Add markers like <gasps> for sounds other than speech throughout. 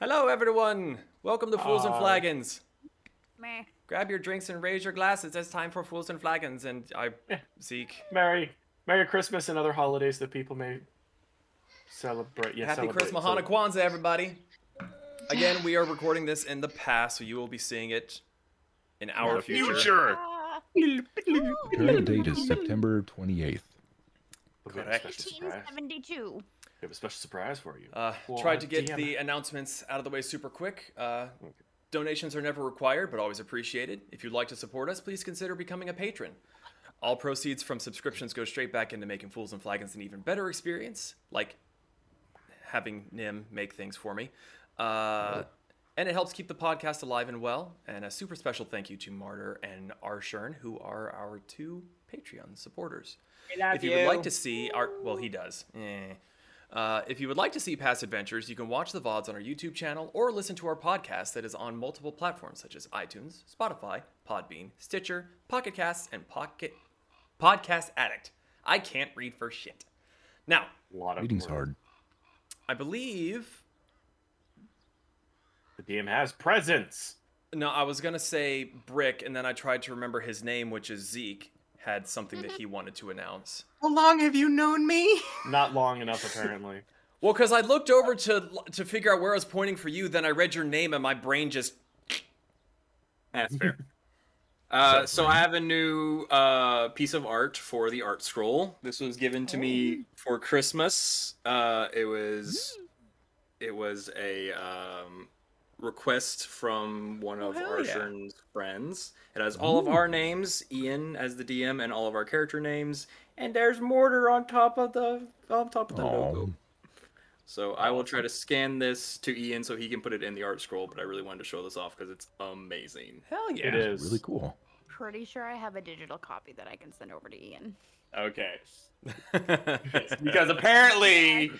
Hello, everyone. Welcome to Fools and Flagons. Meh. Grab your drinks and raise your glasses. It's time for Fools and Flagons. And I, Zeke, Merry, Merry Christmas and other holidays that people may celebrate. Yeah, happy celebrate. Christmas, So- Hanukkah, Kwanzaa, everybody. Again, we are recording this in the past, so you will be seeing it in our The future. future. Current date is September 28th. We have Correct. special 1872. We have a special surprise for you. Uh, Well, tried uh, to get DM. the announcements out of the way super quick. Uh, donations are never required, but always appreciated. If you'd like to support us, please consider becoming a patron. All proceeds from subscriptions go straight back into making Fools and Flagons an even better experience, like having Nim make things for me. Uh, and it helps keep the podcast alive and well. And a super special thank you to Martyr and Arshern, who are our two Patreon supporters if you, would like to see our well he does Eh. Uh, if you would like to see past adventures you can watch the vods on our youtube channel or listen to our podcast that is on multiple platforms such as itunes spotify podbean stitcher pocket casts and pocket podcast addict i can't read for shit now A lot of Reading's work. hard. i believe The DM has presents. no i was gonna say brick and then i tried to remember his name which is zeke had something that he wanted to announce How long have you known me? <laughs> Not long enough, apparently. well because i looked over to to figure out where i was pointing for you then i read your name and my brain just <laughs> That's fair. Uh, so I have a new uh, piece of art for the art scroll. This was given to me for Christmas. Uh, it was it was a um, request from one of hell yeah. Friends. It has all of our names, Ian as the DM, and all of our character names. And there's Mortar on top of the on top of the logo. So I will try to scan this to Ian so he can put it in the art scroll. But I really wanted to show this off because it's amazing. hell yeah It is Really cool. Pretty sure I have a digital copy that I can send over to Ian. Okay. <laughs> because apparently,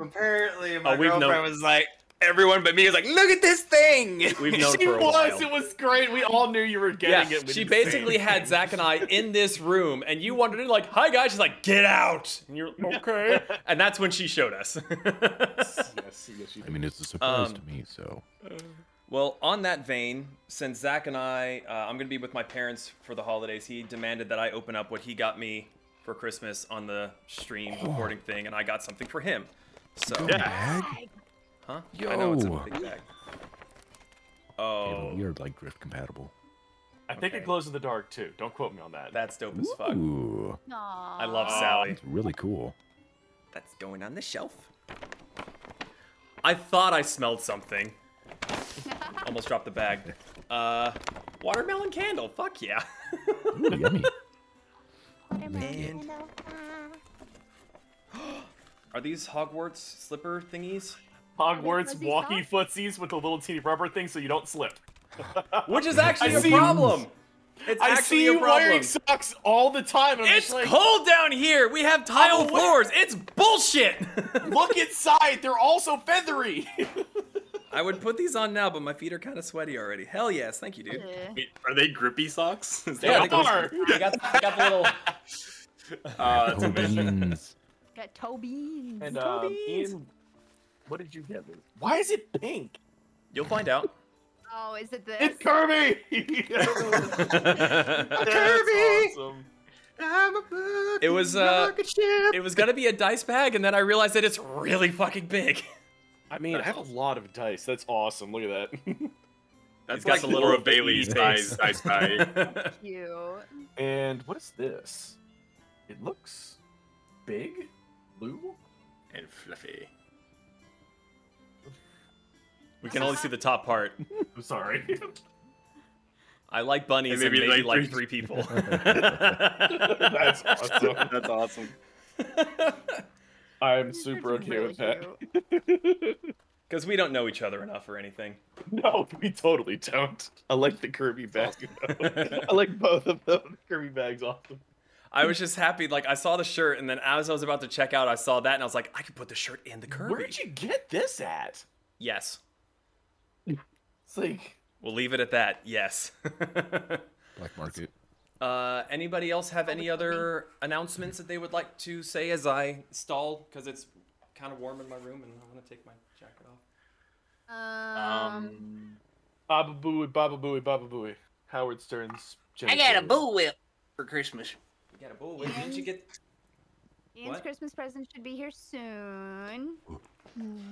apparently my Oh, we've girlfriend known- was like, everyone but me was like, look at this thing. We've <laughs> known She for a was. while. It was great. We all knew you were Yeah, getting it. when she basically sang. had Zach and I in this room, and you wandered in like, "Hi guys," she's like, "Get out!" And you're <laughs> okay, and that's when she showed us. <laughs> yes, yes, you I mean, it's a surprise Um, to me, so. well, on that vein, since Zach and I, uh, I'm gonna be with my parents for the holidays. He demanded that I open up what he got me for Christmas on the stream <gasps> recording thing, and I got something for him. So, Bag? Huh? I know it's a Yo. big bag. Oh, but we are like drift compatible. I think Okay. it glows in the dark too. Don't quote me on that. that's dope as fuck. Ooh, I love Sally. it's really cool. That's going on the shelf. I thought I smelled something. <laughs> Almost dropped the bag. <laughs> Uh, watermelon candle. Fuck yeah. Ooh, yummy. Watermelon. <gasps> Are these Hogwarts slipper thingies? Hogwarts fuzzy walkie footsies with a little teeny rubber thing so you don't slip. <laughs> Which is actually I a problem. It's I see a you problem. wearing socks all the time. I'm It's like, cold down here. We have tile floors. It's bullshit. <laughs> look <laughs> inside. They're also feathery. I would put these on now, but my feet are kind of sweaty already. Hell yes, thank you, dude. Ugh. Wait, are they grippy socks? Is Yeah, that they are. I got, I got the little. Uh, that's amazing. beans. Got toe beans. and toe um, beans. Ian, what did you get? Why is it pink? You'll find out. Oh, is it this? It's Kirby. <laughs> <laughs> Kirby. Awesome. I'm a It was, uh, rocket ship. was gonna be a dice bag, and then I realized that it's really fucking big. I mean, I have a lot of dice. That's awesome. Look at that. <laughs> That's got like the the little Laura Bailey face. size dice bag. Cute. and what is this? It looks big, blue. and fluffy. We can only see the top part. <laughs> I'm sorry. I like bunnies And and maybe, maybe, like, like, three three- people. <laughs> That's awesome. <laughs> That's awesome. I'm super okay really with that. Because we don't know each other enough or anything. No, we totally don't. I like the Kirby bag. I like both of them. The Kirby bag's awesome. I was just happy, like I saw the shirt, and then as I was about to check out, I saw that, and I was like, I could put the shirt in the Kirby. Where'd you get this at? Yes, It's like we'll leave it at that. Yes. <laughs> Black market. uh, anybody else have any other announcements that they would like to say as I stall? Because it's kind of warm in my room, and I want to take my jacket off. Um, Um, Baba Booey, Baba Booey, Baba Booey. Howard Stern's. I got a bullwhip for Christmas. You got a bull. Wait, didn't you get? Ian's What? Christmas present should be here soon.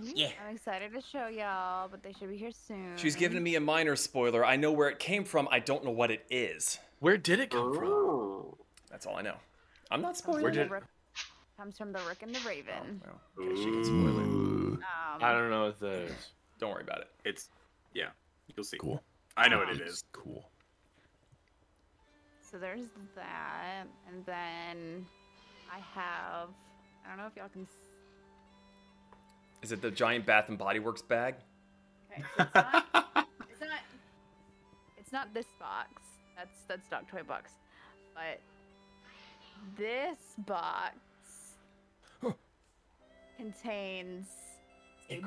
Yeah. I'm excited to show y'all, but they should be here soon. She's giving me a minor spoiler. I know where it came from. I don't know what it is. Where did it come from? That's all I know. I'm not spoiling. Where from the did- Rook- Comes from the Rook and the Raven. Well, okay, she can spoil it. Um, I don't know what that is. Don't worry about it. It's yeah. You'll see. cool. I know what it Um. Cool. So there's that, and then I have. I don't know if y'all can. S- Is it the giant Bath and Body Works bag? Okay, so it's not. <laughs> it's not. It's not this box. That's that's Dog Toy box, but this box <gasps> contains a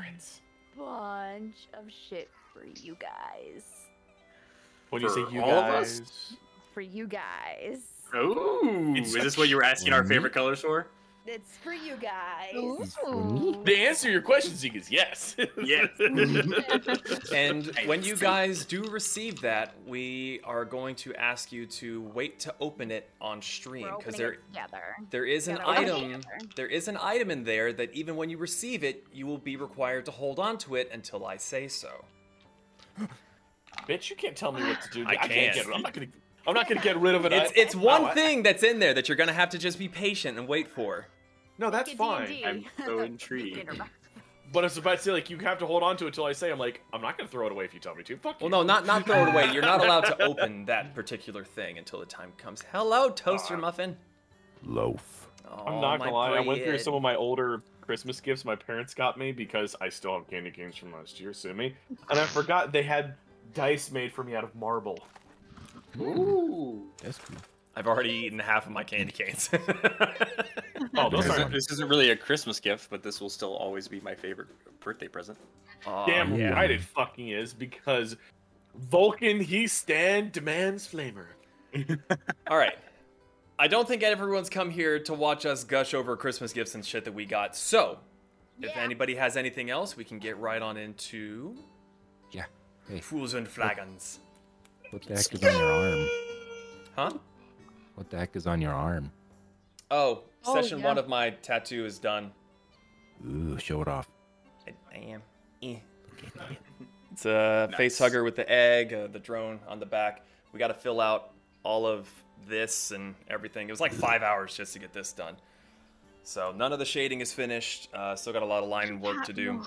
bunch of shit for you guys. What do you say For you all of us? guys, For you guys. Ooh, It's is this what you were asking our mm-hmm. favorite colors for? It's for you guys. It's for the answer to your question, Zeke, is yes. <laughs> Yes. <laughs> And when you guys do receive that, we are going to ask you to wait to open it on stream because there there is an Gotta open it item there is an item in there that even when you receive it, you will be required to hold on to it until I say so. Bitch, you can't tell me what to do. <gasps> I can't can. get. I'm not gonna. I'm not gonna get rid of it. It's it's one Wow, I- thing that's in there that you're gonna have to just be patient and wait for. No, that's Like fine. D&D. I'm <laughs> so intrigued. But I was about to say, like, you have to hold on to it until I say. I'm like, I'm not gonna throw it away if you tell me to. Fuck you. Well, no, not not throw it away. You're not allowed to <laughs> open that particular thing until the time comes. Hello, toaster Aw. muffin. Loaf. Oh, I'm not gonna lie. I went through some of my older Christmas gifts my parents got me because I still have candy canes from last year. Sue me. And I forgot they had dice made for me out of marble. Ooh. That's cool. I've already eaten half of my candy canes. <laughs> Oh, those aren't. This isn't really a Christmas gift, but this will still always be my favorite birthday present. Aw, Damn yeah. right it fucking is because Vulkan He'stan demands flamer. <laughs> All right. I don't think everyone's come here to watch us gush over Christmas gifts and shit that we got. So, if anybody has anything else, we can get right on into Yeah. Hey, Fools and Flagons. what the heck is on your arm? Huh? What the heck is on your arm? Oh, Oh, session yeah. one of my tattoo is done. Ooh, show it off. I, I am. Eh. <laughs> It's a face hugger with the egg, uh, the drone on the back. We got to fill out all of this and everything. It was like five hours just to get this done. So none of the shading is finished. Uh, still got a lot of line work to do.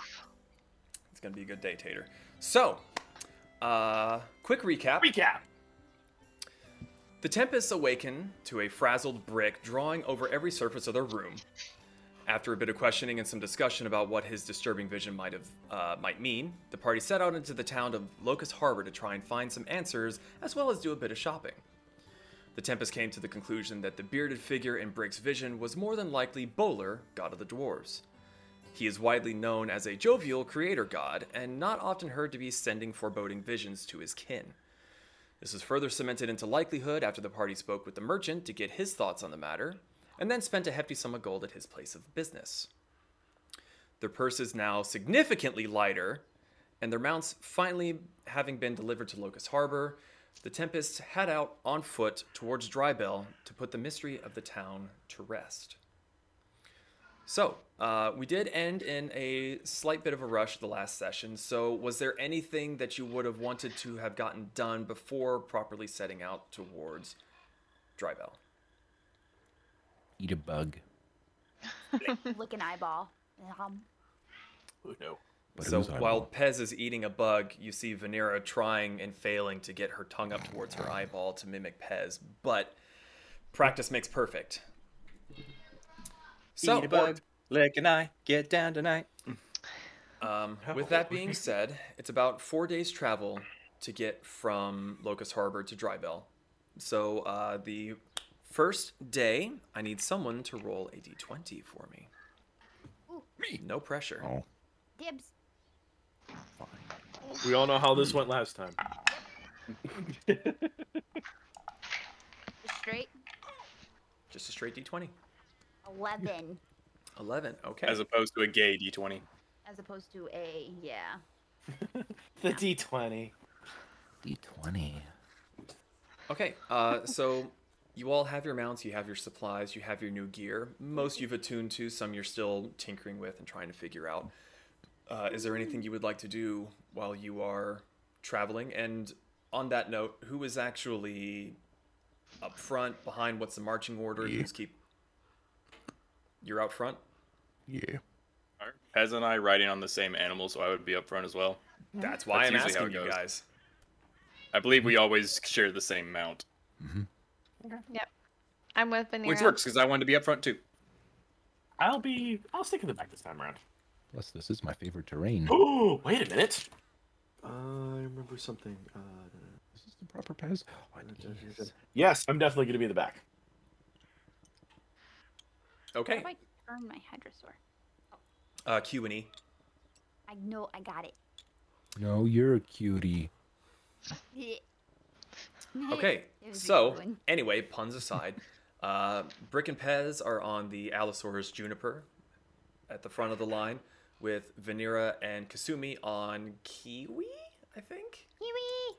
It's gonna be a good day, Tater. So, uh, quick recap. Recap. The Tempests awaken to a frazzled brick drawing over every surface of their room. After a bit of questioning and some discussion about what his disturbing vision might have uh, might mean, the party set out into the town of Locust Harbor to try and find some answers, as well as do a bit of shopping. The Tempest came to the conclusion that the bearded figure in Brick's vision was more than likely Bowler, god of the dwarves. He is widely known as a jovial creator god, and not often heard to be sending foreboding visions to his kin. This was further cemented into likelihood after the party spoke with the merchant to get his thoughts on the matter, and then spent a hefty sum of gold at his place of business. Their purses now significantly lighter, and their mounts finally having been delivered to Locust Harbor, the Tempests head out on foot towards Drybell to put the mystery of the town to rest. So, uh, we did end in a slight bit of a rush the last session. So, was there anything that you would have wanted to have gotten done before properly setting out towards Drybell? Eat a bug. <laughs> Lick an eyeball. Um, Oh, no. But so, while? Pez is eating a bug, you see Vanera trying and failing to get her tongue up towards her eyeball to mimic Pez, but practice makes perfect. So, Eat a bug, lick an eye, get down tonight. Um, with that being said, it's about four days travel to get from Locust Harbor to Drybell. So uh, the first day, I need someone to roll a d20 for me. Ooh. No pressure. Oh, dibs. We all know how this went last time. Straight. Just a straight d20. 11. 11. Okay. As opposed to a gay D20. As opposed to a, yeah. <laughs> The D20. D20. Okay, uh, so you all have your mounts, you have your supplies, you have your new gear. Most you've attuned to, some you're still tinkering with and trying to figure out. Uh, is there anything you would like to do while you are traveling? And on that note, who is actually up front, behind? What's the marching order? Yeah. Who's keep? You're out front. Yeah. Pez and I riding on the same animal, so I would be up front as well. That's why That's I'm asking you guys. I believe we always share the same mount. Yep. I'm with Vanilla. Which works because I wanted to be up front too. I'll be. I'll stick in the back this time around. Plus, this is my favorite terrain. <gasps> Oh, wait a minute. Uh, I remember something. Uh, This is the proper pass. Oh, yes. yes, I'm definitely going to be in the back. Okay. How do I turn my hadrosaur? Uh, Q and E. I know I got it. No, you're a cutie. Okay, <laughs> It was a so anyway, puns <laughs> aside, uh, Brick and Pez are on the Allosaurus Juniper at the front of the line, with Vanera and Kasumi on Kiwi, I think. Kiwi.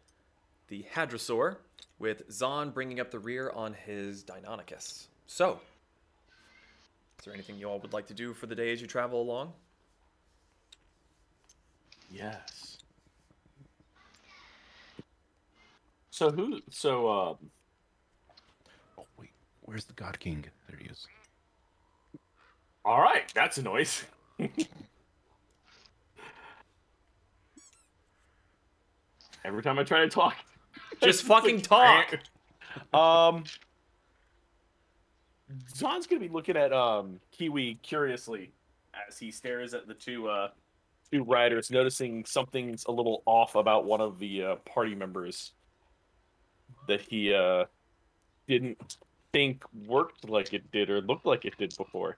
The Hadrosaur, with Zon bringing up the rear on his Deinonychus. So, is there anything you all would like to do for the day as you travel along? Yes. So who? So um, Oh, wait. Where's the God King? There he is. all right, that's a noise. <laughs> Every time I try to talk, Just fucking <laughs> like, talk. Um, Zon's gonna be looking at um Kiwi curiously as he stares at the two uh two riders, noticing something's a little off about one of the uh, party members that he uh didn't think worked like it did or looked like it did before.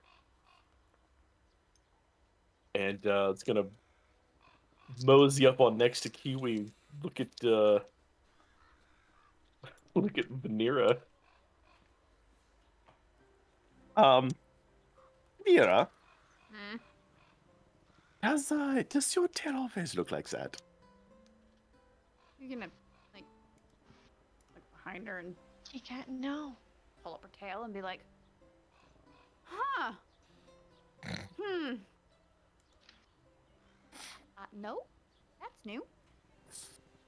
And uh it's gonna mosey up on next to Kiwi, look at uh <laughs> look at Vanera. Um, Vera, Hmm. does uh, does your tail always look like that? You're gonna like look behind her and You can't know. pull up her tail and be like, "Huh? Hmm. Uh, no, that's new.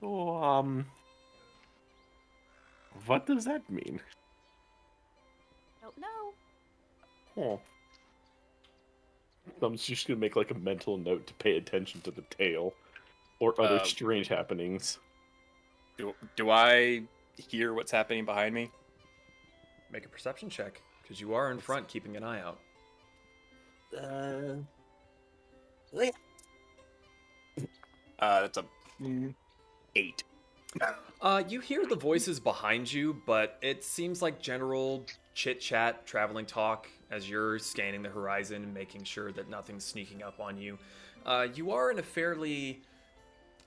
So, um, what does that mean? Don't know. Huh. I'm just gonna make like a mental note to pay attention to the tail or other Uh, strange happenings. Do, do I hear what's happening behind me? Make a perception check, because you are in front keeping an eye out. Uh, yeah. Uh, that's a eight. Uh, you hear the voices behind you, but it seems like general chit chat, traveling talk as you're scanning the horizon and making sure that nothing's sneaking up on you. Uh, you are in a fairly.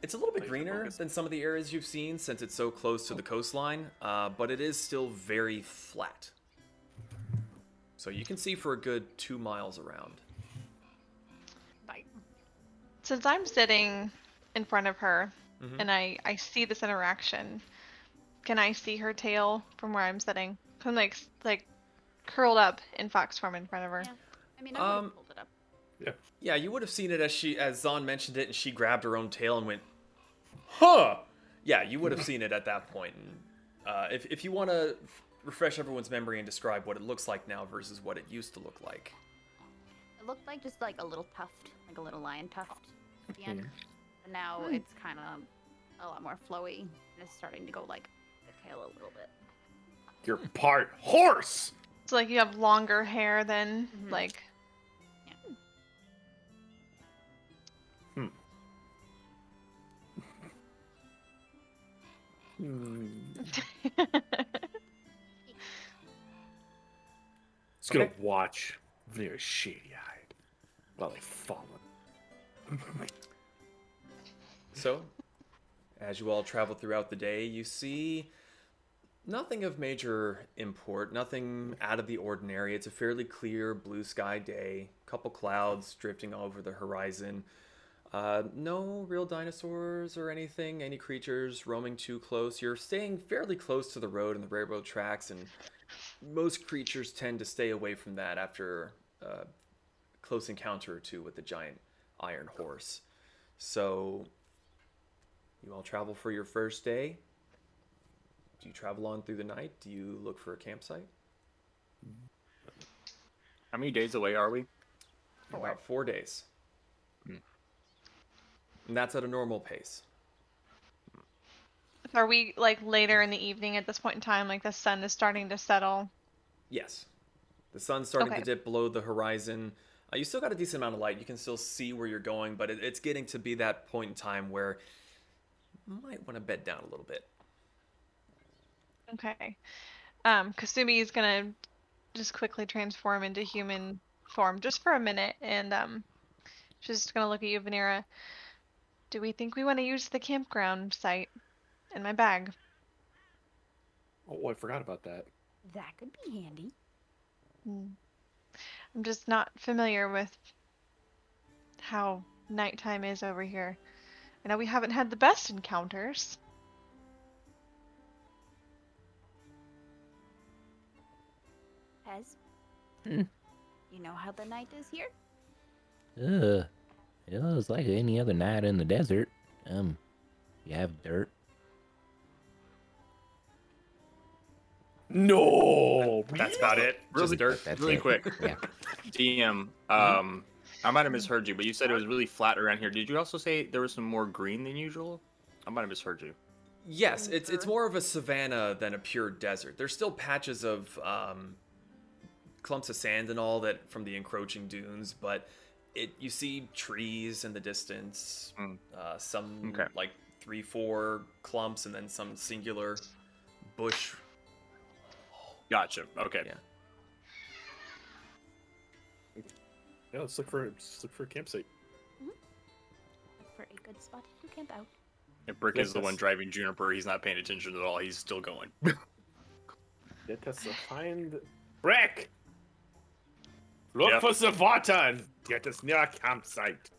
It's a little bit Laser greener focus. than some of the areas you've seen since it's so close to the coastline, uh, but it is still very flat. So you can see for a good two miles around. Since I'm sitting in front of her Mhm. and I I see this interaction, can I see her tail from where I'm sitting? I'm like like curled up in fox form in front of her. Yeah. I mean, I would've Um, pulled it up. Yeah, you would have seen it as she as Zon mentioned it, and she grabbed her own tail and went, "Huh." Yeah, you would have <laughs> seen it at that point. And uh, if if you want to refresh everyone's memory and describe what it looks like now versus what it used to look like. It looked like just like a little tuft, like a little lion tuft at the end. And now it's kind of a lot more flowy and it's starting to go like the tail a little bit. you're part horse. So like you have longer hair than Mhm. like Yeah. Hmm. <laughs> It's gonna Okay. watch very shady eyed while they fall. So, as you all travel throughout the day, you see nothing of major import, nothing out of the ordinary. It's a fairly clear blue sky day, couple clouds drifting over the horizon. Uh, no real dinosaurs or anything, any creatures roaming too close. You're staying fairly close to the road and the railroad tracks, and most creatures tend to stay away from that after a close encounter or two with the giant iron horse. So, you all travel for your first day. Do you travel on through the night? Do you look for a campsite? How many days away are we? About four days. Hmm. And that's at a normal pace. Are we like later in the evening at this point in time? Like the sun is starting to settle. Yes. The sun's starting Okay. to dip below the horizon. Uh, you still got a decent amount of light. You can still see where you're going, but it, it's getting to be that point in time where you might want to bed down a little bit. Okay. Um, Kasumi is gonna just quickly transform into human form just for a minute, and um, she's just gonna look at you, Vanera. Do we think we want to use the campground site in my bag? Oh, I forgot about that. That could be handy. Hmm. I'm just not familiar with how nighttime is over here. I know we haven't had the best encounters. Pez, Hmm. you know how the night is here? Uh, it was like any other night in the desert. Um, you have dirt. No, That's about it. Just Really- dirt. That's really it. quick. Yeah. <laughs> DM, um, I might have misheard you, but you said it was really flat around here. Did you also say there was some more green than usual? I might have misheard you. Yes, it's it's more of a savanna than a pure desert. There's still patches of um, clumps of sand and all that from the encroaching dunes, but it you see trees in the distance, Mm. uh, some Okay. like three, four clumps, and then some singular bush. Gotcha. Okay. Yeah. Yeah, let's look for let's look for a campsite. For a good spot to camp out. If Brick Yes, is the one driving Juniper, he's not paying attention at all. He's still going. <laughs> Let us find Breck. Look Yeah. for the water and get us near a campsite.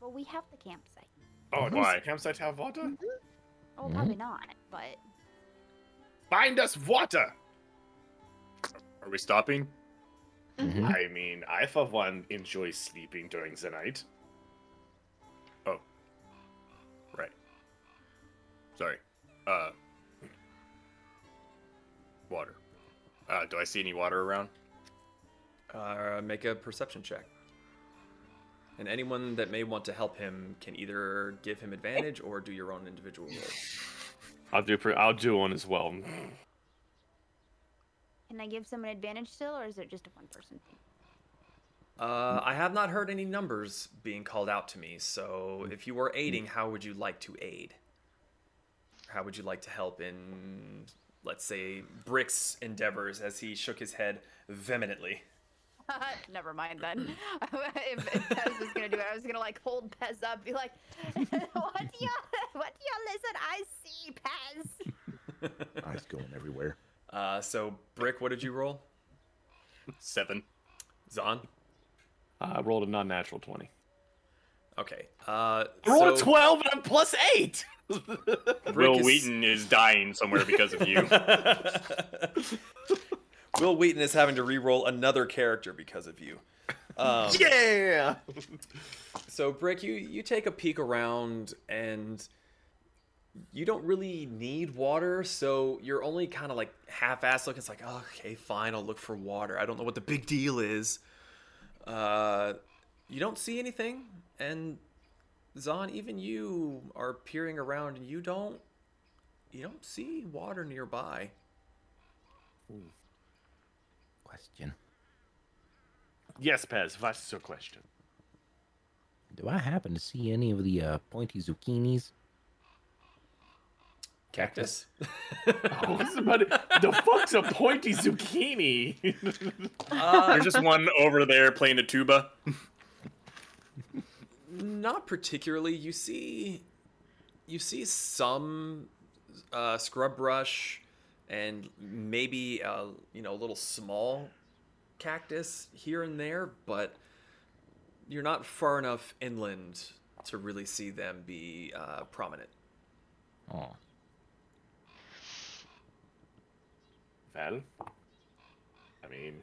Well, we have the campsite. Oh, does Why? the campsite have water? Oh, Mhm. probably not, but Find us water. Are we stopping? Mhm. I mean, I for one enjoy sleeping during the night. Oh. Right. Sorry. Uh. Water. Uh, do I see any water around? Uh, make a perception check. And anyone that may want to help him can either give him advantage or do your own individual roll. I'll do. Pre- I'll do one as well. can I give someone advantage still, or is it just a one-person thing? Uh, I have not heard any numbers being called out to me, so if you were aiding, how would you like to aid? How would you like to help in, let's say, Brick's endeavors as he shook his head vehemently? <laughs> Never mind then. <laughs> if, if Pez was gonna do it, I was gonna like hold Pez up, be like, <laughs> "What do you, what do you listen? I see Pez." Eyes going everywhere. Uh, so, Brick, what did you roll? Seven. Zon? I rolled a non-natural twenty. Okay. Uh, I rolled a twelve and I'm plus eight. Brick Wil is- Wheaton is dying somewhere because of you. Wil Wheaton is having to re-roll another character because of you. Um, <laughs> yeah. So, Brick, you you take a peek around and you don't really need water, so you're only kind of like half-assed looking. It's like, oh, okay, fine, I'll look for water. I don't know what the big deal is. Uh, you don't see anything, and Zon, even you are peering around, and you don't you don't see water nearby. Question. Yes, Pez. What's your question? Do I happen to see any of the uh, pointy zucchinis? Cactus. <laughs> Oh, what's about it? The fuck's a pointy zucchini? Uh, There's just one over there playing the tuba. Not particularly. You see, you see some uh, scrub brush and maybe uh, you know a little small cactus here and there, but you're not far enough inland to really see them be uh, prominent. Oh, Well, I mean,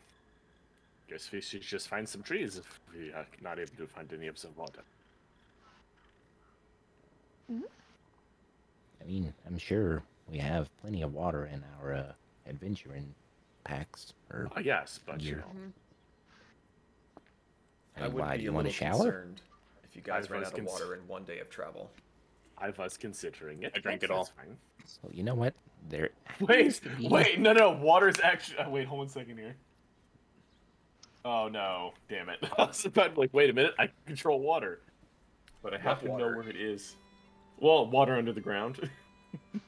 guess we should just find some trees if we are not able to find any of the water. I mean, I'm sure we have plenty of water in our uh, adventuring packs. Or Uh, yes, but you Gear. know, I I mean, would why? be Do you a want to little shower? concerned if you guys I ran was out of cons- water in one day of travel. I was considering it. I drank it all. that's Fine. So you know what? There. <laughs> Wait, seems wait, no, no, water's actually. Uh, wait, hold one second here. Oh no, damn it! <laughs> I was about to be like, wait a minute, I control water, but I have to know where it is. Well, water under the ground. <laughs>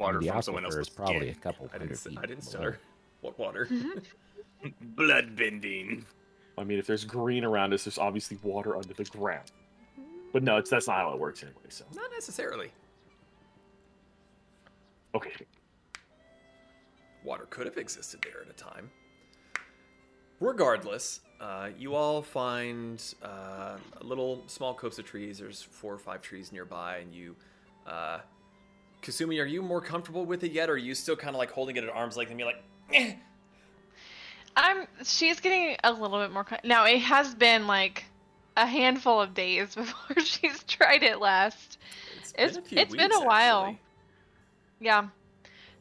Water the from someone else's is probably a skin. couple I hundred didn't. s- feet. I didn't below. stutter. What water? <laughs> Blood bending. I mean, if there's green around us, there's obviously water under the ground. But no, it's that's not how it works anyway. So Not necessarily. okay, Water could have existed there at a time. Regardless, uh, you all find uh, a little small copse of trees. There's four or five trees nearby, and you, uh, Kasumi, are you more comfortable with it yet, or are you still kind of like holding it at arm's length and be like, eh? I'm. She's getting a little bit more. Now it has been like a handful of days <laughs> before she's tried it last. It's- a few it's been a while. actually. Yeah.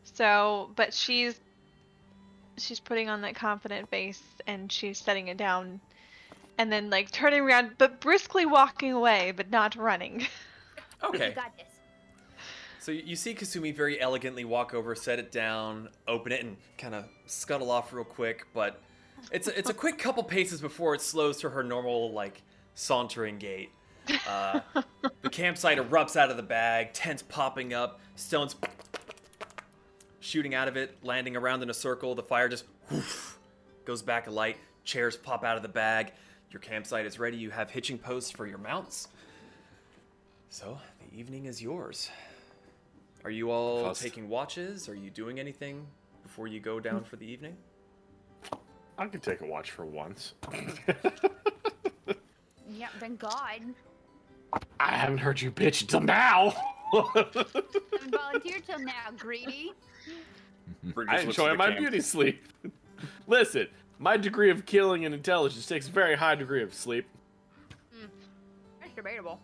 So, but she's she's putting on that confident face and she's setting it down and then like turning around but briskly walking away but not running. <laughs> Okay. You got this. So you see Kasumi very elegantly walk over, set it down, open it, and kind of scuttle off real quick. But it's a, it's a quick couple paces before it slows to her normal like sauntering gait. Uh, <laughs> the campsite erupts out of the bag, tents popping up, stones shooting out of it, landing around in a circle. The fire just whoosh, goes back a light. Chairs pop out of the bag. Your campsite is ready. You have hitching posts for your mounts. So the evening is yours. Are you all Fast. taking watches? Are you doing anything before you go down for the evening? I could take a watch for once. Yeah, thank God. I haven't heard you bitch until now. Haven't volunteered till now, greedy. I just looks enjoy my camp. beauty sleep. Listen, my degree of killing and intelligence takes a very high degree of sleep. Mm. That's debatable.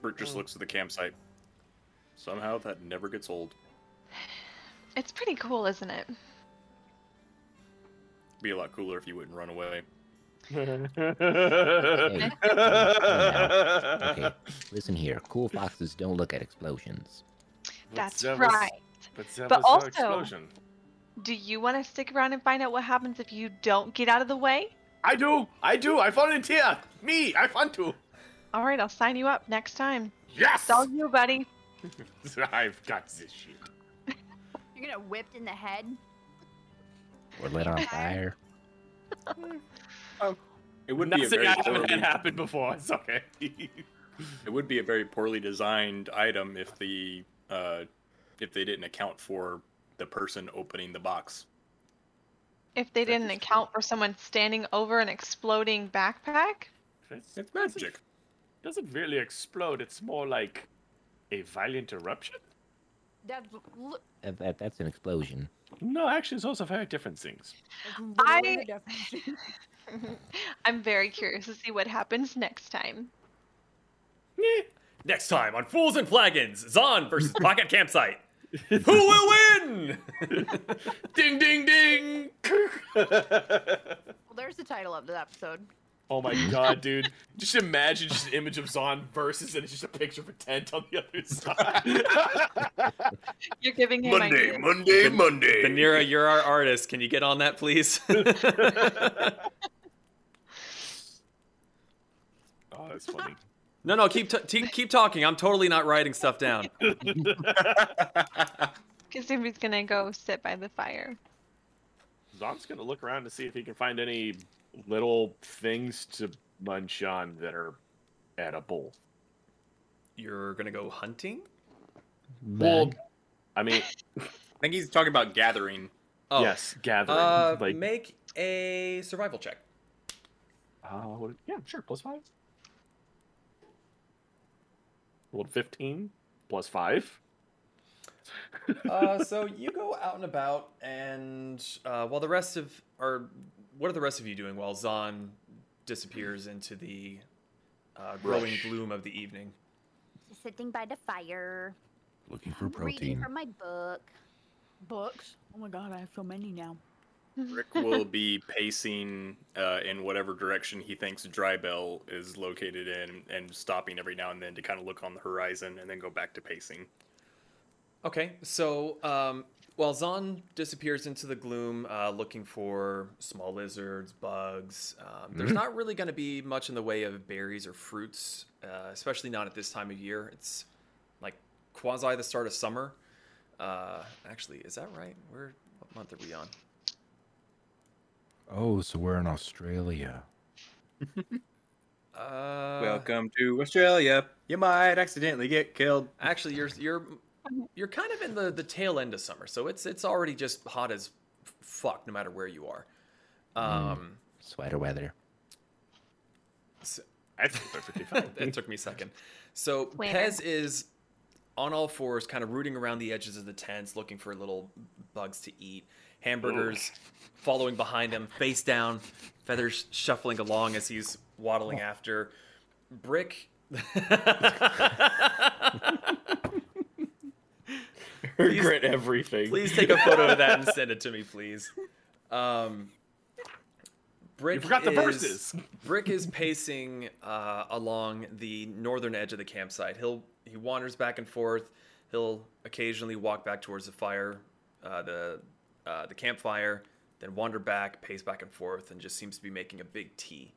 Bert just looks at the campsite. Somehow that never gets old. It's pretty cool, isn't it? Be a lot cooler if you wouldn't run away. <laughs> Okay, listen here. Cool foxes don't look at explosions. That's that was- right. But, that But also- explosion. Do you want to stick around and find out what happens if you don't get out of the way? I do. I do. I volunteer. Me. I want to. All right, I'll sign you up next time. Yes. It's all you, buddy. <laughs> I've got this shit. You're gonna whipped in the head. Or lit on fire. <laughs> It would not be a very I haven't poorly, had happened before. It's okay. <laughs> it would be a very poorly designed item if the uh, if they didn't account for the person opening the box. If they didn't is account for someone standing over an exploding backpack, It's, It's magic. doesn't really explode. It's more like a violent eruption. That's, li- That, that, that's an explosion. No, actually, it's also very different things. I, <laughs> I'm very curious to see what happens next time. Next time on Fools and Flagons, Zon versus <laughs> Pocket Campsite. Who will win? <laughs> ding, ding, ding. Well, there's the title of the episode. Oh my god, dude! Just imagine just an image of Zon versus, and it's just a picture of a tent on the other side. You're giving him ideas. Monday, Monday. Vanera, you're our artist. Can you get on that, please? <laughs> <laughs> oh, that's funny. no, no, keep t- t- keep talking. I'm totally not writing stuff down. <laughs> Because Kasumi's gonna go sit by the fire. Zon's gonna look around to see if he can find any little things to munch on that are edible. You're gonna go hunting? Well, I mean, <laughs> I think he's talking about gathering. Oh, yes, gathering. Uh, like, make a survival check. Uh, yeah, sure. Plus five. Rolled fifteen plus five. uh, so you go out and about, and uh, while the rest of are, what are the rest of you doing while Zon disappears into the uh, growing Rush. gloom of the evening? Just sitting by the fire, Looking for protein. reading protein. from my book. Books? Oh my god, I have so many now. Rick will be pacing uh, in whatever direction he thinks Drybell is located in, and stopping every now and then to kind of look on the horizon, and then go back to pacing. Okay, so um, while Zon disappears into the gloom, uh, looking for small lizards, bugs, um, there's not really going to be much in the way of berries or fruits, uh, especially not at this time of year. It's like quasi the start of summer. Uh, actually, is that right? Where what month are we on? Oh, so we're in Australia. <laughs> Uh, Welcome to Australia. You might accidentally get killed. Actually, you're you're <laughs> you're kind of in the the tail end of summer, so it's it's already just hot as fuck, no matter where you are. Um, Sweater weather. so- That's perfectly fine. <laughs> it took me a second. So Winter. Pez is on all fours, kind of rooting around the edges of the tents, looking for little bugs to eat. Hamburgers following behind him, face down, feathers shuffling along as he's waddling after. Brick. <laughs> Regret everything. please take a photo of that and send it to me, please. Um, Brick You forgot the is- verses. Brick is pacing uh, along the northern edge of the campsite. He'll he wanders back and forth. He'll occasionally walk back towards the fire, uh, the uh, the campfire, then wander back, pace back and forth, and just seems to be making a big T.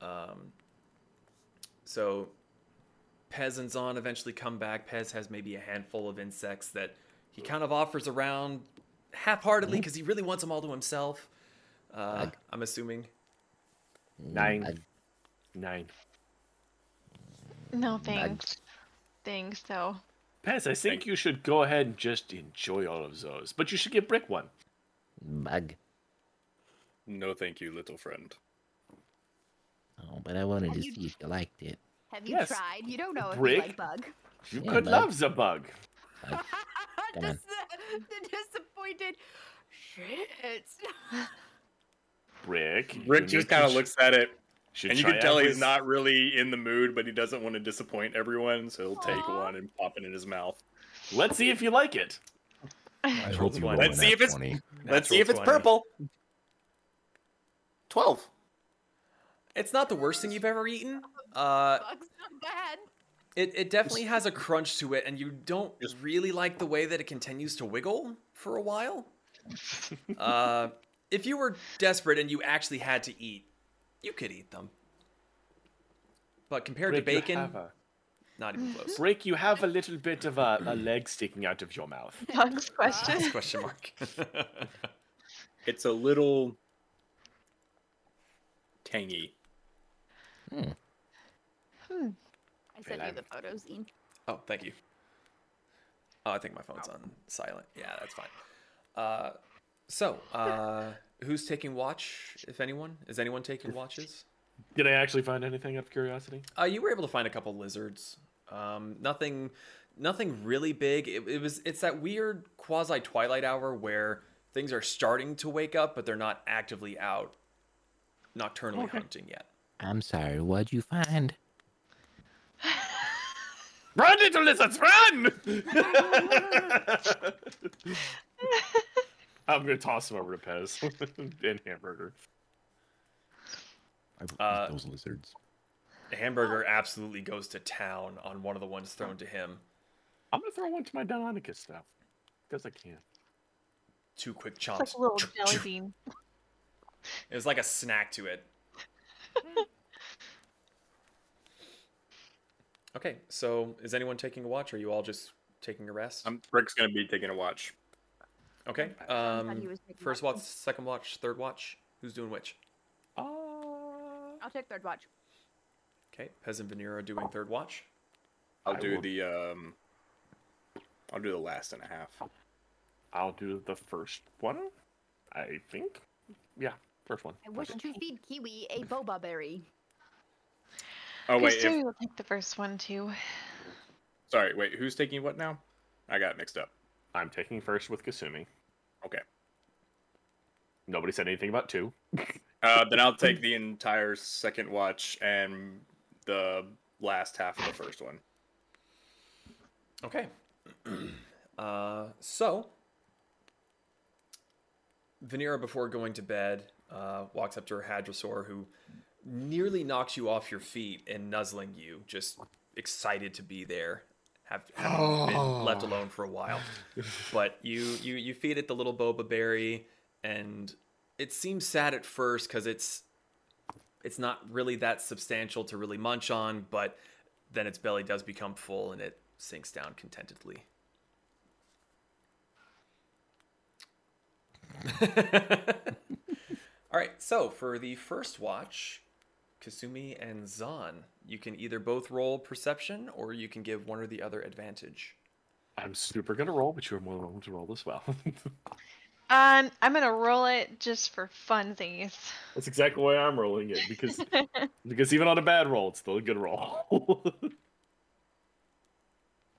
Um, so Pez and Zon eventually come back. Pez has maybe a handful of insects that he kind of offers around half-heartedly because he really wants them all to himself. Uh, Bug. I'm assuming. Nine. Bug. Nine. No thanks. Thanks though. Pez, I think you should go ahead and just enjoy all of those, but you should give Brick one. Bug. No, thank you, little friend. Oh, but I wanted to see if you liked it. Have you Yes. tried? You don't know if Brick? you like bug. You Yeah, could bud. love the bug. Bug. <laughs> Just the, the disappointed shit. Rick. Rick just kind of looks at it, and you can tell out he's his- not really in the mood, but he doesn't want to disappoint everyone, so he'll take one and pop it in his mouth. Let's see if you like it. I <laughs> hope you one. roll Let's see if it's- 20. Let's see if it's 20. purple. Twelve. It's not the worst thing you've ever eaten. Uh, Bug's not bad. it, it definitely has a crunch to it, and you don't really like the way that it continues to wiggle for a while. <laughs> Uh, if you were desperate and you actually had to eat, you could eat them. But compared Brick, to bacon, a- not even close. <laughs> Brick, you have a little bit of a, a leg sticking out of your mouth. <laughs> Bug's question. Question mark. It's a little tangy. Hmm. Hmm. I sent you the photos, Ian. Oh, thank you. Oh, I think my phone's on silent. Yeah, that's fine. Uh, so, uh, who's taking watch, if anyone? Is anyone taking watches? Did I actually find anything out of curiosity? Uh, you were able to find a couple lizards. Um, nothing, nothing really big. It, it was. It's that weird quasi twilight hour where things are starting to wake up, but they're not actively out nocturnally Okay. hunting yet. I'm sorry, what'd you find? <laughs> Run, little lizards, run! <laughs> I'm gonna toss him over to Pez <laughs> and Hamburger. I Uh, those lizards. The hamburger absolutely goes to town on one of the ones thrown to him. I'm gonna throw one to my Deinonychus stuff because I can. Two quick It's chomps. like a little jelly bean. It was like a snack to it. <laughs> okay, so is anyone taking a watch? Or are you all just taking a rest? I'm Rick's gonna be taking a watch. okay. Um, first watch. watch, second watch, third watch. Who's doing which? Uh, I'll take third watch. Okay, Pez and Vanera are doing third watch. I'll I do will- the um. I'll do the last and a half. I'll do the first one. I think. Yeah, First one. I wish to feed Kiwi a boba berry. Oh wait, Kasumi if, will take the first one too. sorry. Wait, who's taking what now? I got mixed up. I'm taking first with Kasumi. Okay. Nobody said anything about two. <laughs> Uh, then I'll take the entire second watch and the last half of the first one. Okay. <clears throat> uh, so, Vanera, before going to bed, uh, walks up to her Hadrosaur, who nearly knocks you off your feet and nuzzling you, just excited to be there. Have having been left alone for a while, but you you you feed it the little boba berry, and it seems sad at first because it's it's not really that substantial to really munch on, but then its belly does become full and it sinks down contentedly. <laughs> All right, so for the first watch, Kasumi and Zon, you can either both roll perception or you can give one or the other advantage. I'm super gonna roll, but you're more than welcome to roll as well. <laughs> Um, I'm gonna roll it just for funsies. That's exactly why I'm rolling it because <laughs> because even on a bad roll, it's still a good roll. <laughs>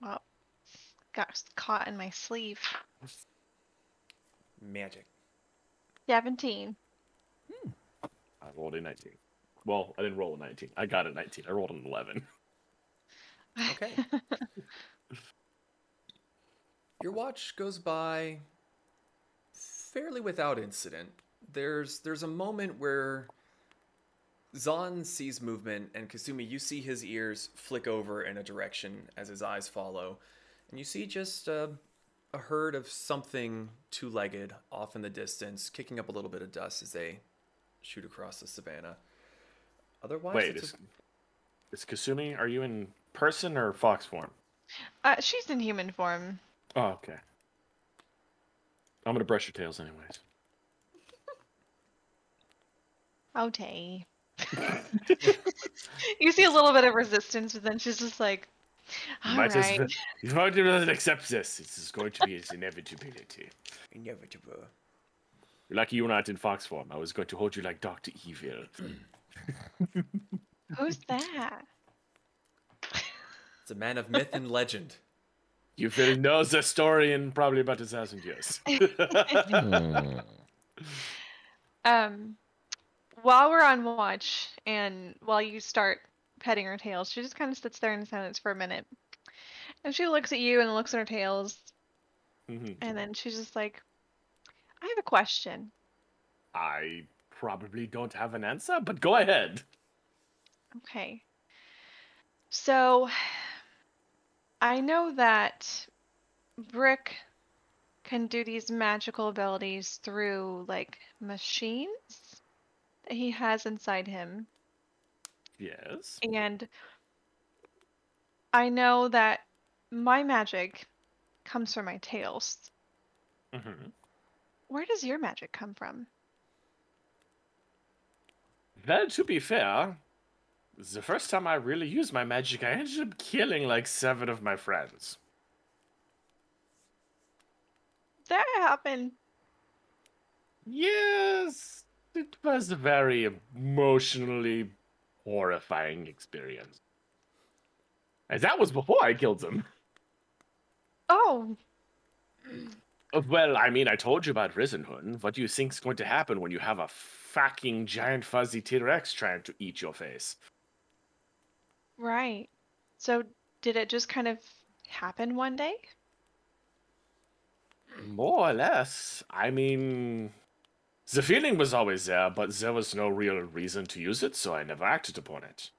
well, got caught in my sleeve. Magic. Seventeen. I rolled a 19. Well, I didn't roll a 19. I got a 19. I rolled an 11. Okay. <laughs> Your watch goes by fairly without incident. There's there's a moment where Zon sees movement and Kasumi you see his ears flick over in a direction as his eyes follow. And you see just a, a herd of something two-legged off in the distance kicking up a little bit of dust as they shoot across the savannah. Otherwise Wait, it's is, a- is Kasumi, are you in person or fox form? Uh, she's in human form. Oh, okay. I'm gonna brush your tails anyways. Okay. <laughs> you see a little bit of resistance, but then she's just like, all <laughs> Might right. as well- If I doesn't accept this, this is going to be its inevitability. inevitable. You're lucky you were not in fox form. I was going to hold you like Doctor Evil. <laughs> Who's that? It's a man of myth and legend. You will know the story in probably about a thousand years. <laughs> Um, while we're on watch and while you start petting her tails, she just kind of sits there in silence for a minute. And she looks at you and looks at her tails, Mhm. and then she's just like, I have a question. I probably don't have an answer, but go ahead. Okay. So, I know that Brick can do these magical abilities through, like, machines that he has inside him. Yes. And I know that my magic comes from my tails. hmm Where does your magic come from? Well, to be fair, the first time I really used my magic, I ended up killing like seven of my friends. That happened. Yes, it was a very emotionally horrifying experience. And that was before I killed them. Oh, Uh, well, I mean, I told you about Risenhun. What do you think's going to happen when you have a fucking giant fuzzy T-Rex trying to eat your face? right. So did it just kind of happen one day? More or less. I mean, the feeling was always there, but there was no real reason to use it, so I never acted upon it.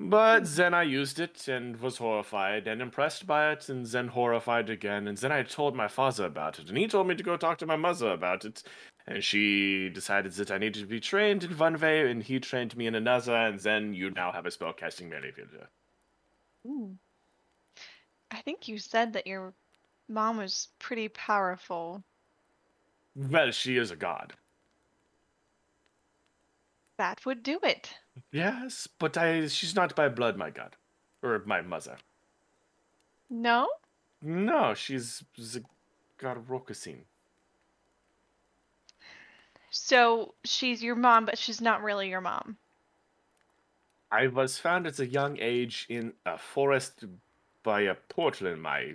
But then I used it and was horrified and impressed by it, and then horrified again. And then I told my father about it, and he told me to go talk to my mother about it. And she decided that I needed to be trained in one way, and he trained me in another. And then you now have a spellcasting melee fielder. Ooh. I think you said that your mom was pretty powerful. Well, she is a god. That would do it. Yes, but I she's not by blood, my god, or my mother. No? No, she's the god of Rokusin. So she's your mom, but she's not really your mom. I was found at a young age in a forest by a portal in my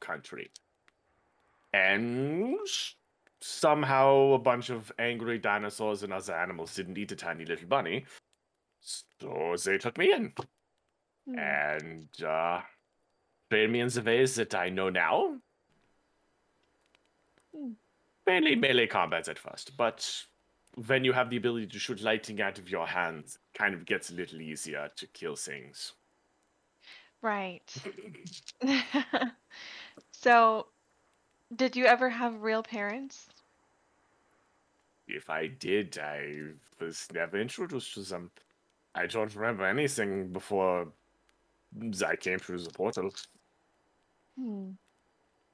country. And somehow a bunch of angry dinosaurs and other animals didn't eat a tiny little bunny. So they took me in. Hmm. And uh trained me in the ways that I know now. Hmm. Mainly melee combat at first, but when you have the ability to shoot lightning out of your hands, it kind of gets a little easier to kill things. Right. <laughs> <laughs> so, did you ever have real parents? If I did, I was never introduced to them. I don't remember anything before I came through the portal. Hmm.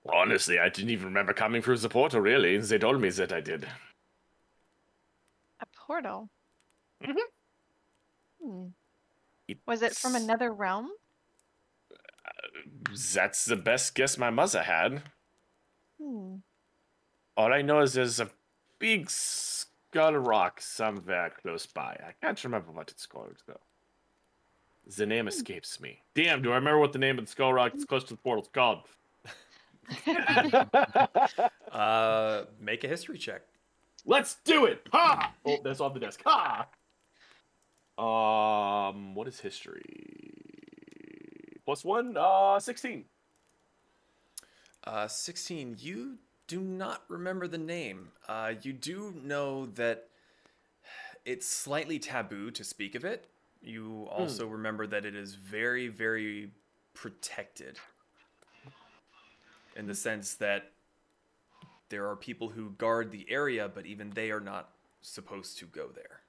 Honestly, I didn't even remember coming through the portal, really. They told me that I did. A portal? Mhm. Hmm. Was it from another realm? That's the best guess my mother had. Hmm. All I know is there's a big skull rock somewhere close by. I can't remember what it's called, though. The name escapes me. Damn, do I remember what the name of the skull rock that's close to the portal's called? <laughs> <laughs> Uh, make a history check. Let's do it! Ha! <laughs> Oh, that's on the desk. Ha! Um, what is history? Plus one, uh, 16. Uh, 16, you do not remember the name. Uh, you do know that it's slightly taboo to speak of it. You also remember that it is very, very protected in the sense that there are people who guard the area, but even they are not supposed to go there.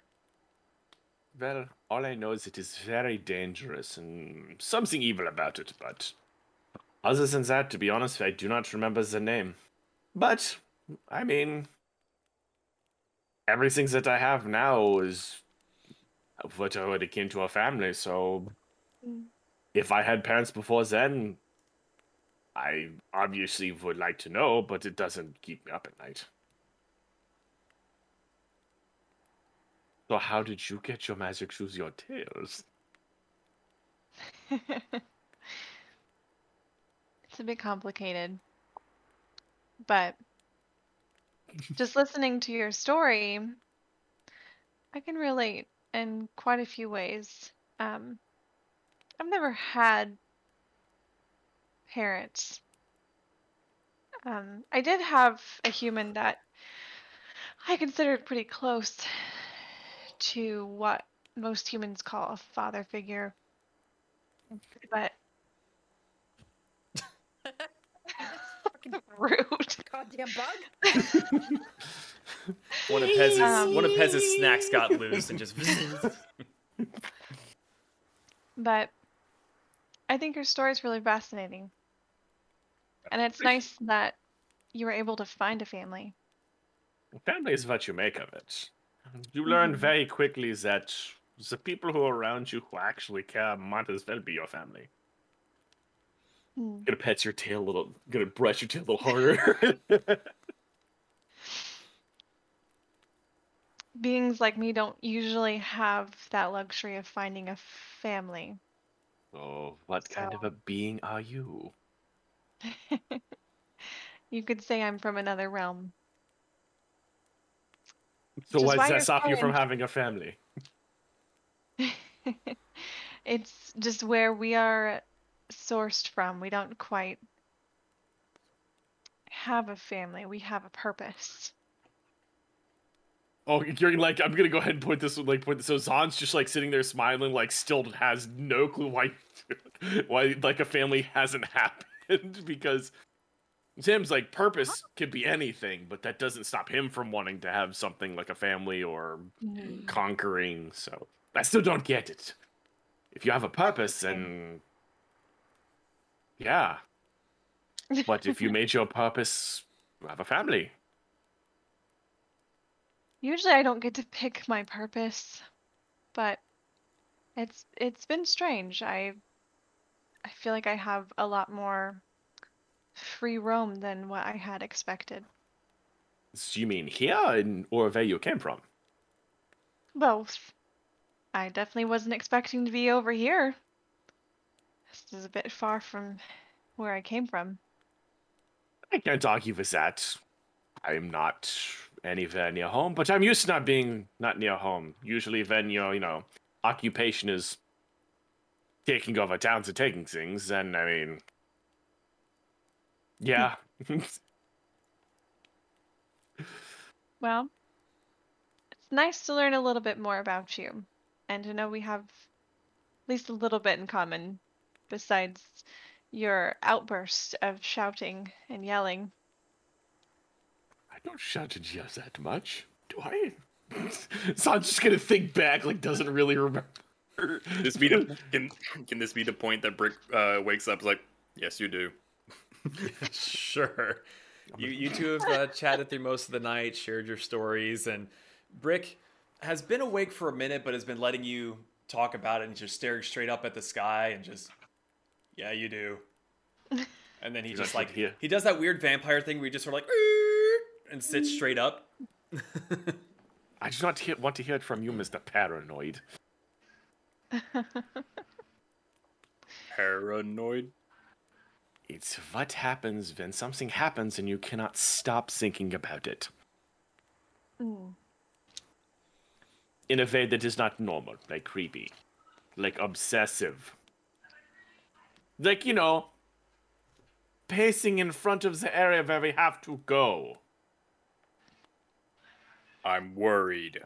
Well, all I know is it is very dangerous and something evil about it, but other than that, to be honest, I do not remember the name. But, I mean, everything that I have now is what I would akin to a family, so Mm. if I had parents before then, I obviously would like to know, but it doesn't keep me up at night. So how did you get your magic through your tails? <laughs> It's a bit complicated. But <laughs> just listening to your story, I can relate in quite a few ways. Um, I've never had parents. Um, I did have a human that I considered pretty close to what most humans call a father figure. <laughs> But <laughs> Fucking rude. <laughs> goddamn bug. <laughs> One of Pez's, Um, one of Pez's snacks got loose and just. <laughs> But I think your story is really fascinating. And it's nice that you were able to find a family. Family is what you make of it. You learn Mhm. very quickly that the people who are around you who actually care might as well be your family. Hmm. Gonna pet your tail a little, gonna brush your tail a little harder. <laughs> Beings like me don't usually have that luxury of finding a family. oh, what kind of a being are you? <laughs> You could say I'm from another realm. So why does that stop you from having a family? <laughs> it's just where we are sourced from. We don't quite have a family. We have a purpose. Oh, you're like, I'm gonna go ahead and point this, one like, point this. So Zon's just like sitting there smiling, like, still has no clue why, <laughs> why, like, a family hasn't happened <laughs> because Tim's like purpose could be anything, but that doesn't stop him from wanting to have something like a family or mm. conquering. So I still don't get it. If you have a purpose, then yeah. But if you <laughs> made your purpose, you have a family. Usually I don't get to pick my purpose, but it's it's been strange. I I feel like I have a lot more free roam than what I had expected. So you mean here, in, or where you came from? Both. I definitely wasn't expecting to be over here. Is a bit far from where I came from. I can't argue with that. I'm not anywhere near home, but I'm used to not being not near home. Usually, when your you know occupation is taking over towns and taking things, then I mean, yeah. Hmm. Well, it's nice to learn a little bit more about you and to know we have at least a little bit in common besides your outburst of shouting and yelling. I don't shout and yell that much, do I? <laughs> so I'm just gonna think back, like doesn't really remember. This be the, can, can this be the point that Brick uh, wakes up like, yes, you do. <laughs> sure. You you two have uh, chatted through most of the night, shared your stories, and Brick has been awake for a minute, but has been letting you talk about it and just staring straight up at the sky and just, yeah, you do. And then he He's just like, like "Yeah." he does that weird vampire thing where he just sort of like and sits straight up. <laughs> I just want to hear, want to hear it from you, Mister Paranoid. <laughs> Paranoid. It's what happens when something happens and you cannot stop thinking about it Mm. in a way that is not normal, like creepy, like obsessive. Like, you know, pacing in front of the area where we have to go. I'm worried.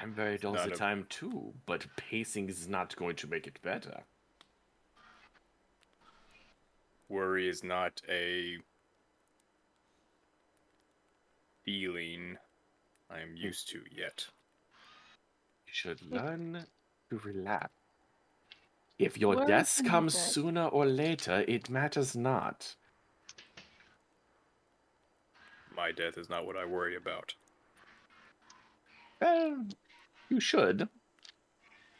I'm worried all the a- time too, but pacing is not going to make it better. Worry is not a feeling I am used to yet. You should learn to relax. If your Learn death to comes relax. sooner or later, it matters not. My death is not what I worry about. Well, you should.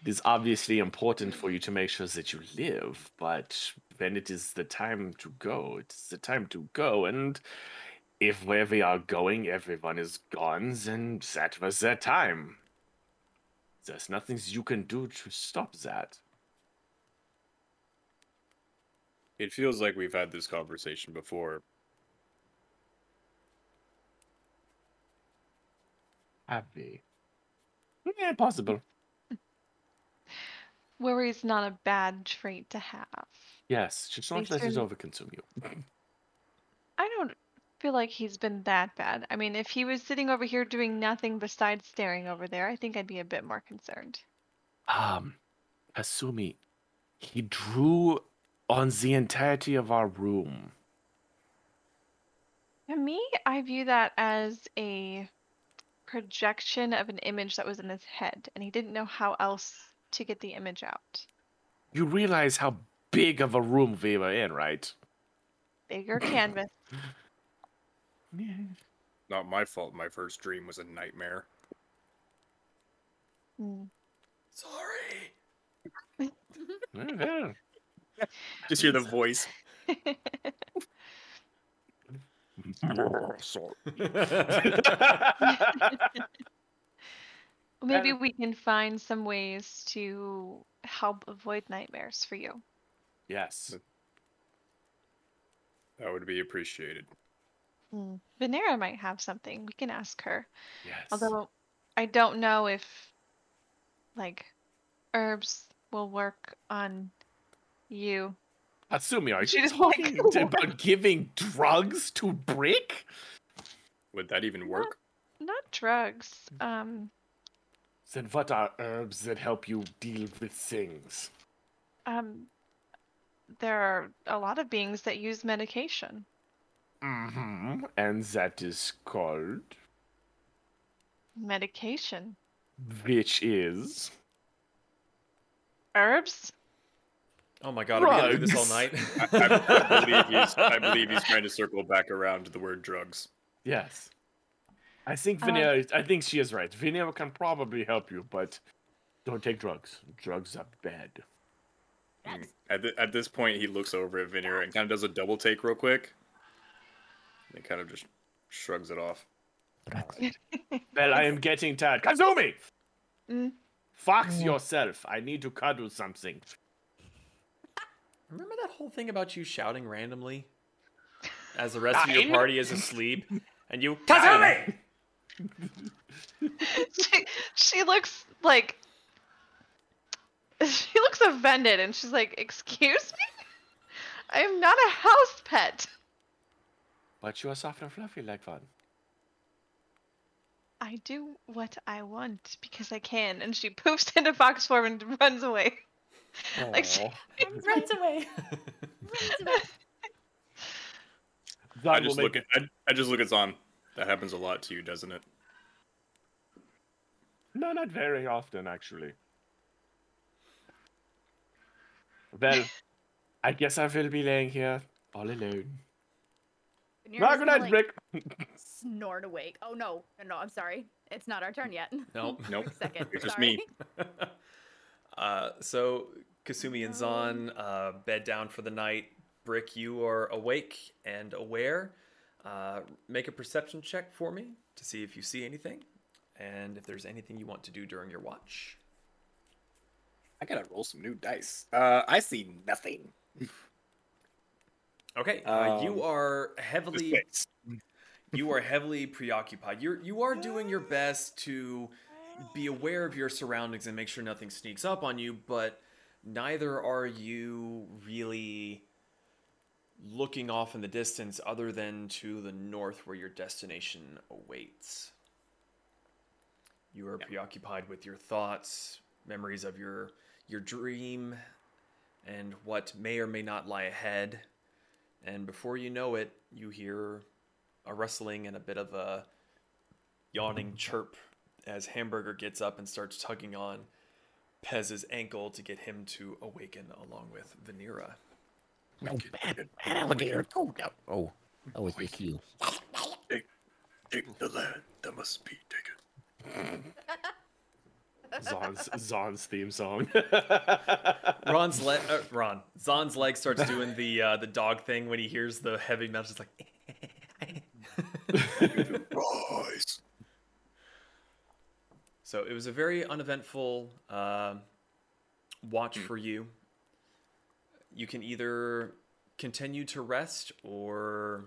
It is obviously important for you to make sure that you live, but when it is the time to go, it's the time to go. And if where we are going, everyone is gone, then that was their time. There's nothing you can do to stop that. It feels like we've had this conversation before. Have we? Yeah, possible. <laughs> Worry is not a bad trait to have. Yes, just not They let it turn- overconsume you. I don't feel like he's been that bad. I mean, if he was sitting over here doing nothing besides staring over there, I think I'd be a bit more concerned. Um, Asumi, he drew on the entirety of our room. To me, I view that as a projection of an image that was in his head, and he didn't know how else to get the image out. You realize how big of a room we were in, right? Bigger <coughs> canvas. Not my fault. My first dream was a nightmare. Mm. Sorry. <laughs> Well, Just hear the voice. <laughs> Maybe we can find some ways to help avoid nightmares for you. yes. That would be appreciated. Mm. Vanera might have something. We can ask her. Yes. Although I don't know if like herbs will work on you. Asumi, are She you talking about giving drugs to Brick? Would that even work? Not drugs. Um Then what are herbs that help you deal with things? um there are a lot of beings that use medication. Mm-hmm. And that is called, Medication. which is Herbs? Oh my god, are we gonna do this all night? I, I believe he's. I believe he's trying to circle back around to the word drugs. yes. I think Uh, I think she is right. Vanera can probably help you, but don't take drugs. Drugs are bad. At, th- at this point, he looks over at Vanera and kind of does a double take real quick. And kind of just shrugs it off. <laughs> Well, I am getting tired. Kasumi! Mm. Fox yourself. I need to cuddle something. Remember that whole thing about you shouting randomly as the rest of your party is asleep, and you Kasumi. <laughs> she, she looks like she looks offended and she's like excuse me? I am not a house pet. But you are soft and fluffy like fun. i do what i want because i can. And she poofs <laughs> into fox form and runs away like she, <laughs> Runs away. Zon <laughs> I just make- look at I, I just look at Zon. That happens a lot to you, doesn't it? No, not very often, actually. Well, <laughs> I guess I will be laying here all alone. And you're Not good night, like, Brick. Snort awake. Oh no, no, no, I'm sorry. It's not our turn yet. Nope. Nope. Second. It's just me. Uh, so Kasumi and Zon uh, bed down for the night. Brick, you are awake and aware. Uh, make a perception check for me to see if you see anything, and if there's anything you want to do during your watch. I gotta roll some new dice. Uh, I see nothing. <laughs> Okay, uh, you Um, are heavily <laughs> you are heavily preoccupied. You're you are doing your best to be aware of your surroundings and make sure nothing sneaks up on you, but neither are you really looking off in the distance other than to the north where your destination awaits. You are preoccupied with your thoughts, memories of your your dream and what may or may not lie ahead. And before you know it, you hear a rustling and a bit of a yawning chirp as Hamburger gets up and starts tugging on Pez's ankle to get him to awaken along with Vanera. No, bad, bad alligator. Oh, no. Oh, oh, it's just you. Take the land that must be taken. Zon's, Zon's theme song. <laughs> <laughs> Ron's le- uh, Ron Zon's leg starts doing the uh, the dog thing when he hears the heavy metal. It's like. <laughs> Rise. So it was a very uneventful um watch for you. You can either continue to rest or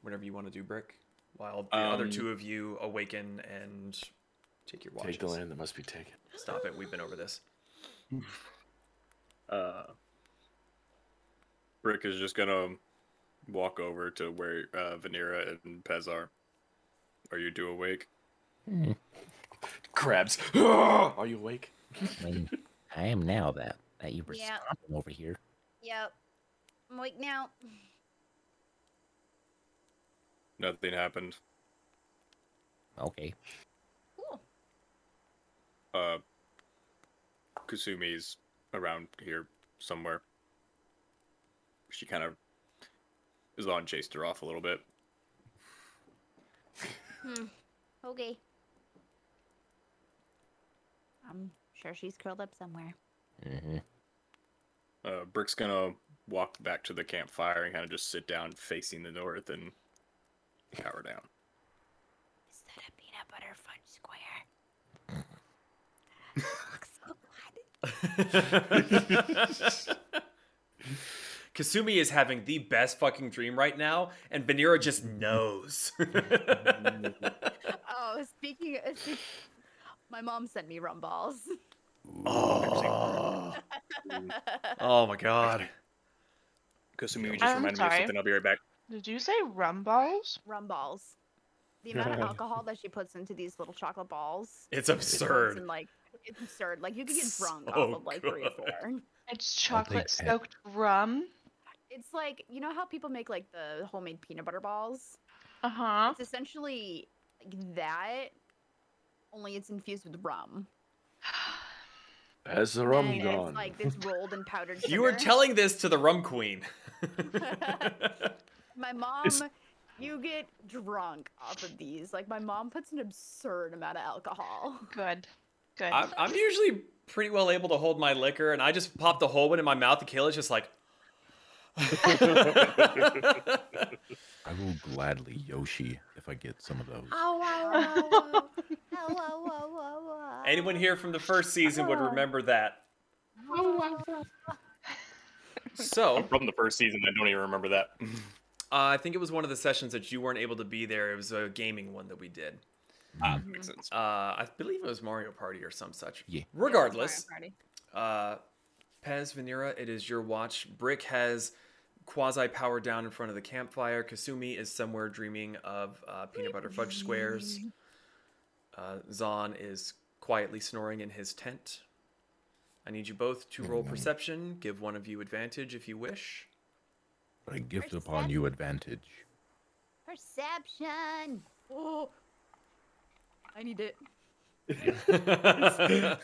whatever you want to do, Brick, while the other Um, two of you awaken and take your watches. Take the land that must be taken. Stop it. We've been over this. <sighs> Uh, Brick is just gonna walk over to where uh, Vanera and Pez are. Are you two awake? Hmm, <laughs> Crabs. <gasps> Are you awake? I mean, I am now that that you were Yeah. stomping over here. Yep. I'm awake now. Nothing happened. Okay. Cool. Uh, Kasumi's around here somewhere. She kind of Zon chased her off a little bit. Hmm. Okay. I'm sure she's curled up somewhere. hmm Uh, Brick's gonna walk back to the campfire and kind of just sit down facing the north and cower down. Is that a peanut butter fudge square? Looks so good. Kasumi is having the best fucking dream right now, and Vanera just knows. <laughs> Oh, speaking of, speak- my mom sent me rum balls. <laughs> oh. oh my god. Kasumi just I'm reminded me of something. I'll be right back. Did you say rum balls? rum balls. The amount of <laughs> alcohol that she puts into these little chocolate balls. It's absurd. in, like it's absurd. Like you could get drunk So off of like three or four. It's I'll chocolate that. soaked rum. It's like you know how people make like the homemade peanut butter balls. Uh huh. It's essentially like that, only it's infused with rum. Has the rum and gone? It's like this rolled and powdered sugar. You were telling this to the rum queen. <laughs> my <laughs> mom. It's- You get drunk off of these. Like my mom puts an absurd amount of alcohol. Good. Good. I'm, I'm usually pretty well able to hold my liquor, and I just pop the whole one in my mouth. And Kayla's just like, <laughs> I will gladly Yoshi if I get some of those. Oh, wow, wow, wow. Oh, wow, wow, wow, wow. Anyone here from the first season would remember that. So, I'm From the first season, I don't even remember that. uh, I think it was one of the sessions that you weren't able to be there. It was a gaming one that we did. Ah, makes sense. Uh, I believe it was Mario Party or some such. Yeah. Regardless, Mario uh, Pez Vanera, it is your watch. Brick has quasi powered down in front of the campfire. Kasumi is somewhere dreaming of uh, peanut butter fudge squares. Uh, Zon is quietly snoring in his tent. I need you both to roll perception. Give one of you advantage if you wish. I gift upon you advantage. Perception. Oh, I need it. <laughs>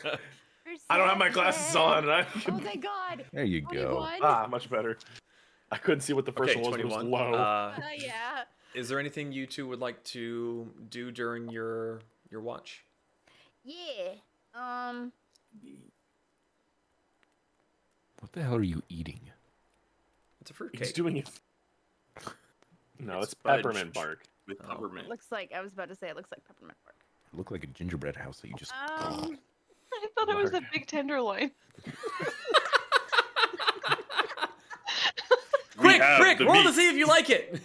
I don't have my glasses on. And I Oh, thank God. There you go. ah, much better. I couldn't see what the first okay, one was. It was 21. low. Uh, Uh, <laughs> yeah. is there anything you two would like to do during your your watch? Yeah. Um. What the hell are you eating? It's a fruit He's cake. doing it. <laughs> No, It's it's, peppermint bark. With Oh. peppermint. Looks like I was about to say it looks like peppermint bark. It looked like a gingerbread house that you just. Um. <laughs> I thought it was a big tenderloin. We Quick, have quick, the roll to see if you like it.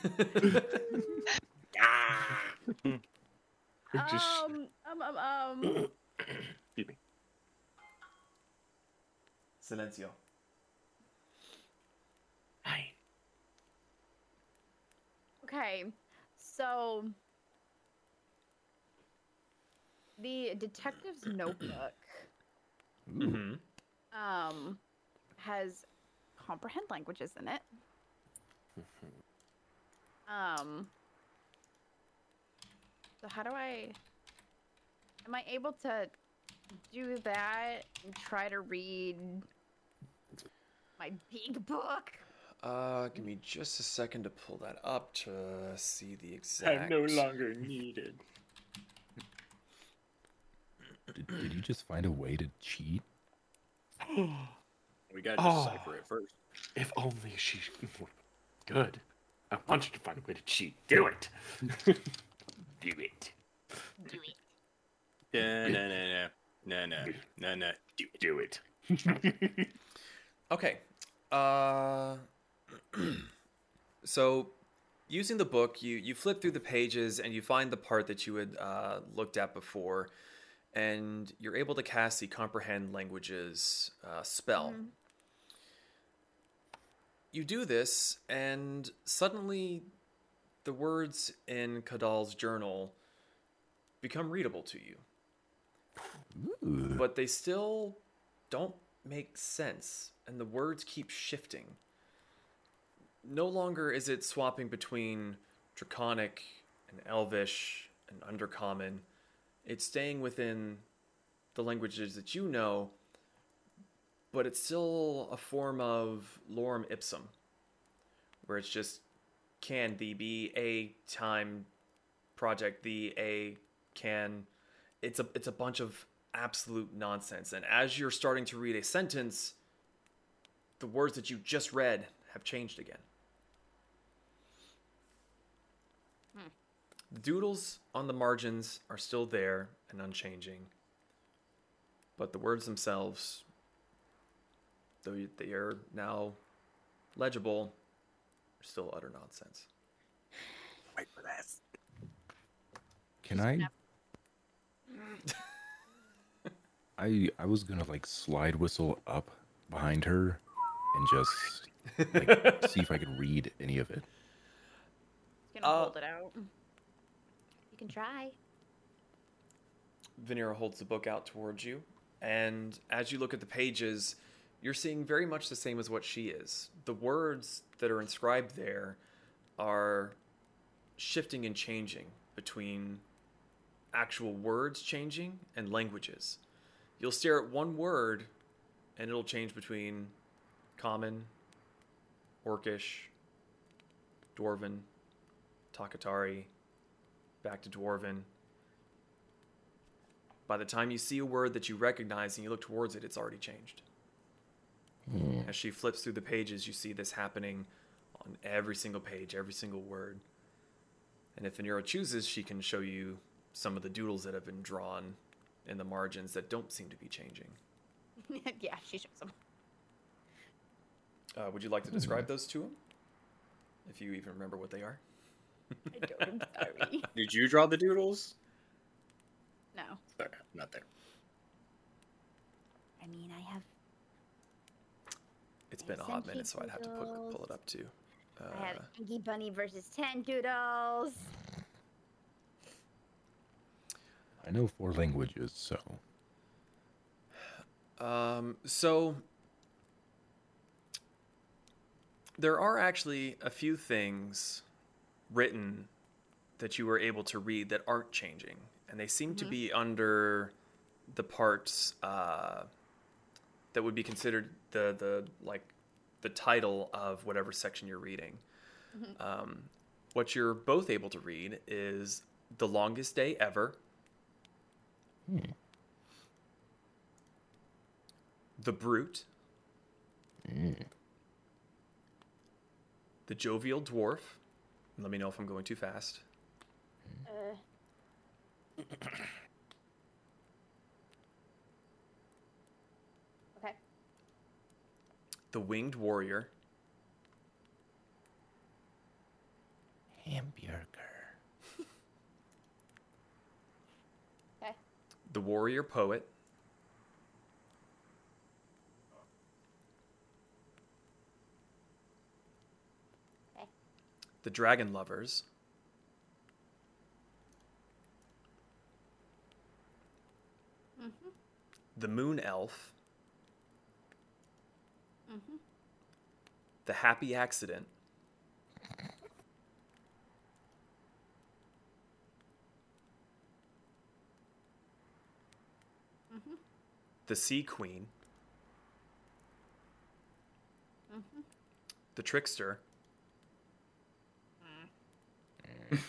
<laughs> Just- Um. Um. Um. um. Excuse me. Silencio. Hi. Okay, so the detective's notebook Mm-hmm. um has comprehend languages in it. Um so how do I am I able to do that and try to read my big book? Uh, give me just a second to pull that up to see the exact. I'm no longer needed. Did, did you just find a way to cheat? <gasps> We gotta Oh. decipher it first. If only she. <laughs> Good. I want you to find a way to cheat. Do it. <laughs> Do it. Do it. No, no, no, no, no, no, no. Do, do it. <laughs> Okay. Uh, <clears throat> so using the book, you you flip through the pages and you find the part that you had uh, looked at before, and you're able to cast the comprehend languages uh, spell. Mhm. You do this, and suddenly, the words in Kadal's journal become readable to you. Ooh. but they still don't make sense and the words keep shifting no longer is it swapping between draconic and elvish and undercommon it's staying within the languages that you know but it's still a form of lorem ipsum where it's just can the be a time project the a can it's a it's a bunch of absolute nonsense. And as you're starting to read a sentence, the words that you just read have changed again. Hmm. The doodles on the margins are still there and unchanging, but the words themselves, though they are now legible, are still utter nonsense. Wait for this. Can I? <laughs> I I was gonna like slide whistle up behind her and just like <laughs> see if I could read any of it. Gonna Uh, hold it out. You can try. Vanera holds the book out towards you, and as you look at the pages, you're seeing very much the same as what she is. The words that are inscribed there are shifting and changing between actual words changing and languages. You'll stare at one word, and it'll change between common, orcish, dwarven, takatari, back to dwarven. By the time you see a word that you recognize and you look towards it, it's already changed. Hmm. As she flips through the pages, you see this happening on every single page, every single word. And if Vanera chooses, she can show you some of the doodles that have been drawn in the margins that don't seem to be changing. <laughs> yeah, she shows them. Uh, would you like to describe those to him? If you even remember what they are. I don't. I'm sorry. <laughs> Did you draw the doodles? No. Sorry, not there. I mean, I have. It's been a hot minute, so I'd have to pull, pull it up too. I had Uh, Inky Bunny versus Ten Doodles. I know four languages, so Um, so there are actually a few things written that you were able to read that aren't changing, and they seem to Mhm. be under the parts uh, that would be considered the the like the title of whatever section you're reading. Mhm. Um, what you're both able to read is the longest day ever. Hmm. The Brute, Mm. The Jovial Dwarf. Let me know if I'm going too fast. Uh, <clears throat> okay. The Winged Warrior. Hamburger. <laughs> Okay. The Warrior Poet. Okay. The Dragon Lovers. Mhm. The Moon Elf. The Happy Accident. The Sea Queen. Mhm. The Trickster. Okay.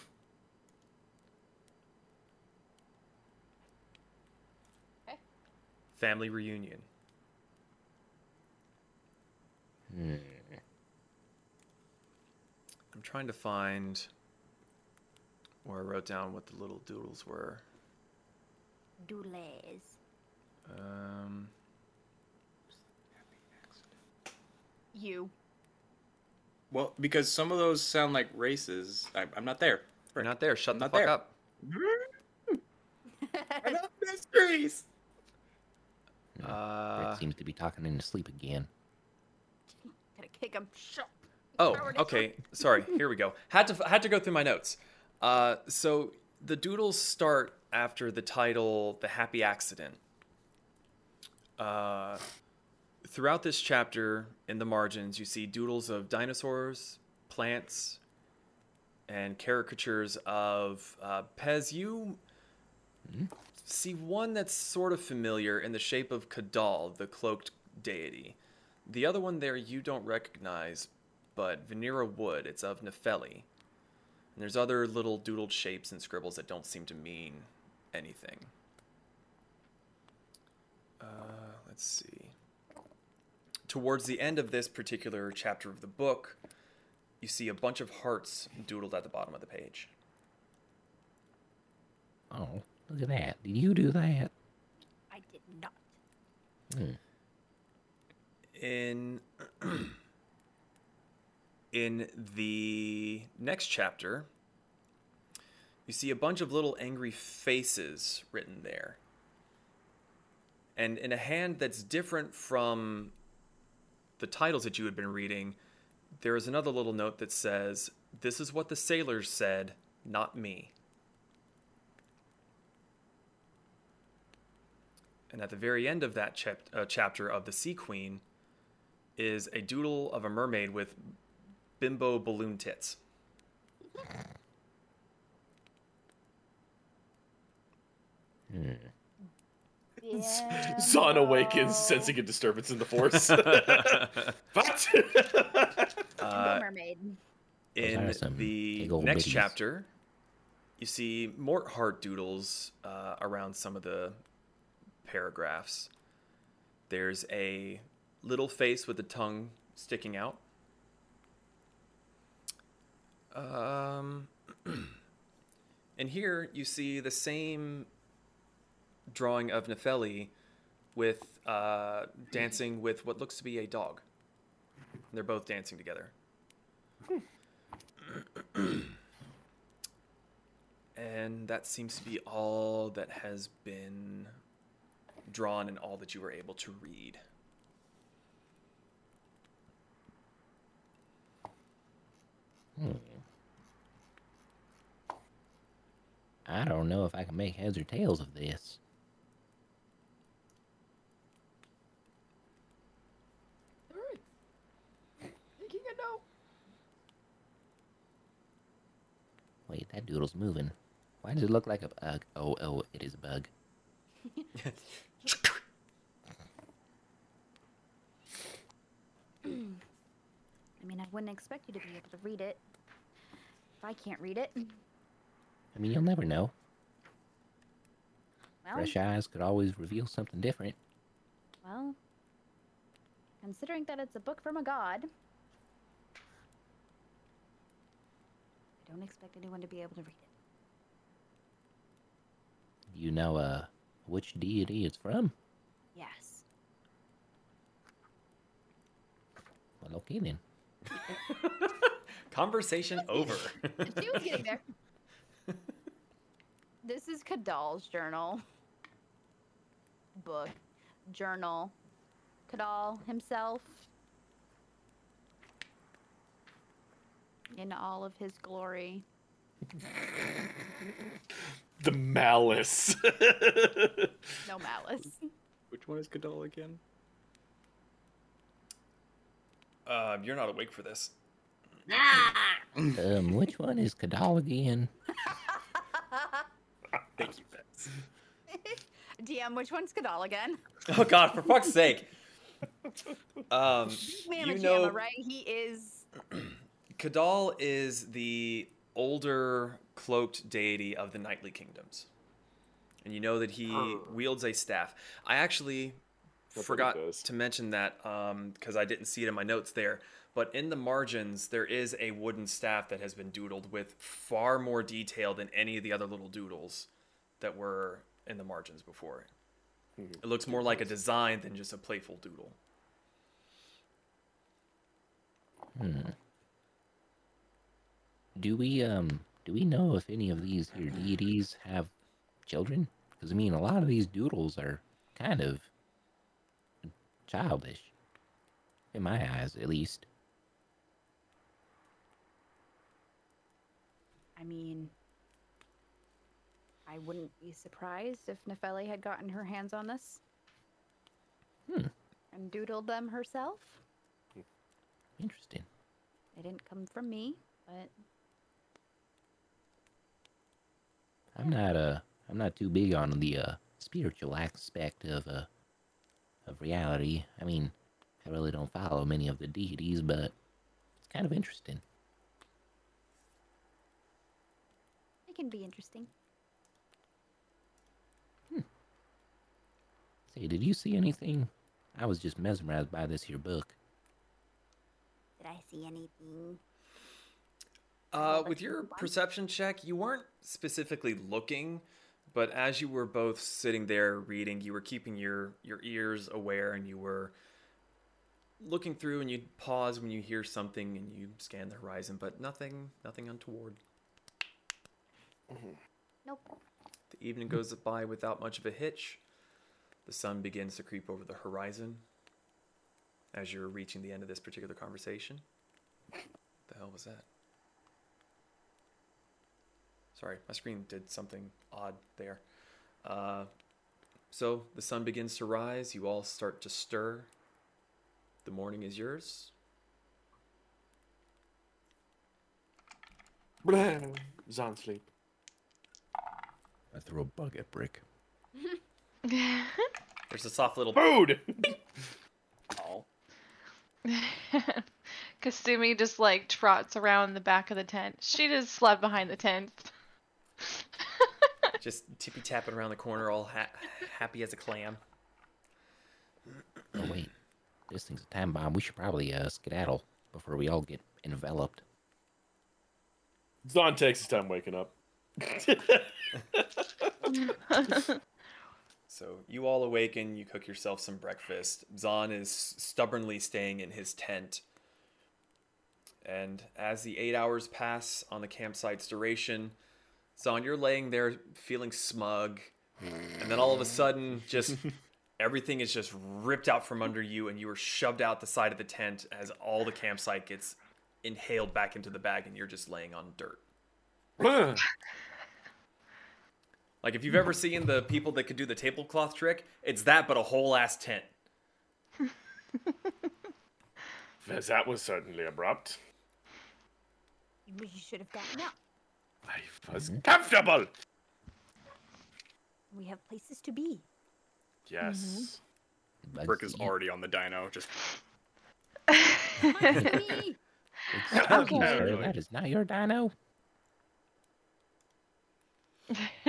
Family Reunion. Hmm. I'm trying to find where I wrote down what the little doodles were. Doodles. Um, happy accident. You. Well, because some of those sound like races. I, I'm not there. We're not there. Shut I'm the not fuck there. up. <laughs> I love mysteries. Uh, Brett seems to be talking in his sleep again. Gotta kick him. Shut. Oh, Throw it in. okay. Sorry. Here we go. Had to had to go through my notes. Uh, so the doodles start after the title, "The Happy Accident." Uh, throughout this chapter, in the margins, you see doodles of dinosaurs, plants, and caricatures of uh, Pez. You see one that's sort of familiar in the shape of Kadal, the cloaked deity. The other one there you don't recognize, but Vanera would. It's of Nefeli. And there's other little doodled shapes and scribbles that don't seem to mean anything. Uh, let's see. Towards the end of this particular chapter of the book, you see a bunch of hearts doodled at the bottom of the page. Oh, look at that. Did you do that? I did not. Hmm. in <clears throat> in the next chapter you see a bunch of little angry faces written there. And in a hand that's different from the titles that you had been reading there is another little note that says this is what the sailors said not me. And at the very end of that chap- uh, chapter of the sea queen is a doodle of a mermaid with bimbo balloon tits. Hmm. Yeah. Zon awakens, sensing a disturbance in the force. <laughs> what? <laughs> Uh, mermaid. Those in the next biddies. chapter, you see more heart doodles uh, around some of the paragraphs. There's a little face with the tongue sticking out. Um, <clears throat> and here you see the same drawing of Nefeli with uh, dancing with what looks to be a dog. They're both dancing together. <clears throat> and that seems to be all that has been drawn and all that you were able to read. Hmm. I don't know if I can make heads or tails of this. Wait, that doodle's moving. Why does it look like a bug? Oh, oh, it is a bug. <laughs> I mean, I wouldn't expect you to be able to read it. If I can't read it, I mean, you'll never know. well, Fresh eyes could always reveal something different. well, considering that it's a book from a god, I don't expect anyone to be able to read it. You know, uh, which deity it's from? Yes. Well, okay then. <laughs> <laughs> Conversation over. she was getting there. <laughs> this is Kadal's journal. Book. Journal. Kadal himself. In all of his glory. <laughs> The malice. <laughs> No malice. Which one is Kadal again? Uh, you're not awake for this. Um, which one is Kadal again? <laughs> Thank you, Bets. <laughs> DM, which one's Kadal again? <laughs> Oh God, for fuck's sake. <laughs> Um, Man, you Akiyama, know, right? He is. <clears throat> Kadal is the older cloaked deity of the knightly kingdoms, and you know that he Brr. wields a staff. I actually That's forgot to mention that because I didn't see it in my notes there. But in the margins, there is a wooden staff that has been doodled with far more detail than any of the other little doodles that were in the margins before. Mhm. It looks more like a design than just a playful doodle. Hmm. Do we um do we know if any of these here deities have children? Because I mean, a lot of these doodles are kind of childish, in my eyes, at least. I mean, I wouldn't be surprised if Nefeli had gotten her hands on this. Hmm. And doodled them herself. Interesting. They didn't come from me, but I'm not uh I'm not too big on the uh spiritual aspect of uh of reality. I mean, I really don't follow many of the deities, but it's kind of interesting. Can be interesting. Hmm. Say, did you see anything? I was just mesmerized by this here book. Did I see anything? Uh, with your perception check, you weren't specifically looking, but as you were both sitting there reading, you were keeping your your ears aware, and you were looking through, and you'd pause when you hear something, and you scan the horizon, but nothing, nothing untoward. Nope. The evening goes by without much of a hitch. The sun begins to creep over the horizon as you're reaching the end of this particular conversation. the hell was that? Sorry, my screen did something odd there. Uh, so the sun begins to rise. You all start to stir. The morning is yours. Zon sleep. I throw a bug at Brick. <laughs> There's a soft little. Food! <laughs> Oh. <laughs> Kasumi just like trots around the back of the tent. She just slept behind the tent. just tippy tapping around the corner, all ha- happy as a clam. Oh wait, this thing's a time bomb. We should probably uh, skedaddle before we all get enveloped. Zon takes his time waking up. <laughs> So you all awaken, you cook yourself some breakfast. Zon is stubbornly staying in his tent. And as the eight hours pass on the campsite's duration, Zon, you're laying there feeling smug. And then all of a sudden, just <laughs> everything is just ripped out from under you, and you are shoved out the side of the tent as all the campsite gets inhaled back into the bag, and you're just laying on dirt. <laughs> Like if you've ever seen the people that could do the tablecloth trick, it's that but a whole ass tent. <laughs> that was certainly abrupt. You should have gotten up. Life was comfortable. We have places to be. Yes. Mm-hmm. Bugs Brick is already on the dino. Just <laughs> Me. Excuse me, Okay. sir, that is not your dino. <laughs>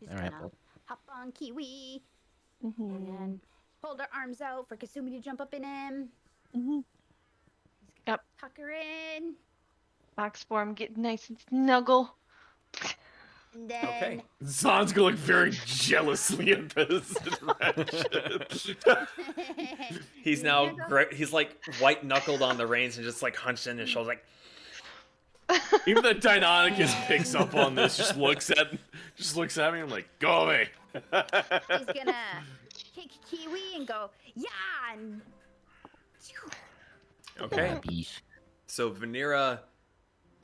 He's All right, gonna hop on Kiwi Mhm. and hold our arms out for Kasumi to jump up in him. Mhm. He's Yep. tuck her in. Box form, get nice and snuggle. And then Okay. Zon's gonna look very jealously at this interaction. <laughs> He's now he's like white knuckled on the reins and just like hunched in his shoulders, like <laughs> Even the Deinonychus picks up on this, just looks at just looks at me and like, go away. <laughs> he's gonna kick Kiwi and go, yeah, and okay. So Vanera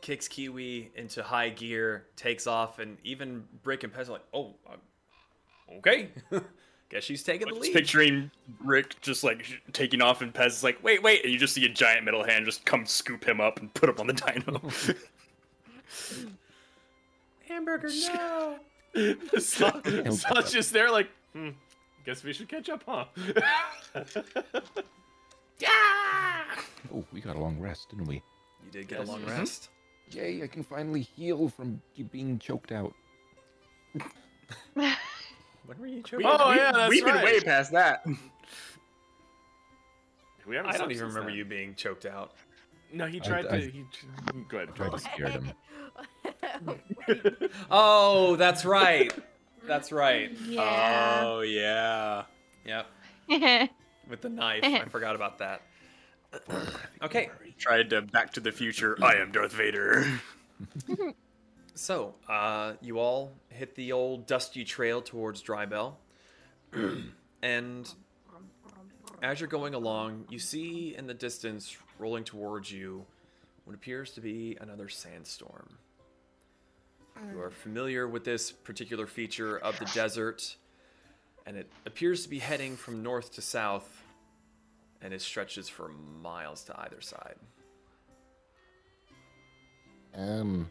kicks Kiwi into high gear, takes off, and even Brick and Pez are like, "Oh, uh, okay." <laughs> Guess she's taking the just lead. picturing Rick just like taking off, and Pez is like, "Wait, wait!" And you just see a giant metal hand just come scoop him up and put him on the dino. <laughs> Hamburger, no. <laughs> Zon, Zon's just there like, hmm, guess we should catch up, huh? <laughs> yeah. Oh, we got a long rest, didn't we? You did get a long Mhm. rest. Yay, I can finally heal from being choked out. When were you choking? Oh, yeah, that's we've been right. way past that. <laughs> we haven't I don't even remember then. you being choked out. No, he tried I- to. He, go ahead. Tried to scare them. Oh, that's right. That's right. <laughs> Yeah. Oh yeah. Yep. <laughs> With the knife. I forgot about that. Okay. Tried to Back to the Future. I am Darth Vader. So, uh, you all hit the old dusty trail towards Drybell. <clears throat> and as you're going along, you see in the distance, rolling towards you, what appears to be another sandstorm. You are familiar with this particular feature of the desert, and it appears to be heading from north to south, and it stretches for miles to either side. Um.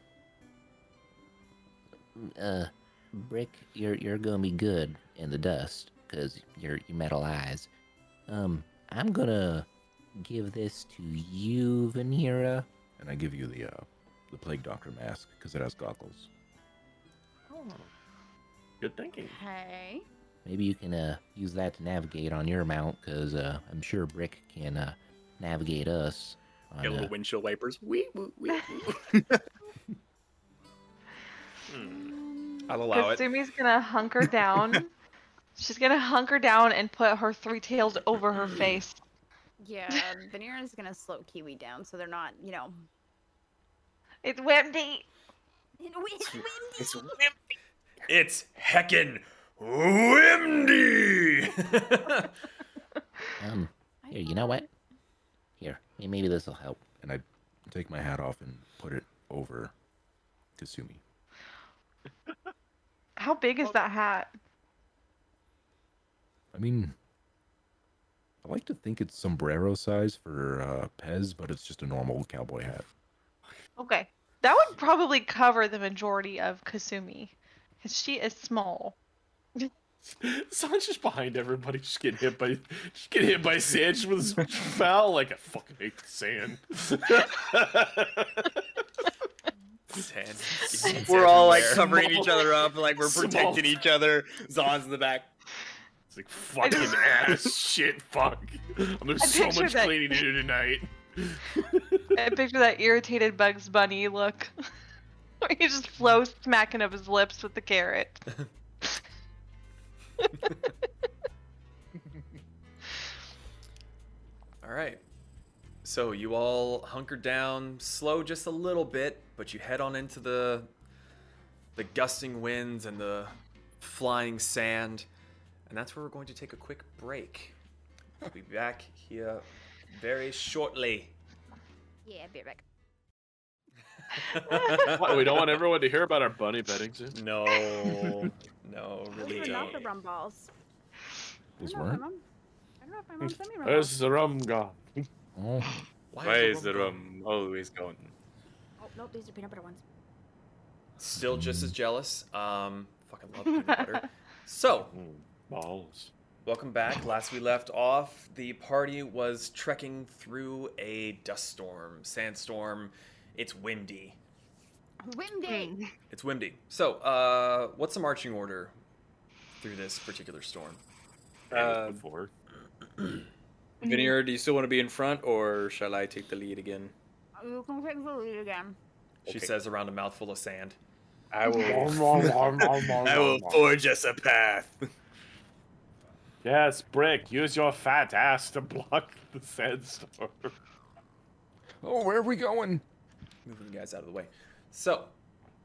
Uh, Brick, you're you're gonna be good in the dust because your your metal eyes. Um, I'm gonna give this to you, Vanera. And I give you the uh, the plague doctor mask because it has goggles. Good thinking. Hey. Maybe you can uh use that to navigate on your mount because uh I'm sure Brick can uh navigate us. On, Get uh, little windshield wipers. Wee, woo, wee, woo. <laughs> <laughs> I'll allow it. Kasumi's gonna hunker down. <laughs> She's gonna hunker down and put her three tails over her face. Yeah, Vanera's gonna slow Kiwi down so they're not, you know. It's Wendy. It's It's heckin' windy. <laughs> um, here, you know what? Here, maybe this will help. And I take my hat off and put it over Kasumi. How big is that hat? I mean, I like to think it's sombrero size for uh, Pez, but it's just a normal cowboy hat. Okay. That would probably cover the majority of Kasumi. Because she is small. <laughs> Zon's just behind everybody, just getting hit by, just getting hit by sand just with his foul. Like I fucking hate <laughs> the sand. Sand. We're all like everywhere. covering each other up, like we're Small. protecting each other. Zon's in the back. It's like fucking just- ass shit. Fuck. Oh, there's I so much that- cleaning to do tonight. I picture that irritated Bugs Bunny look. <laughs> Where he just flows smacking of his lips with the carrot. <laughs> All right. So you all hunker down, slow just a little bit, but you head on into the the gusting winds and the flying sand, and that's where we're going to take a quick break. We'll be back here very shortly. Yeah, be right back. <laughs> What, we don't want everyone to hear about our bunny betting soon. no, <laughs> no, really Those were not the rum balls. I Those don't know if weren't? my mom- I don't know if my mom sent me rum Where's balls. the rum gone? Oh, Why is the rum always gone? Oh, no, these are peanut butter ones. Still just as jealous. Um, fucking love peanut butter. <laughs> So, Mm, balls. Welcome back. Last we left off, the party was trekking through a dust storm, sandstorm. It's windy. Windy. <laughs> It's windy. So, uh, what's the marching order through this particular storm? Uh, before. <clears throat> Mm-hmm. Veneer, do you still want to be in front, or shall I take the lead again? You can take the lead again. She Okay. says around a mouthful of sand. I will. I <laughs> I will forge us a path. Yes, Brick, use your fat ass to block <laughs> the sandstorm. oh, where are we going? Moving you guys out of the way. So,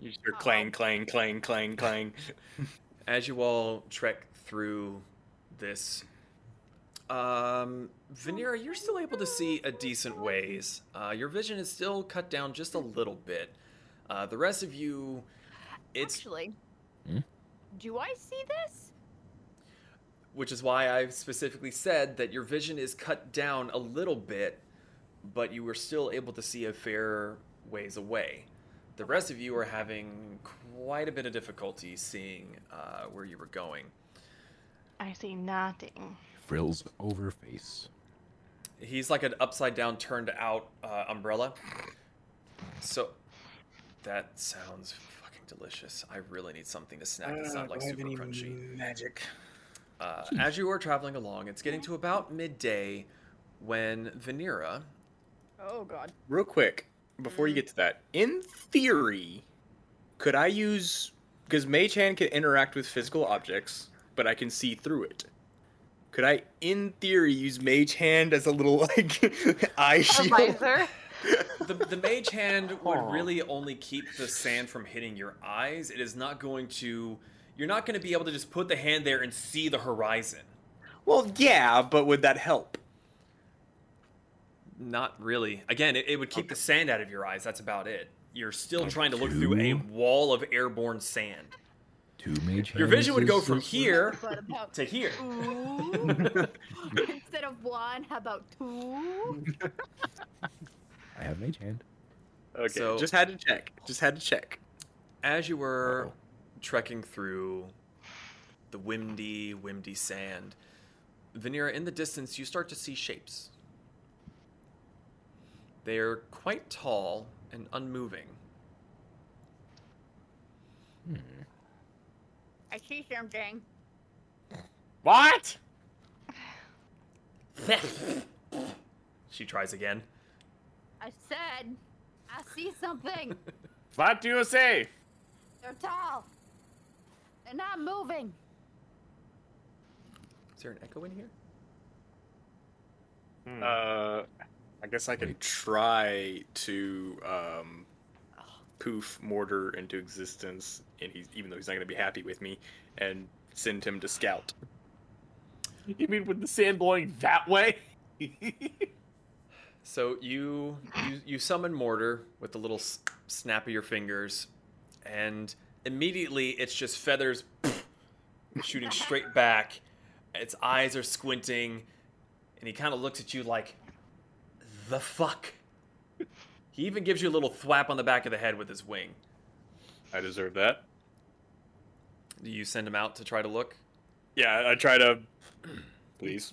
Use your clang, clang, clang, clang, clang. <laughs> as you all trek through this, um, Vanera, you're still able to see a decent ways. Uh, your vision is still cut down just a little bit. Uh, the rest of you, it's Actually, Hmm? do I see this? which is why I specifically said that your vision is cut down a little bit, but you were still able to see a fair ways away. The rest of you are having quite a bit of difficulty seeing uh, where you were going. I see nothing. Frills over face. He's like an upside down, turned out uh, umbrella. So that sounds fucking delicious. I really need something to snack that sound like super crunchy. magic? Uh, as you are traveling along, it's getting to about midday when Vanera. Oh God. Real quick, before you get to that, in theory, could I use because Mage Hand can interact with physical objects, but I can see through it. Could I, in theory, use Mage Hand as a little like <laughs> eye A shield? visor? <laughs> The, the mage hand would Aw. really only keep the sand from hitting your eyes. It is not going to. You're not going to be able to just put the hand there and see the horizon. Well, yeah, but would that help? Not really. Again, it, it would keep the sand out of your eyes. That's about it. You're still trying to look through a wall of airborne sand. Two mage Your vision would go from here to here. <laughs> <laughs> Instead of one, how about two? <laughs> I have mage hand. Okay, So- just had to check. Just had to check. As you were Uh-oh. trekking through the windy, windy sand, Vanera, in the distance, you start to see shapes. They are quite tall and unmoving. Hmm. I see something. What? she tries again. I said, I see something. <laughs> What do you say? They're tall. They're not moving. Is there an echo in here? Hmm. Uh, I guess I could try to um, poof Mortar into existence, and he's even though he's not going to be happy with me, and send him to scout. you mean with the sand blowing that way? <laughs> So you you, you summon Mortar with the little snap of your fingers, and immediately it's just feathers shooting straight back. Its eyes are squinting, and he kind of looks at you like, "The fuck." He even gives you a little thwap on the back of the head with his wing. I deserve that. Do you send him out to try to look? Yeah, I try to. <clears throat> Please.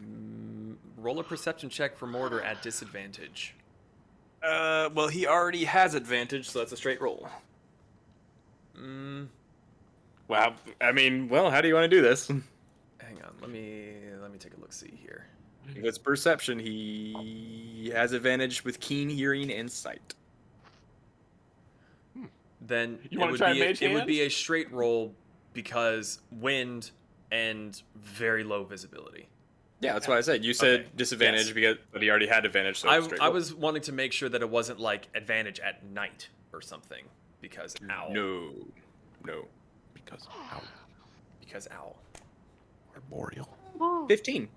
Mm, roll a perception check for Mortar at disadvantage. Uh, well, he already has advantage, so that's a straight roll. Mm, Wow. I mean, well, how do you want to do this? Hang on. Let me let me take a look. See here. If it's perception, he has advantage with keen hearing and sight. Hmm. Then You it would try be a, it would be a straight roll because wind and very low visibility. Yeah, that's why I said. You said Okay. disadvantage Yes. because, but he already had advantage. So I, I was wanting to make sure that it wasn't like advantage at night or something because owl. no, no. Because ow, Because owl. arboreal. Fifteen.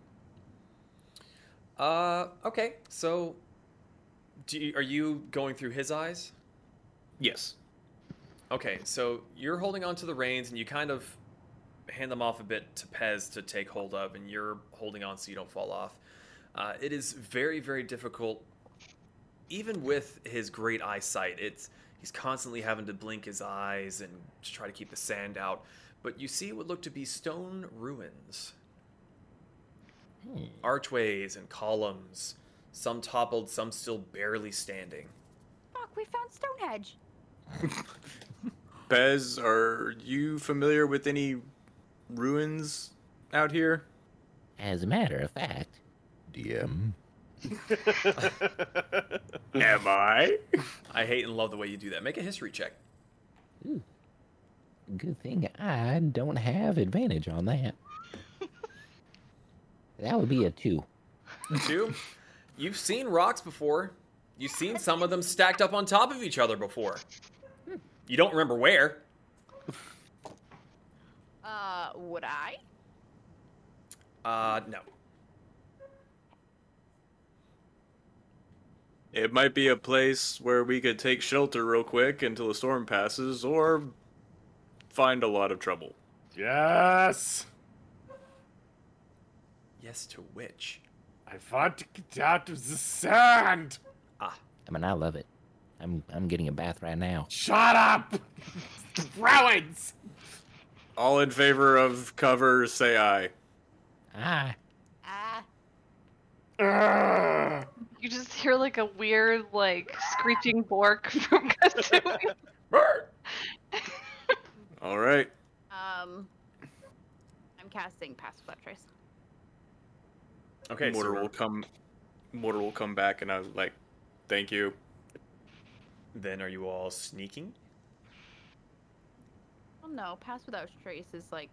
Uh, okay. So, do you, are you going through his eyes? Yes. Okay, so you're holding on to the reins and you kind of hand them off a bit to Pez to take hold of, and you're holding on so you don't fall off. Uh, it is very, very difficult, even with his great eyesight. It's he's constantly having to blink his eyes and to try to keep the sand out. But you see what look to be stone ruins, archways and columns, some toppled, some still barely standing. Fuck, we found Stonehenge. <laughs> Pez, are you familiar with any ruins out here? As a matter of fact, DM. <laughs> Am I? I hate and love the way you do that. Make a history check. good thing I don't have advantage on that. That would be a two. Two, you've seen rocks before. You've seen some of them stacked up on top of each other before. You don't remember where. Uh, would I? Uh, no. It might be a place where we could take shelter real quick until the storm passes, or find a lot of trouble. yes. Yes to which? I want to get out of the sand. Ah. I mean, I love it. I'm I'm getting a bath right now. Shut up. <laughs> Ruins. All in favor of cover, say aye. Ah, Ah, Ugh. You just hear like a weird, like screeching bork <laughs> from Kasumi. <laughs> All right. um, I'm casting Pass Without Trace. Okay, Mortar so will come. Mortar will come back, and I was like, "Thank you." then are you all sneaking? Well, no, Pass Without Trace is like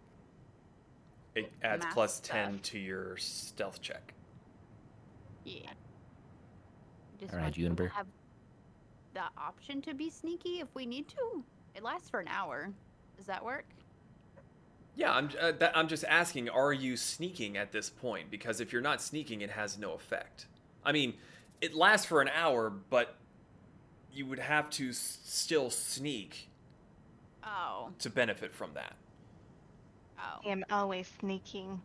It adds Math plus stuff. 10 to your stealth check. Yeah. Just Alright, want people to Juniper. Have the option to be sneaky if we need to. It lasts for an hour. Does that work? Yeah, I'm, uh, that, I'm just asking, are you sneaking at this point? Because if you're not sneaking, it has no effect. I mean, it lasts for an hour, but you would have to s- still sneak Oh, to benefit from that, oh. I am always sneaking.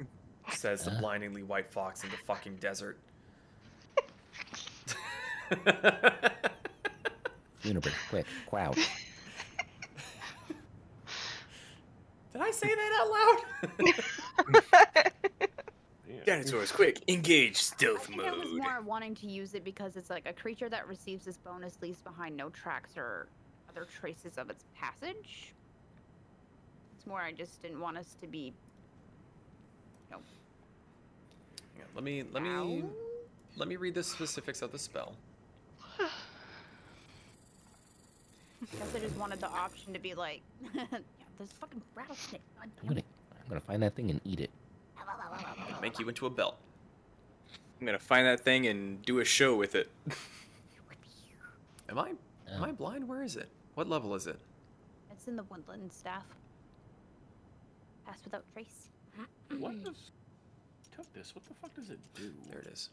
<laughs> says the Uh. blindingly white fox in the fucking desert. <laughs> <laughs> Juniper, quick, crouch. Did I say that out loud? <laughs> Dinosaurs, quick, engage I stealth think I was mode. more wanting to use it because it's like a creature that receives this bonus leaves behind no tracks or other traces of its passage. It's more I just didn't want us to be. Yeah, let me let me Ow. let me read the specifics of the spell. I <sighs> Guess I just wanted the option to be like, yeah, <laughs> there's fucking rattlesnake. I'm gonna I'm gonna find that thing and eat it. <laughs> Make you into a belt. I'm gonna find that thing and do a show with it. <laughs> Am I am. I blind? Where is it? What level is it? It's in the woodland staff. Pass without trace. What the? Took this. What the fuck does it do? There it is.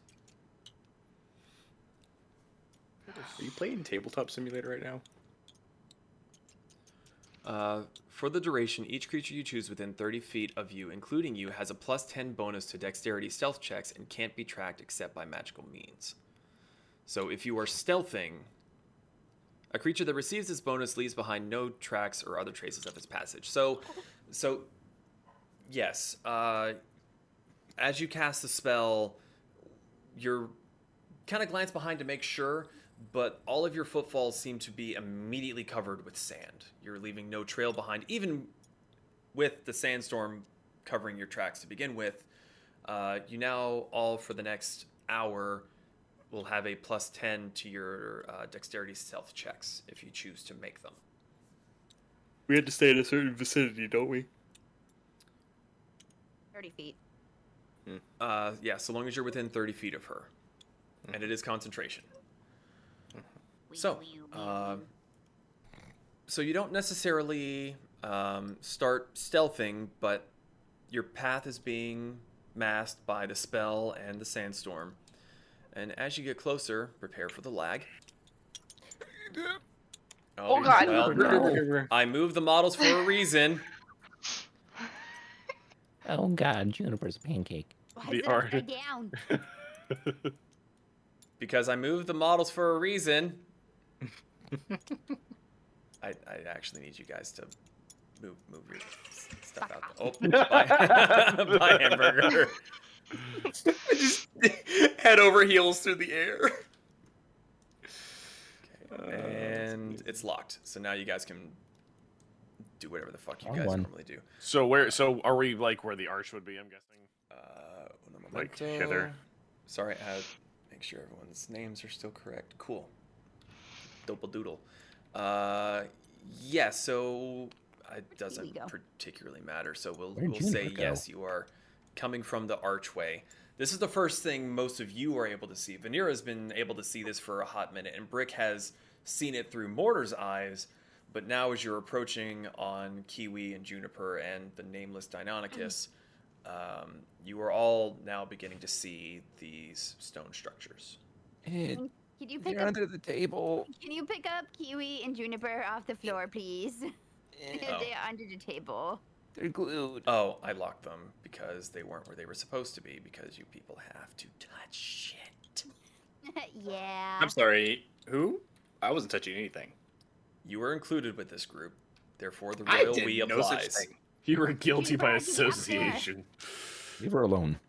Are you playing Tabletop Simulator right now? Uh, for the duration, each creature you choose within 30 feet of you, including you, has a plus 10 bonus to dexterity stealth checks and can't be tracked except by magical means. So if you are stealthing, a creature that receives this bonus leaves behind no tracks or other traces of its passage. So, <laughs> so yes, uh, as you cast the spell, you're kind of glance behind to make sure, but all of your footfalls seem to be immediately covered with sand. You're leaving no trail behind, even with the sandstorm covering your tracks to begin with, uh, you now all for the next hour will have a plus 10 to your uh, dexterity stealth checks if you choose to make them. We had to stay in a certain vicinity, don't we? 30 feet. Uh, yeah, so long as you're within 30 feet of her. And it is concentration. Wee, So, wee, wee, uh, so you don't necessarily um, start stealthing, but your path is being masked by the spell and the sandstorm. And as you get closer, prepare for the lag. Oh, God. well, No. I moved the models for a reason. <laughs> Oh God, Juniper's a pancake. Why the is it art- upside down? <laughs> Because I moved the models for a reason. I, I actually need you guys to move move your stuff out. Oh, bye, <laughs> bye hamburger. just <laughs> head over heels through the air. Okay, and it's locked. So now you guys can do whatever the fuck you guys one. normally do. so where? So are we like where the arch would be? I'm guessing. Uh, Like hither. Sorry, I had make sure everyone's names are still correct. Cool. Dople doodle. Uh, yeah. So it doesn't particularly matter. So we'll we'll say go? yes. You are coming from the archway. This is the first thing most of you are able to see. Vanera has been able to see this for a hot minute, and Brick has seen it through Mortar's eyes. But now, as you're approaching on Kiwi and Juniper and the nameless Deinonychus, <clears throat> um, you are all now beginning to see these stone structures. It, Can you pick they're up? under the table. Can you pick up Kiwi and Juniper off the floor, please? <laughs> Oh. They're under the table. They're glued. Oh, I locked them because they weren't where they were supposed to be because you people have to touch shit. <laughs> yeah. I'm sorry. Who? I wasn't touching anything. You were included with this group, therefore the I royal did we no such applies. thing. You were guilty You by brought me up there. association. Leave her alone.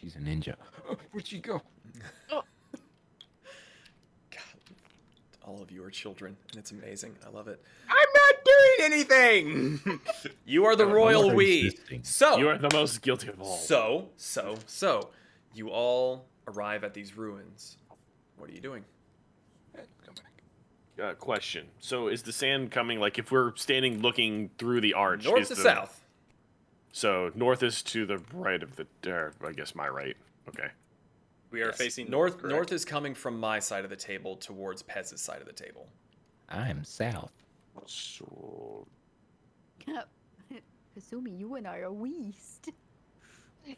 She's a ninja. <gasps> Where'd she go? Oh. God, all of you are children, and it's amazing. I love it. I'm not doing anything. <laughs> You are the No royal we. So, You are the most guilty of all. so, so, so, you all arrive at these ruins. What are you doing? Uh, question. So is the sand coming? Like if we're standing looking through the arch, North is to the, south. So north is to the right of the. Or I guess my right. Okay. We are Yes. facing north. correct? North is coming from my side of the table towards Pez's side of the table. I'm south. So <laughs> Kasumi, you and I are weast.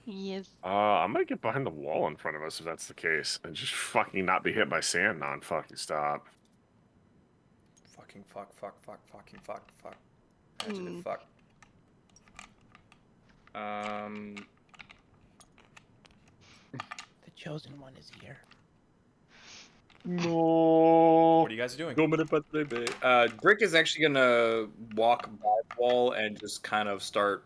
Yes. uh, I'm gonna get behind the wall in front of us if that's the case, and just fucking not be hit by sand non-fucking stop. Fucking fuck, fuck, fuck, fucking fuck, fuck. Adjective fuck. Um, The chosen one is here. No. What are you guys doing? uh, Brick is actually gonna walk by the wall and just kind of start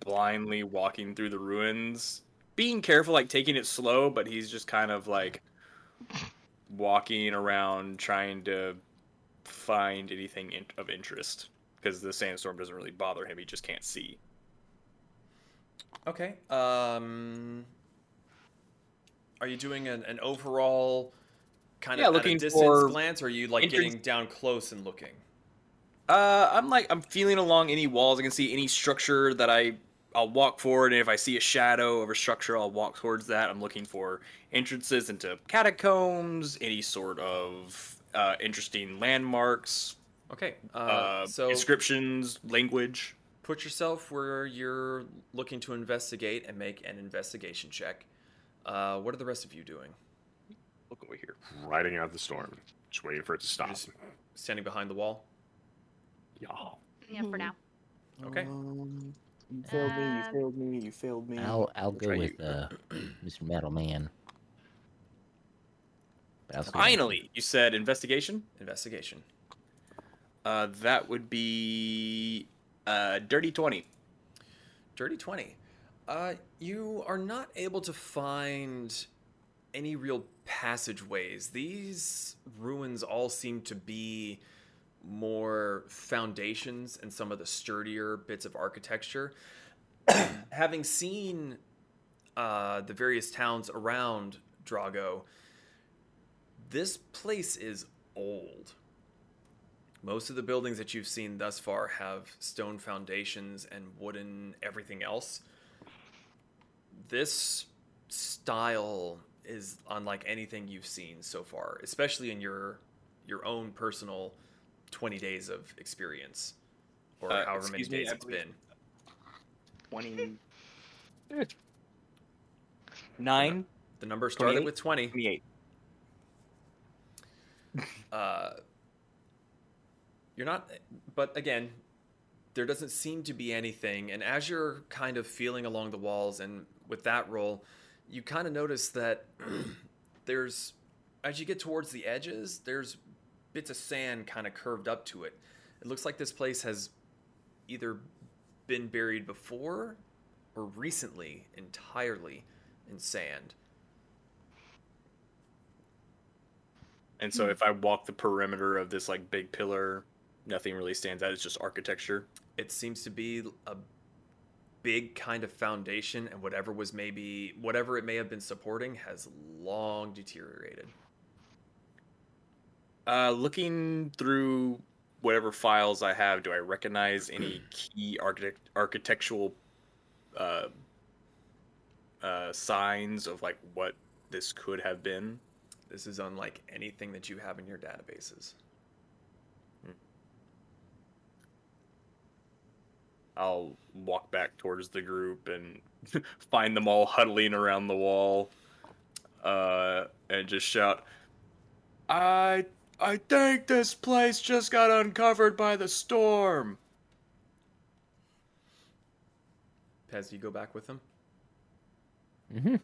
blindly walking through the ruins, being careful, like taking it slow, but he's just kind of like walking around trying to find anything in- of interest because the sandstorm doesn't really bother him; he just can't see. Okay. Um, are you doing an, an overall kind Yeah, of at looking a distance glance, or are you like entrance- getting down close and looking? Uh, I'm like I'm feeling along any walls. I can see any structure that I I'll walk forward, and if I see a shadow of a structure, I'll walk towards that. I'm looking for entrances into catacombs, any sort of uh, interesting landmarks, Okay. Uh, uh, so inscriptions, language. put yourself where you're looking to investigate and make an investigation check. Uh, what are the rest of you doing? Look over here. Riding out the storm, just waiting for it to stop. Just standing behind the wall. Yeah. Yeah, for now. Okay. Um, you failed me. You failed me. You failed me. I'll I'll go try with uh, Mr. Metal Man. But I'll see what- Finally, you said investigation. Investigation. Uh, that would be uh, dirty twenty. Dirty 20. Uh, you are not able to find any real passageways. These ruins all seem to be more foundations and some of the sturdier bits of architecture. <clears throat> having seen uh, the various towns around Drago, this place is old. Most of the buildings that you've seen thus far have stone foundations and wooden everything else. This style is unlike anything you've seen so far, especially in your your own personal 20 days of experience or Uh, however many excuse me, days I it's believe- been. Twenty nine. The number started 28? with 20. Twenty-eight. <laughs> Uh, you're not, but again, there doesn't seem to be anything. And as you're kind of feeling along the walls and with that roll, you kind of notice that <clears throat> there's, as you get towards the edges, there's bits of sand kind of curved up to it. It looks like this place has either been buried before or recently entirely in sand. And so if I walk the perimeter of this like big pillar, nothing really stands out. It's just architecture. it seems to be a big kind of foundation and whatever was maybe whatever it may have been supporting has long deteriorated Uh, looking through whatever files I have, do I recognize any <clears throat> key architect architectural uh, uh, signs of like what this could have been? this is unlike anything that you have in your databases I'll walk back towards the group and <laughs> find them all huddling around the wall, uh, and just shout, "I, I think this place just got uncovered by the storm." pez you go back with them Mm-hmm.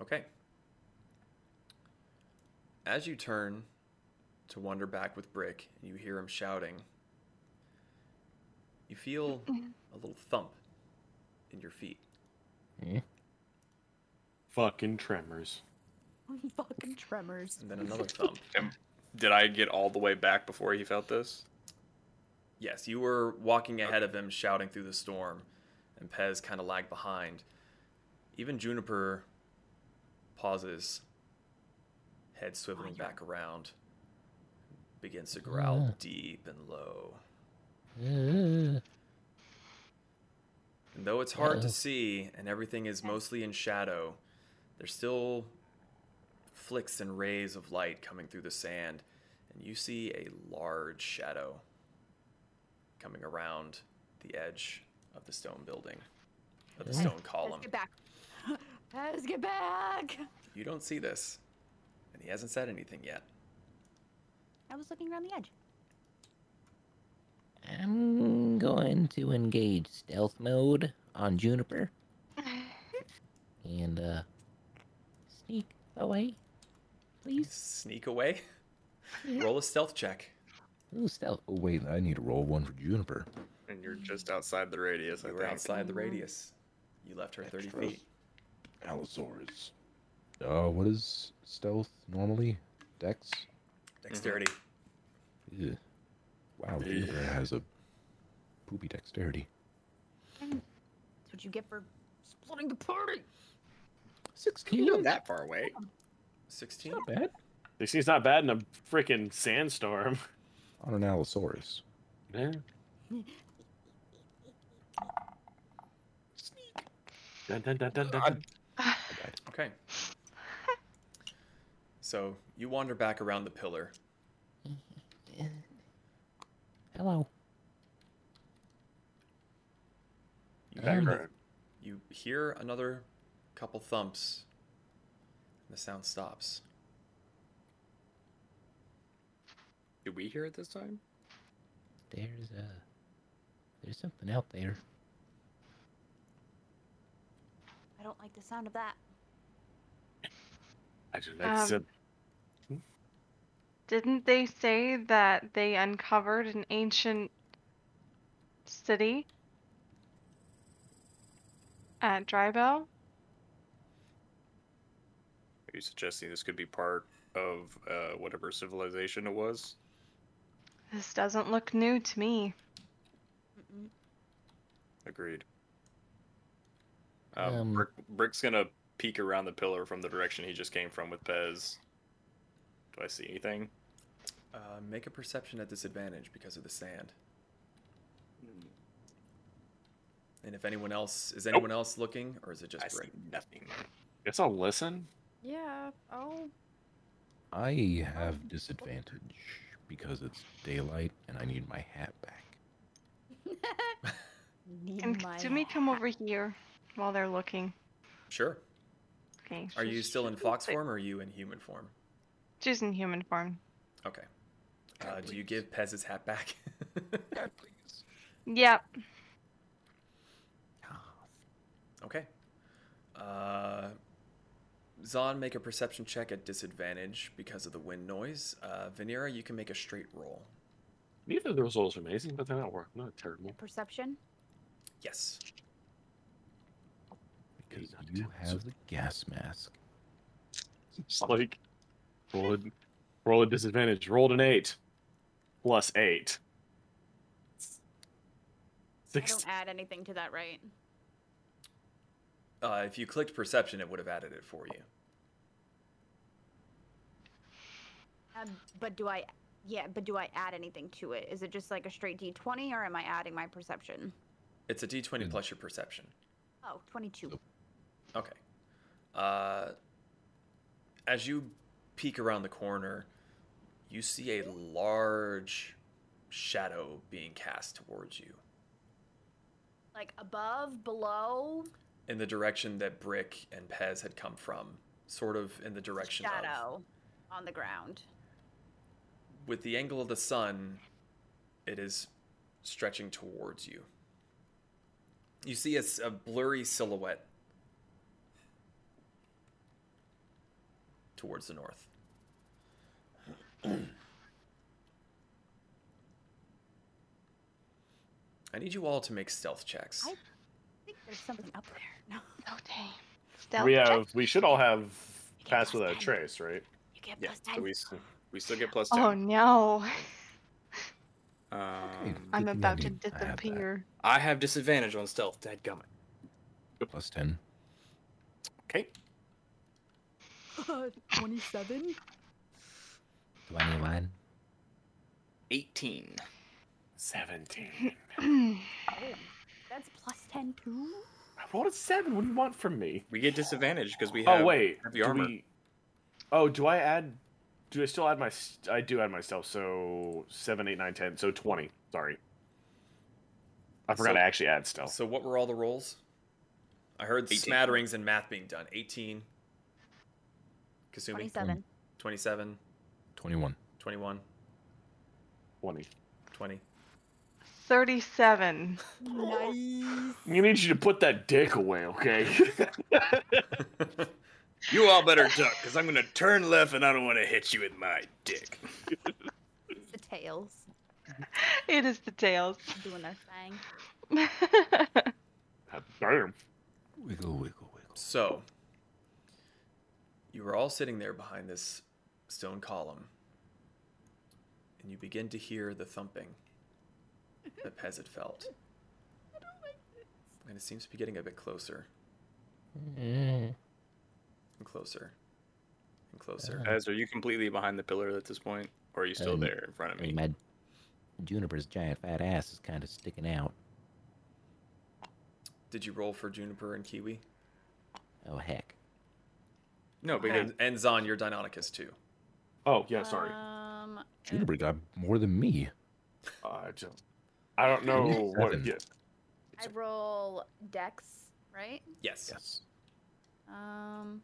okay as you turn to wander back with brick you hear him shouting you feel <laughs> a little thump in your feet Fucking tremors. <laughs> Fucking tremors. and then another thump <laughs> Did I get all the way back before he felt this? Yes, you were walking ahead of him, shouting through the storm, and Pez kind of lagged behind. Even Juniper pauses, head swiveling back around, begins to growl Ah. deep and low. Uh, And though it's hard to see and everything is mostly in shadow, there's still flicks and rays of light coming through the sand, and you see a large shadow coming around the edge of the stone building, of the Yeah. stone Let's column. get back. Let's get back. You don't see this, and he hasn't said anything yet. I was looking around the edge. I'm going to engage stealth mode on Juniper <laughs> and uh sneak away, please. Sneak away. Roll a stealth check. Ooh, stealth. Oh wait, I need to roll one for Juniper. And you're just outside the radius. I You were think. outside the radius. You left her 30 Extra. feet. Allosaurus. Uh, what is stealth normally? Dex. Dexterity. Ew. Wow, <laughs> Juniper has a poopy dexterity. That's what you get for splitting the party. Sixteen. You're not that far away. 16. Not bad. This seems not bad in a freaking sandstorm. <laughs> On an Allosaurus. Yeah. Dun, dun, dun, dun, dun, dun. Okay. <laughs> So you wander back around the pillar. Hello. You, Um, hear, you hear another couple thumps, and the sound stops. Did we hear it this time? There's uh there's something out there. I don't like the sound of that. I just like Um, said, Didn't they say that they uncovered an ancient city at Drybell? Are you suggesting this could be part of uh, whatever civilization it was? This doesn't look new to me. Mm-mm. Agreed. Um, Um, Brick, Brick's gonna peek around the pillar from the direction he just came from with Pez. Do I see anything? Uh, make a perception at disadvantage because of the sand. And if anyone else is anyone else looking, or is it just I see Brick? nothing. Guess I'll listen. Yeah. Oh. I have disadvantage because it's daylight and I need my hat back. <laughs> Need Can my Kasumi come over here while they're looking? Sure. Okay. Are you she's- still in fox form or are you in human form? She's in human form. Okay. Uh, do you give Pez his hat back? <laughs> God, please. Yep. okay. Uh, Zon, make a perception check at disadvantage because of the wind noise. Uh, Vanera, you can make a straight roll. Neither of those rolls are amazing, but they're not work. Not terrible. Perception. Yes. Because you have the gas mask. It's like roll a, roll a disadvantage. Rolled an eight plus eight. I Six. don't add anything to that, right? Uh, if you clicked perception, it would have added it for you. Um, but do I? Yeah, but do I add anything to it? Is it just like a straight d20, or am I adding my perception? It's a d20 Mm. plus your perception. Oh, 22. Okay. Uh, as you peek around the corner, you see a large shadow being cast towards you Like above, below, in the direction that Brick and Pez had come from, sort of in the direction of. shadow on the ground. With the angle of the sun, it is stretching towards you. You see a blurry silhouette towards the north. I need you all to make stealth checks. I- I think there's something up there. No, Oh dang. Stealth we check? have. We should all have pass plus without a 10. trace, right? you get Yeah, plus so we, we still get plus 10. Oh no. <laughs> Um, I'm Good thing I about to need- I have that. disappear. I have disadvantage on stealth. Dadgummit. Plus 10. Okay. <laughs> 27? 21. 18. Seventeen. <clears throat> Oh, that's plus 10 too? I rolled a seven. What do you want from me? We get disadvantage because we oh, have Oh wait. heavy do armor. we- Oh, do I add? Do I still add my? I do add my stealth. So seven, eight, nine, ten. So twenty. Sorry. I forgot So- to actually add stealth. So what were all the rolls? I heard 18. smatterings and math being done. 18. Kasumi. 27. 27. 21. 21. Twenty. 20. 37. Nice. You need you to put that dick away, okay? <laughs> You all better duck because I'm going to turn left and I don't want to hit you with my dick. It's the tails It is the tails. doing their thing. <laughs> Damn. Wiggle, wiggle, wiggle. So, you were all sitting there behind this stone column, and you begin to hear the thumping that <laughs> Pez had felt. And it seems to be getting a bit closer Mm. and closer and closer. Pez, are you completely behind the pillar at this point? Or are you still Um, there in front of me? my Juniper's giant fat ass is kind of sticking out. Did you roll for Juniper and Kiwi? Oh, heck. No, because And, and Zon, you're Deinonychus too. Oh yeah, sorry. Um, Juniper got more than me. I just. I don't know what. Seven. Yeah. I roll dex, right? Yes. Yes. Um,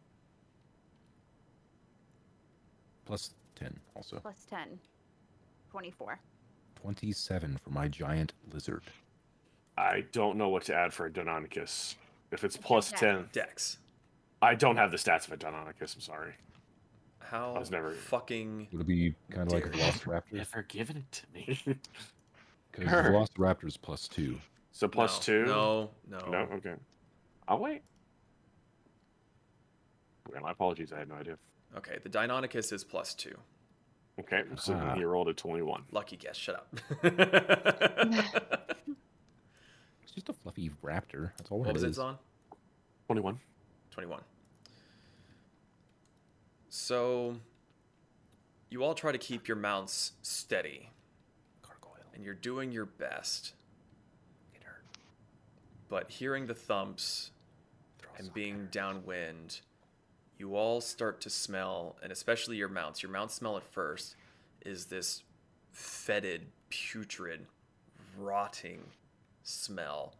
Plus 10 also. plus 10. 24. 27 for my giant lizard. I don't know what to add for a Deinonychus. If it's It's ten, Dex. I don't have the stats of a Deinonychus. I'm sorry. How I was never- fucking Would it be kind of like a Dare you. Velociraptor? Never given it to me. <laughs> Because Sure. Velociraptor's plus 2. So plus no, two. No, no. No. Okay. I'll wait. Okay, my apologies. I had no idea. Okay, the Deinonychus is plus two. Okay, so then he rolled a twenty-one. Lucky guess. Shut up. <laughs> <laughs> It's just a fluffy raptor. That's all What it was it, is. Zon? 21. 21. So, you all try to keep your mounts steady, Gargoyle. and you're doing your best. But hearing the thumps and being downwind, you all start to smell, and especially your mounts, your mounts smell at first, is this fetid, putrid, rotting smell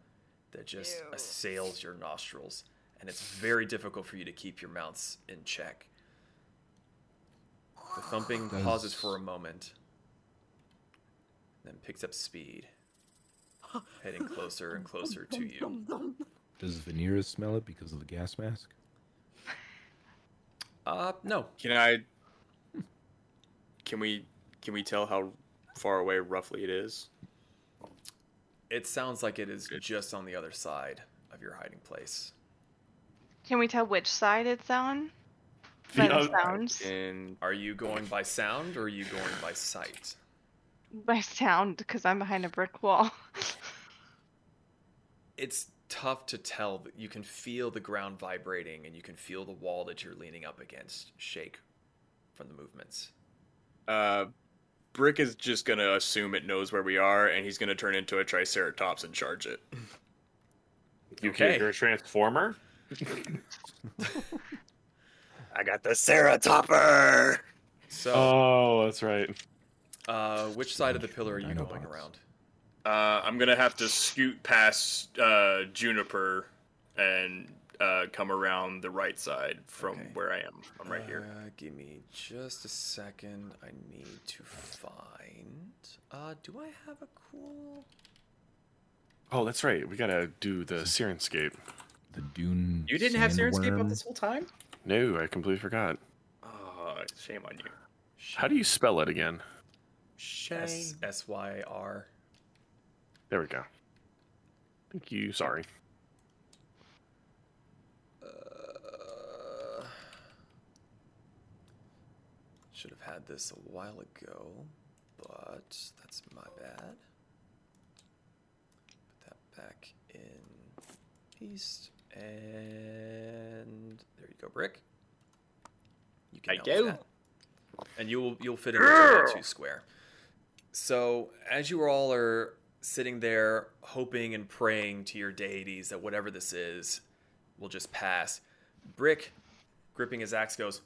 that just Ew. assails your nostrils. And it's very difficult for you to keep your mounts in check. The thumping Does- pauses for a moment, then picks up speed, heading closer and closer to you. Does Vanera smell it because of the gas mask? Uh, no. Can I? Can we? Can we tell how far away roughly it is? It sounds like it is Good. just on the other side of your hiding place. Can we tell which side it's on? By The the sounds. And Are you going by sound or are you going by sight? By sound, because I'm behind a brick wall. <laughs> It's tough to tell. but You can feel the ground vibrating and you can feel the wall that you're leaning up against shake from the movements. uh, Brick is just gonna assume it knows where we are, and he's gonna turn into a Triceratops and charge it. You Okay. you're a transformer? <laughs> <laughs> I got the Ceratopper. So, Oh, that's right. uh, which side of the pillar are you going around? Uh, I'm gonna have to scoot past uh, Juniper and uh, come around the right side from Okay. where I am. I'm right here. Uh, give me just a second. I need to find. Uh, do I have a cool? Oh, that's right. We gotta do the Syrinscape. The dune. You didn't have Syrinscape up this whole time? No, I completely forgot. Oh, shame on you. How do you spell it again? S S Y R. There we go. Thank you. Sorry. Uh, should have had this a while ago, but that's my bad. Put that back in east, and there you go, brick. You can help with that. and you'll you'll fit into that two square. So as you all are sitting there hoping and praying to your deities that whatever this is will just pass, Brick, gripping his axe, goes,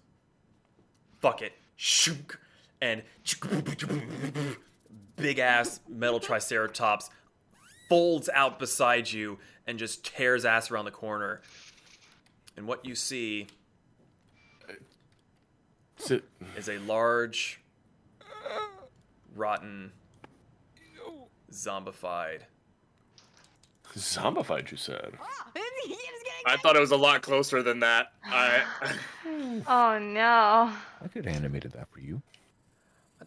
"Fuck it, shunk," and <laughs> big ass metal <laughs> triceratops folds out beside you and just tears ass around the corner. And what you see Sit. is a large, rotten, zombified. Zombified, you said. He was getting I thought it was a lot closer than that. I <sighs> Oh no. I could have animated that for you.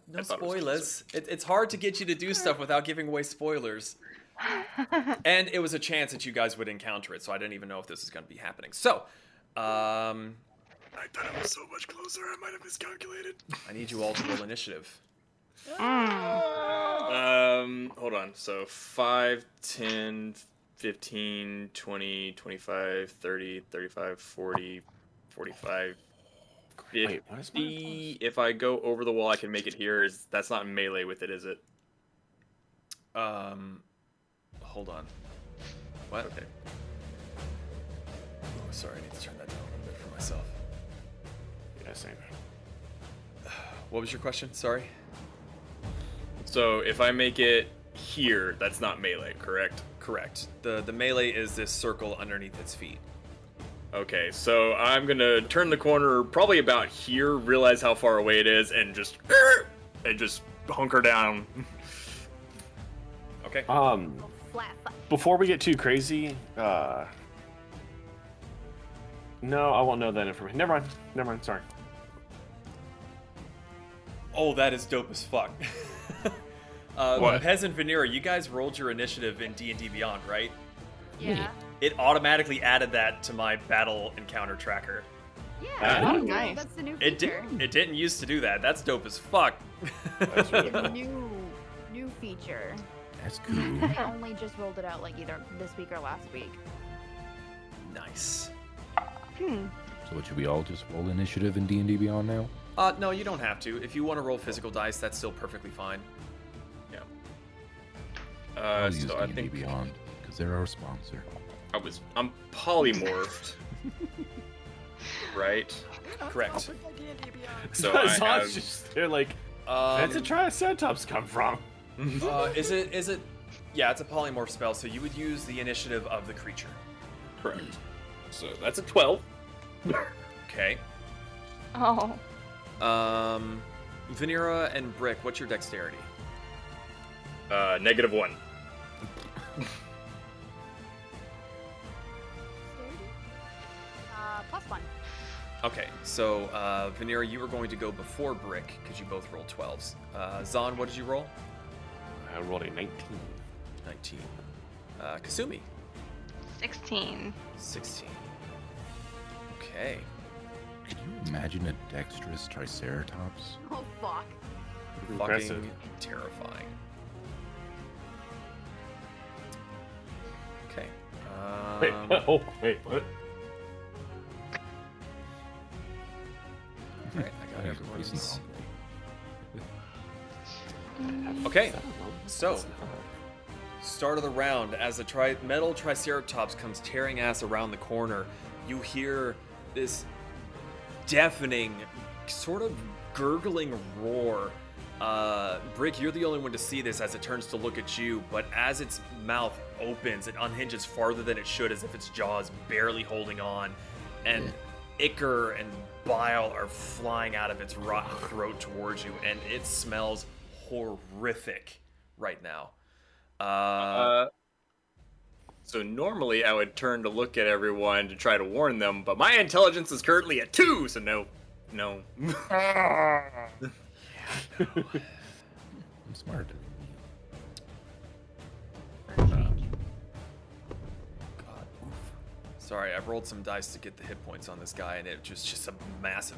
No I thought it spoilers. It, it's hard to get you to do stuff without giving away spoilers. And it was a chance that you guys would encounter it, so I didn't even know if this was going to be happening. So, um, I thought it was so much closer. I might have miscalculated. I need you all to roll initiative. Um, hold on. So 5, 10, 15, 20, 25, 30, 35, 40, 45, 50. Wait, what is my If I go over the wall, I can make it here. Is that's not melee with it, is it? Um, hold on. What? Okay. Oh, sorry, I need to turn that down a little bit for myself. Yeah, same. What was your question? Sorry. So if I make it here, that's not melee, correct? Correct. The the melee is this circle underneath its feet. Okay, so I'm gonna turn the corner probably about here, realize how far away it is, and just <laughs> and just hunker down. Okay. Um, flat foot. Before we get too crazy, uh, no, I won't know that information. Never mind. Never mind. Sorry. Oh, that is dope as fuck. <laughs> uh, What? Pez and Vanera, you guys rolled your initiative in D and D Beyond, right? Yeah. It automatically added that to my battle encounter tracker. Yeah. Oh, that's- nice. That's the new It did. feature. It didn't used to do that. That's dope as fuck. That's really <laughs> It's a new new feature. That's <laughs> cool. I only just rolled it out like either this week or last week. Nice. Hmm. So what should we all just roll initiative in D and D Beyond now? Uh, no, you don't have to. If you want to roll physical dice, that's still perfectly fine. Yeah. Uh, I'll use so I D&D think Beyond because they're our sponsor. I was I'm polymorphed. <laughs> right. Correct. So <laughs> I Zon's have, just they're like, Um, where's the Triceratops come from? Uh, is it? Is it? Yeah, it's a polymorph spell, so you would use the initiative of the creature. correct. So that's a twelve. <laughs> Okay. Oh. Um, Vanera and Brick, what's your dexterity? Uh, negative one. Uh, plus one. Okay, so uh, Vanera, you were going to go before Brick because you both rolled 12s. Uh, Zon, what did you roll? I rolled a 19. 19. Uh, Kasumi, 16. 16. Okay. Could you imagine a dexterous Triceratops? Oh fuck. Impressive. Fucking terrifying. Okay. Wait, Um, <laughs> oh, wait, what? Alright, I got I Okay, so start of the round as the tri- metal triceratops comes tearing ass around the corner you hear this deafening sort of gurgling roar. Uh, brick you're the only one to see this as it turns to look at you but as its mouth opens it unhinges farther than it should as if its jaw is barely holding on and ichor and bile are flying out of its rotten throat towards you and it smells horrific right now uh, Uh, so normally I would turn to look at everyone to try to warn them, but my intelligence is currently at two, so no, no. <laughs> I'm smart. Sorry, I've rolled some dice to get the hit points on this guy, and it was just a massive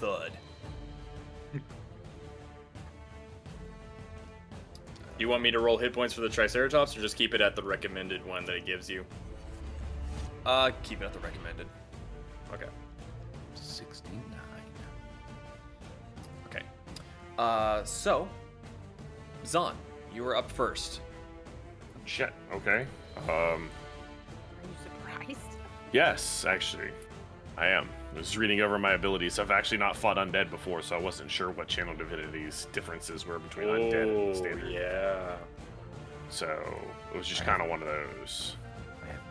thud. You want me to roll hit points for the Triceratops, or just keep it at the recommended one that it gives you? Uh, keep it at the recommended. Okay. 69. Okay. Uh, so, Zon, you are up first. Shit, okay. Um, Are you surprised? yes, actually. I am. I was reading over my abilities. I've actually not fought undead before, so I wasn't sure what channel divinities differences were between undead and standard. Oh, yeah. So it was just kind of one of those. I have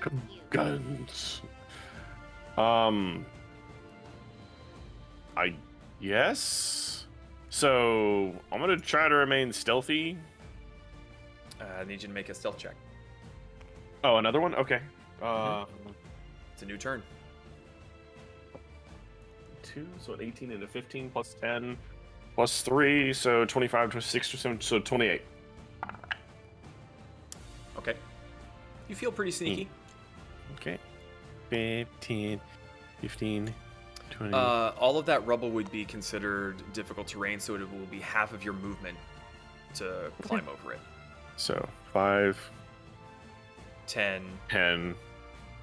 guns. Guns. Um. I Yes? So I'm gonna try to remain stealthy. Uh, I need you to make a stealth check. Oh, another one. Okay. Uh, It's a new turn. two. So an 18 and a 15 plus 10 plus three. So 25, 26, or so, so 28. Okay. You feel pretty sneaky. Okay. 15, 15, 20. Uh, all of that rubble would be considered difficult terrain, so it will be half of your movement to climb over it. so 5, 10, 10,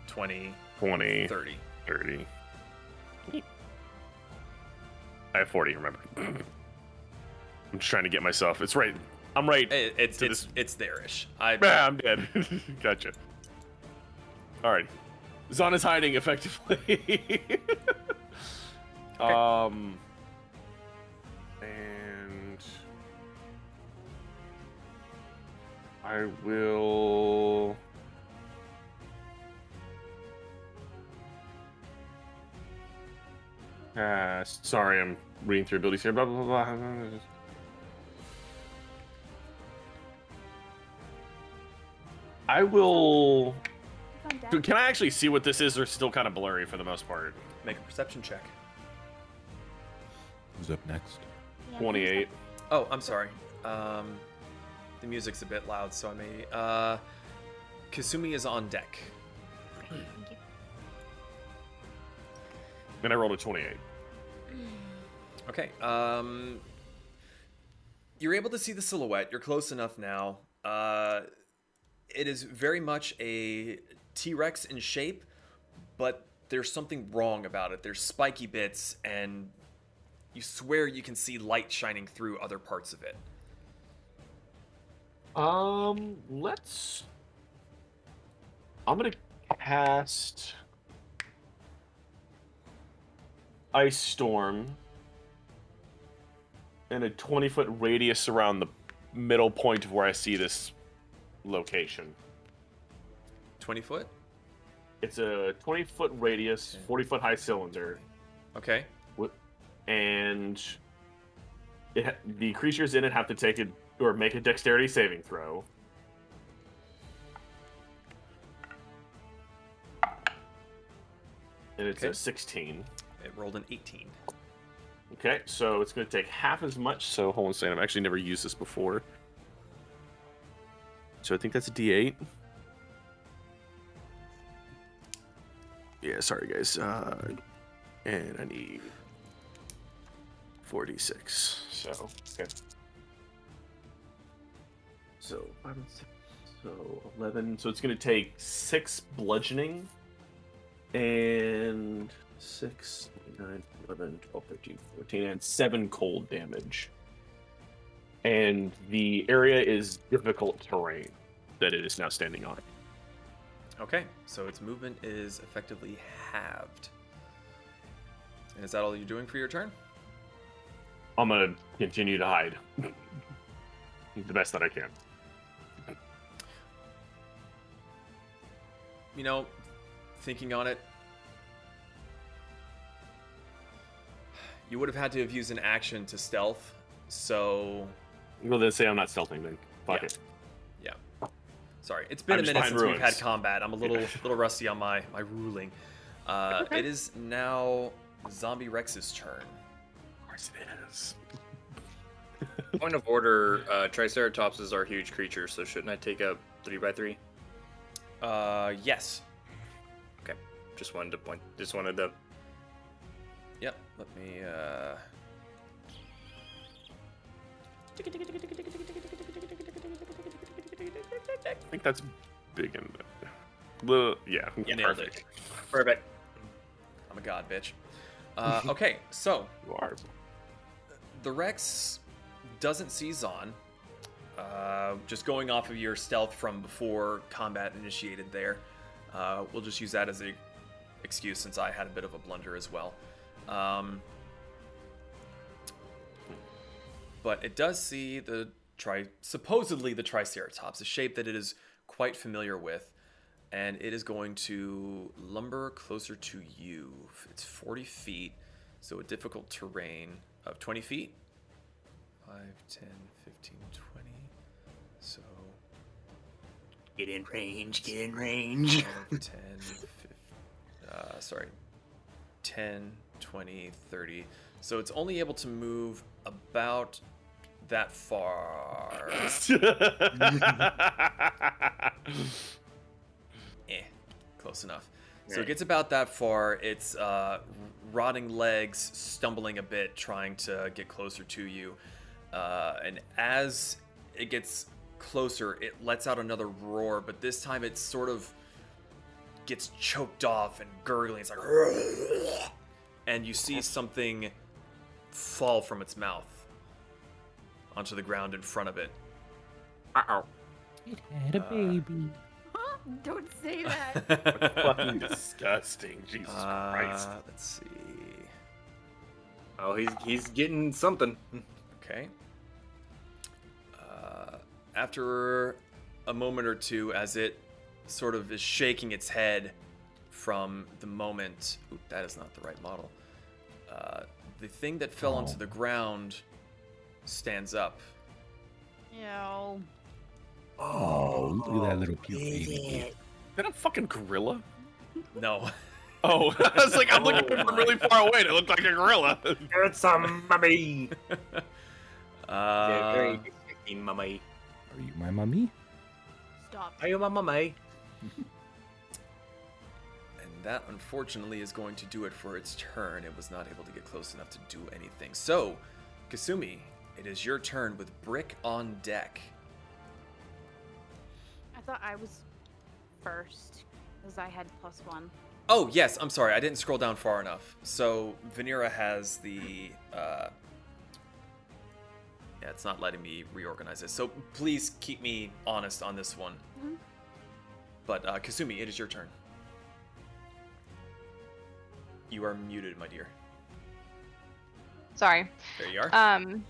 20, 20, 30. 30. I have 40, remember. <clears throat> I'm just trying to get myself. It's right. I'm right. It, it's it's it's there-ish. I <laughs> Ah, I'm dead. <laughs> gotcha. All right. Zon is hiding effectively. <laughs> Um. And I will. Uh, sorry, I'm reading through abilities here. Blah blah blah. blah. I will. Calm down. Dude, Can I actually see what this is, or still kind of blurry for the most part? make a perception check. Who's up next? Yeah, 28. Oh, I'm sorry. Um, the music's a bit loud, so I may. Uh, Kasumi is on deck. And I rolled a 28. Okay. Um, you're able to see the silhouette. You're close enough now. Uh, it is very much a T Rex in shape, but there's something wrong about it. There's spiky bits, and you swear you can see light shining through other parts of it. Um, let's. I'm gonna cast Ice Storm in a 20 foot radius around the middle point of where I see this location. 20 foot? It's a 20 foot radius, 40 foot high cylinder, Okay. and it, the creatures in it have to take it or make a dexterity saving throw. And it's Okay. a 16. It rolled an 18. Okay, so it's going to take half as much. So hold on a second. I've actually never used this before. So I think that's a D8. Yeah, sorry guys. Uh, and I need 46. So okay. So six, so 11. So it's going to take six bludgeoning and 6, 9, 11, 12, 13, 14, and 7 cold damage. And the area is difficult terrain that it is now standing on. Okay, so its movement is effectively halved. And is that all you're doing for your turn? I'm to continue to hide <laughs> the best that I can. You know, thinking on it, you would have had to have used an action to stealth, so Well, then say I'm not stealthing then. Fuck Yeah. it. Yeah. Sorry. It's been I'm a minute behind since we've had combat. I'm a little Yeah. little rusty on my my ruling. Uh, It is now Zombie Rex's turn. Of course it is. <laughs> Point of order: uh, Triceratopses are huge creatures, so shouldn't I take up three by three? Uh, yes. Okay. Just wanted to point. Just wanted to. Let me. Uh... I think that's big and. Well, yeah, perfect. Perfect. I'm a god, bitch. Uh, <laughs> okay, so You are. the Rex doesn't see Zon. Uh, just going off of your stealth from before combat initiated there. Uh, we'll just use that as a excuse since I had a bit of a blunder as well. Um, but it does see the tri supposedly the Triceratops, a shape that it is quite familiar with, and it is going to lumber closer to you. It's 40 feet, so a difficult terrain of 20 feet. 5, 10, 15, 20. So Get in range. Get in range. 12, 10, 15, uh, sorry, 10, 20, 30. So it's only able to move about that far. <laughs> eh, close enough. So it gets about that far. It's uh, rotting legs, stumbling a bit, trying to get closer to you. Uh, and as it gets closer, it lets out another roar, but this time it sort of gets choked off and gurgling. It's like, <laughs> and you see something fall from its mouth onto the ground in front of it. Uh oh. It had a Uh, baby. Don't say <laughs> that. Fucking disgusting. Jesus Christ. Uh, let's see. Oh, he's he's getting something. Okay. Uh, after a moment or two, as it sort of is shaking its head from the moment. Ooh, that is not the right model. Uh, the thing that fell onto Oh. the ground stands up. Yo. Oh, look at that little cute baby. Is that a fucking gorilla? No. <laughs> Oh, <laughs> I was like, I'm looking from really far away. and It looked like a gorilla. It's a mummy. <laughs> Uh, very mummy. Are you my mummy? Stop. Are you my mummy? That unfortunately is going to do it for its turn. It was not able to get close enough to do anything. So, Kasumi, it is your turn with Brick on deck. I thought I was first because I had plus one. Oh, yes, I'm sorry. I didn't scroll down far enough. So, Vanera has the. Uh... Yeah, it's not letting me reorganize this. So, please keep me honest on this one. Mhm. But, uh, Kasumi, it is your turn. You are muted, my dear. Sorry. There you are. Um.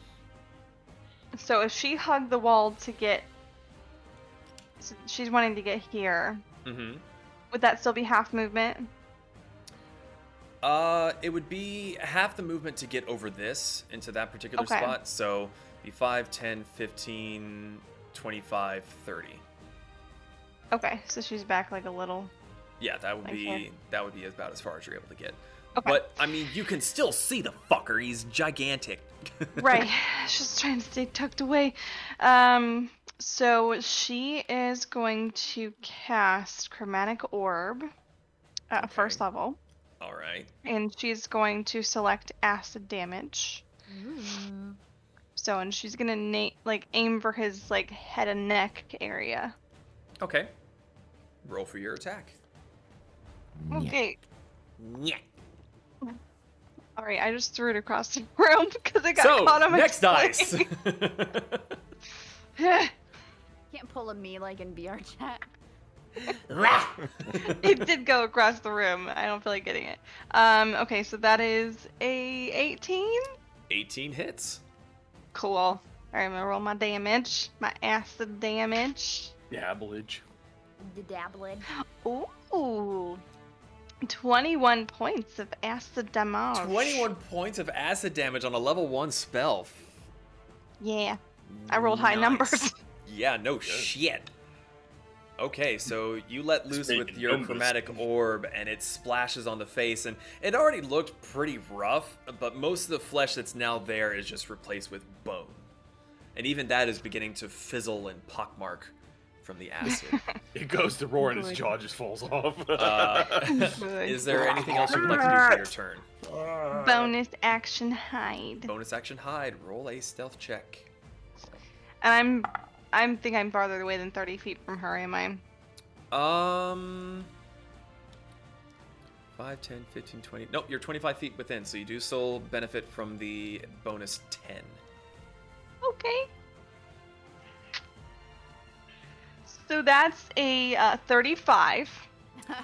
So if she hugged the wall to get, so she's wanting to get here. mm-hmm. Would that still be half movement? Uh, it would be half the movement to get over this into that particular Okay. spot. So, be 5, 10, 15, 25, 30. Okay, so she's back like a little. Yeah, that would be Okay. that would be about as far as you're able to get. Okay. But I mean, you can still see the fucker. He's gigantic. <laughs> right. She's trying to stay tucked away. Um. So she is going to cast Chromatic Orb at Okay. first level, All right. and she's going to select acid damage. Ooh. So, and she's gonna na- like aim for his like head and neck area. Okay. Roll for your attack. Okay. Yeah. All right. I just threw it across the <laughs> room because it got so caught on my next dice. <laughs> <laughs> Can't pull a me like in VR chat. it did go across the room. I don't feel like getting it. Um. Okay. So that is a 18. 18 hits. Cool. All right. I'm gonna roll my damage. My acid damage. Dabblage. The dabbling. Ooh. 21 points of acid damage. 21 points of acid damage on a level one spell. Yeah. I rolled high numbers. <laughs> Yeah, no shit. Okay, so you let loose Big with your numbers. chromatic orb and it splashes on the face and it already looked pretty rough, but most of the flesh that's now there is just replaced with bone. And even that is beginning to fizzle and pockmark from the acid. <laughs> It goes to roar and his jaw just falls off. <laughs> Uh, is there anything else you would like to do for your turn? <laughs> Bonus action hide. Bonus action hide. Roll a stealth check. And I'm I'm think I'm farther away than 30 feet from her, am I? Um. 5, 10, 15, 20. Nope, you're 25 feet within, so you do still benefit from the bonus 10. Okay. So that's a uh, 35. <laughs>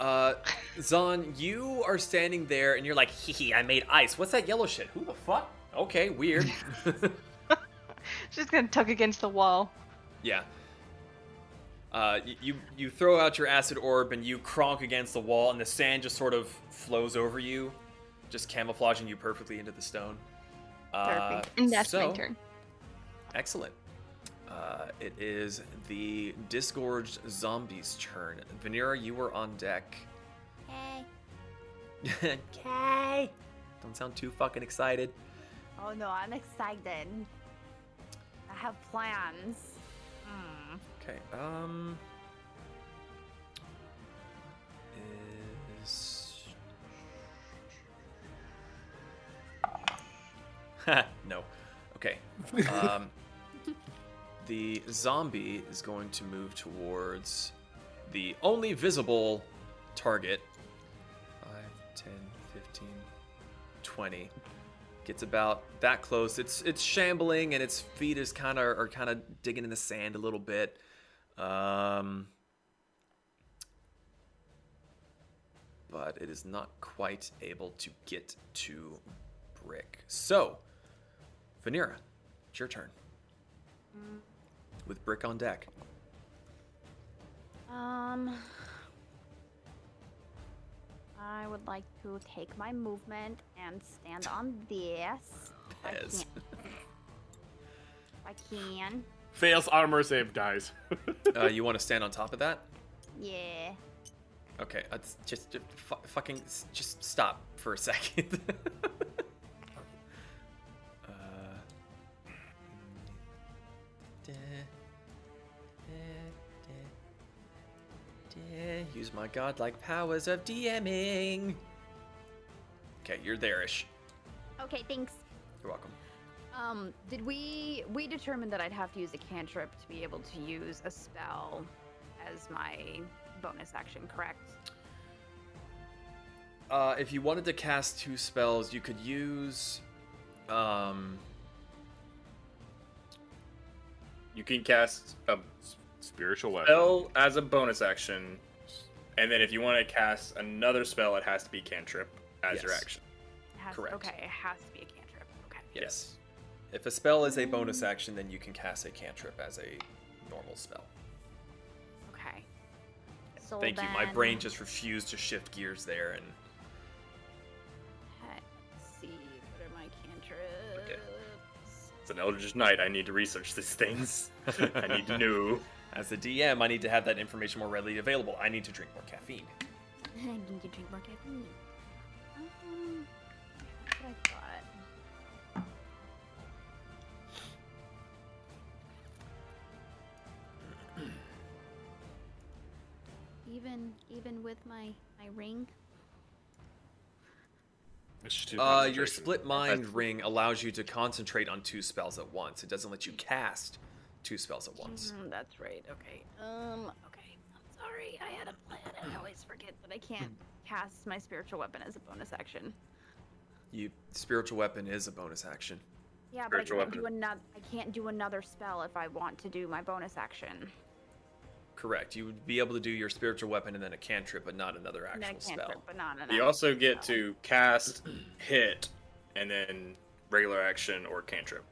Uh, Zon, you are standing there and you're like, hee hee, I made ice. What's that yellow shit? Who the fuck? Okay, weird. <laughs> <laughs> She's gonna tug against the wall. yeah. Uh, you you throw out your acid orb and you cronk against the wall, and the sand just sort of flows over you, just camouflaging you perfectly into the stone. Uh, Perfect. and that's so, my turn. Excellent. Uh, it is the disgorged zombies' turn. Vanera, you were on deck. hey. okay. <laughs> Don't sound too fucking excited. Oh no, I'm excited. I have plans. Hmm. Okay. Um. Is. <laughs> no. Okay. <laughs> Um. The zombie is going to move towards the only visible target. 5, 10, 15, 20. Gets about that close. It's it's shambling and its feet is kind of are kind of digging in the sand a little bit. Um, but it is not quite able to get to Brick. So, Vanera, it's your turn. With Brick on deck. Um, I would like to take my movement and stand on this. if I can. I can. Fails armor save, guys. <laughs> Uh, you want to stand on top of that? Yeah. Okay, uh, just, just fu- fucking just stop for a second. <laughs> use my godlike powers of DMing. Okay, you're there-ish. Okay, thanks. You're welcome. Um, did we we determined that I'd have to use a cantrip to be able to use a spell as my bonus action, correct? Uh, if you wanted to cast two spells, you could use. Um, You can cast a Spiritual weapon. spell as a bonus action, and then if you want to cast another spell, it has to be cantrip as your action. It has, Correct. Okay, it has to be a cantrip. Okay. yes. If a spell is a bonus action, then you can cast a cantrip as a normal spell. Okay. So Thank you. My brain just refused to shift gears there, and Let's see. What are my cantrips? It's an Eldritch Knight. I need to research these things. <laughs> I need to know. As the DM, I need to have that information more readily available. I need to drink more caffeine. <laughs> I need to drink more caffeine. Um, what I thought. <clears throat> Even even with my my ring. It's just too Uh, your split mind ring allows you to concentrate on two spells at once. It doesn't let you cast two spells at once. Mhm, that's right. Okay. Um. Okay. I'm sorry. I had a plan. and I always forget that I can't cast my spiritual weapon as a bonus action. You spiritual weapon is a bonus action. Yeah, but I can't do another. I can't do another spell if I want to do my bonus action. Correct. You would be able to do your spiritual weapon and then a cantrip, but not another actual then a cantrip, spell. but not an You actual also get to cast, hit, and then regular action or cantrip.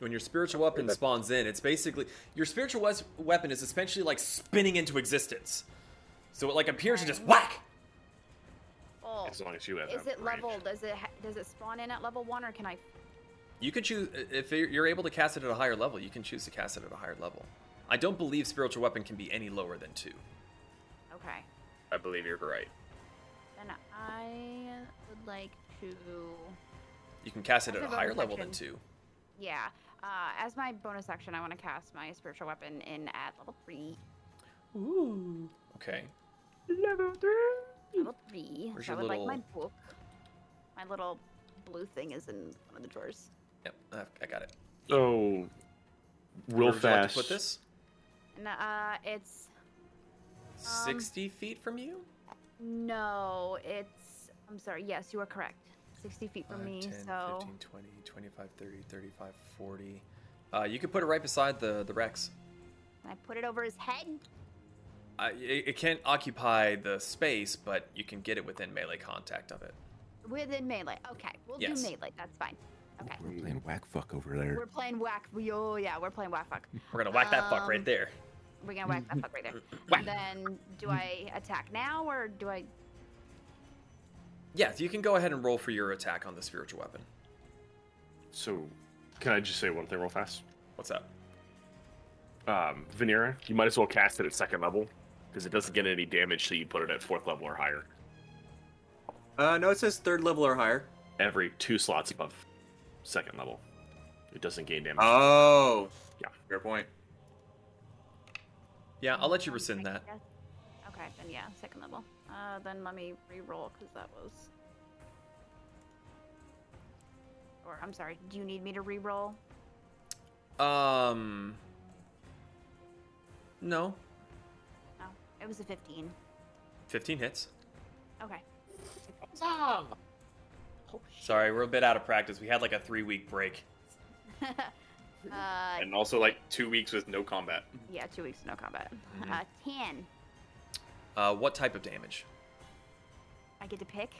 When your spiritual weapon spawns in, it's basically your spiritual wes- weapon is essentially like spinning into existence. So it like appears and just whack. Well, As long as you have is it range. level? Does it ha- does it spawn in at level one, or can I? You could choose if you're you're able to cast it at a higher level. You can choose to cast it at a higher level. I don't believe spiritual weapon can be any lower than two. Okay. I believe you're right. Then I would like to. You can cast it at a a higher bonus level than two. Yeah. Uh, as my bonus action, I want to cast my spiritual weapon in at level three. Ooh. Okay. Level three. Where's so I your would like my book. My little blue thing is in one of the drawers. Yep, I- I got it. So, Where real would you like fast. to put this? And, uh, it's Um, Sixty feet from you. no, it's. I'm sorry. Yes, you are correct. 60 feet from 5, me. 10, so 15, 20, 25, 30, 35, 40. Uh, you could put it right beside the, the Rex. I put it over his head. Uh, it, it can't occupy the space, but you can get it within melee contact of it. Within melee. Okay, we'll Yes. do melee. That's fine. Okay. We're playing whack fuck over there. We're playing whack. We, oh, yeah, we're playing whack fuck. We're gonna whack that fuck Um, right there. We're gonna whack that fuck right there. <laughs> Whack. Then, do I attack now or do I? Yes, you can go ahead and roll for your attack on the spiritual weapon. So, can I just say one thing real fast? What's up? Um, Vanera, you might as well cast it at second level because it doesn't get any damage till you put it at fourth level or higher. Uh, no, it says third level or higher. Every two slots above second level, it doesn't gain damage. Oh, Yeah. fair point. Yeah, I'll let you rescind that. guess- Okay, then yeah, second level. Uh, then let me re-roll because that was. Or I'm sorry. Do you need me to re-roll? Um. No, No, it was a 15. 15 hits. Okay. Sorry, we're a bit out of practice. We had like a three week break. <laughs> uh, And also like two weeks with no combat. yeah, two weeks no combat. Mm-hmm. Uh, 10. Uh, what type of damage? I get to pick.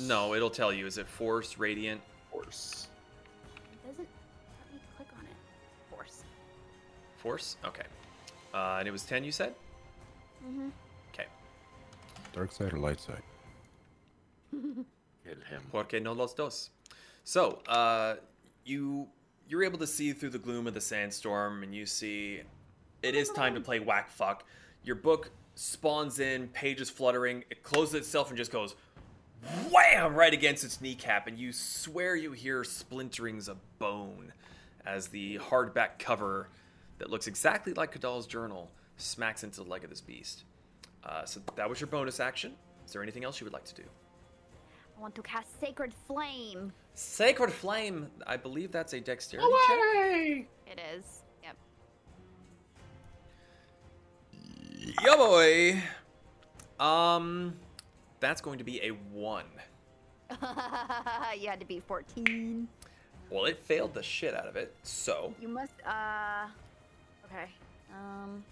No, it'll tell you. Is it force, radiant? Force. It doesn't let me click on it. Force. Force? Okay. Uh, and it was 10, you said? Mm-hmm. Okay. Dark side or light side? <laughs> Hit him. Porque no los dos. So, uh, you you're able to see through the gloom of the sandstorm, and you see it is time to play whack fuck. Your book spawns in, pages fluttering. It closes itself and just goes wham right against its kneecap, and you swear you hear splinterings of bone as the hardback cover that looks exactly like Kadal's journal smacks into the leg of this beast. Uh, so that was your bonus action. Is there anything else you would like to do? I want to cast Sacred Flame. Sacred Flame. I believe that's a dexterity check. It is. Yep. Yeah, boy. Um, that's going to be a one. <laughs> you had to be 14. Well, it failed the shit out of it. So You must, uh. Okay. Um.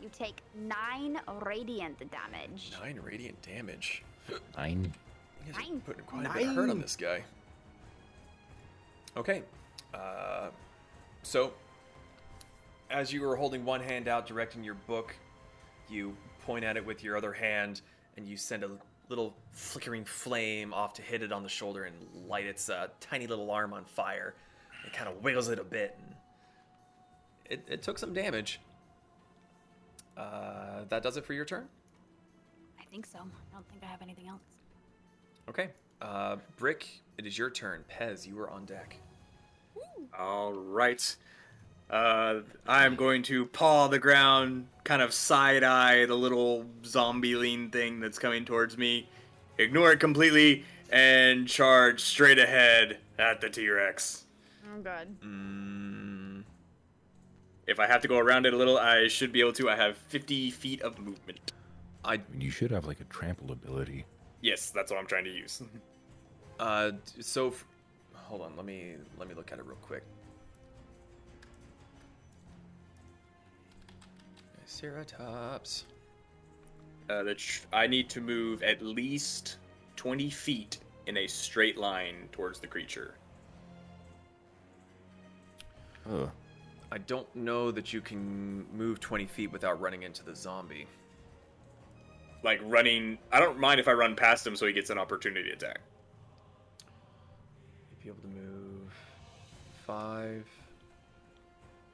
You take nine radiant damage. nine radiant damage. <gasps> Nine. You guys are Nine. putting quite a bit of hurt on this guy. Okay. Uh, so, as you were holding one hand out, directing your book, you point at it with your other hand, and you send a little flickering flame off to hit it on the shoulder and light its uh, tiny little arm on fire. It kind of wiggles it a bit, and it, it took some damage. Uh, that does it for your turn. I think so. I don't think I have anything else. Okay. Uh, Brick, it is your turn. Pez, you are on deck. All right. Uh, I'm going to paw the ground, kind of side eye the little zombie lean thing that's coming towards me, ignore it completely, and charge straight ahead at the T Rex. Oh, God. Mm, If I have to go around it a little, I should be able to. I have 50 feet of movement. I I you should have like a trample ability. Yes, that's what I'm trying to use. <laughs> uh so f- hold on, let me let me look at it real quick. Ceratops. Uh, the tr- I need to move at least 20 feet in a straight line towards the creature. Oh, I don't know that you can move 20 feet without running into the zombie. Like running. I don't mind if I run past him so he gets an opportunity attack. You'd be able to move 5,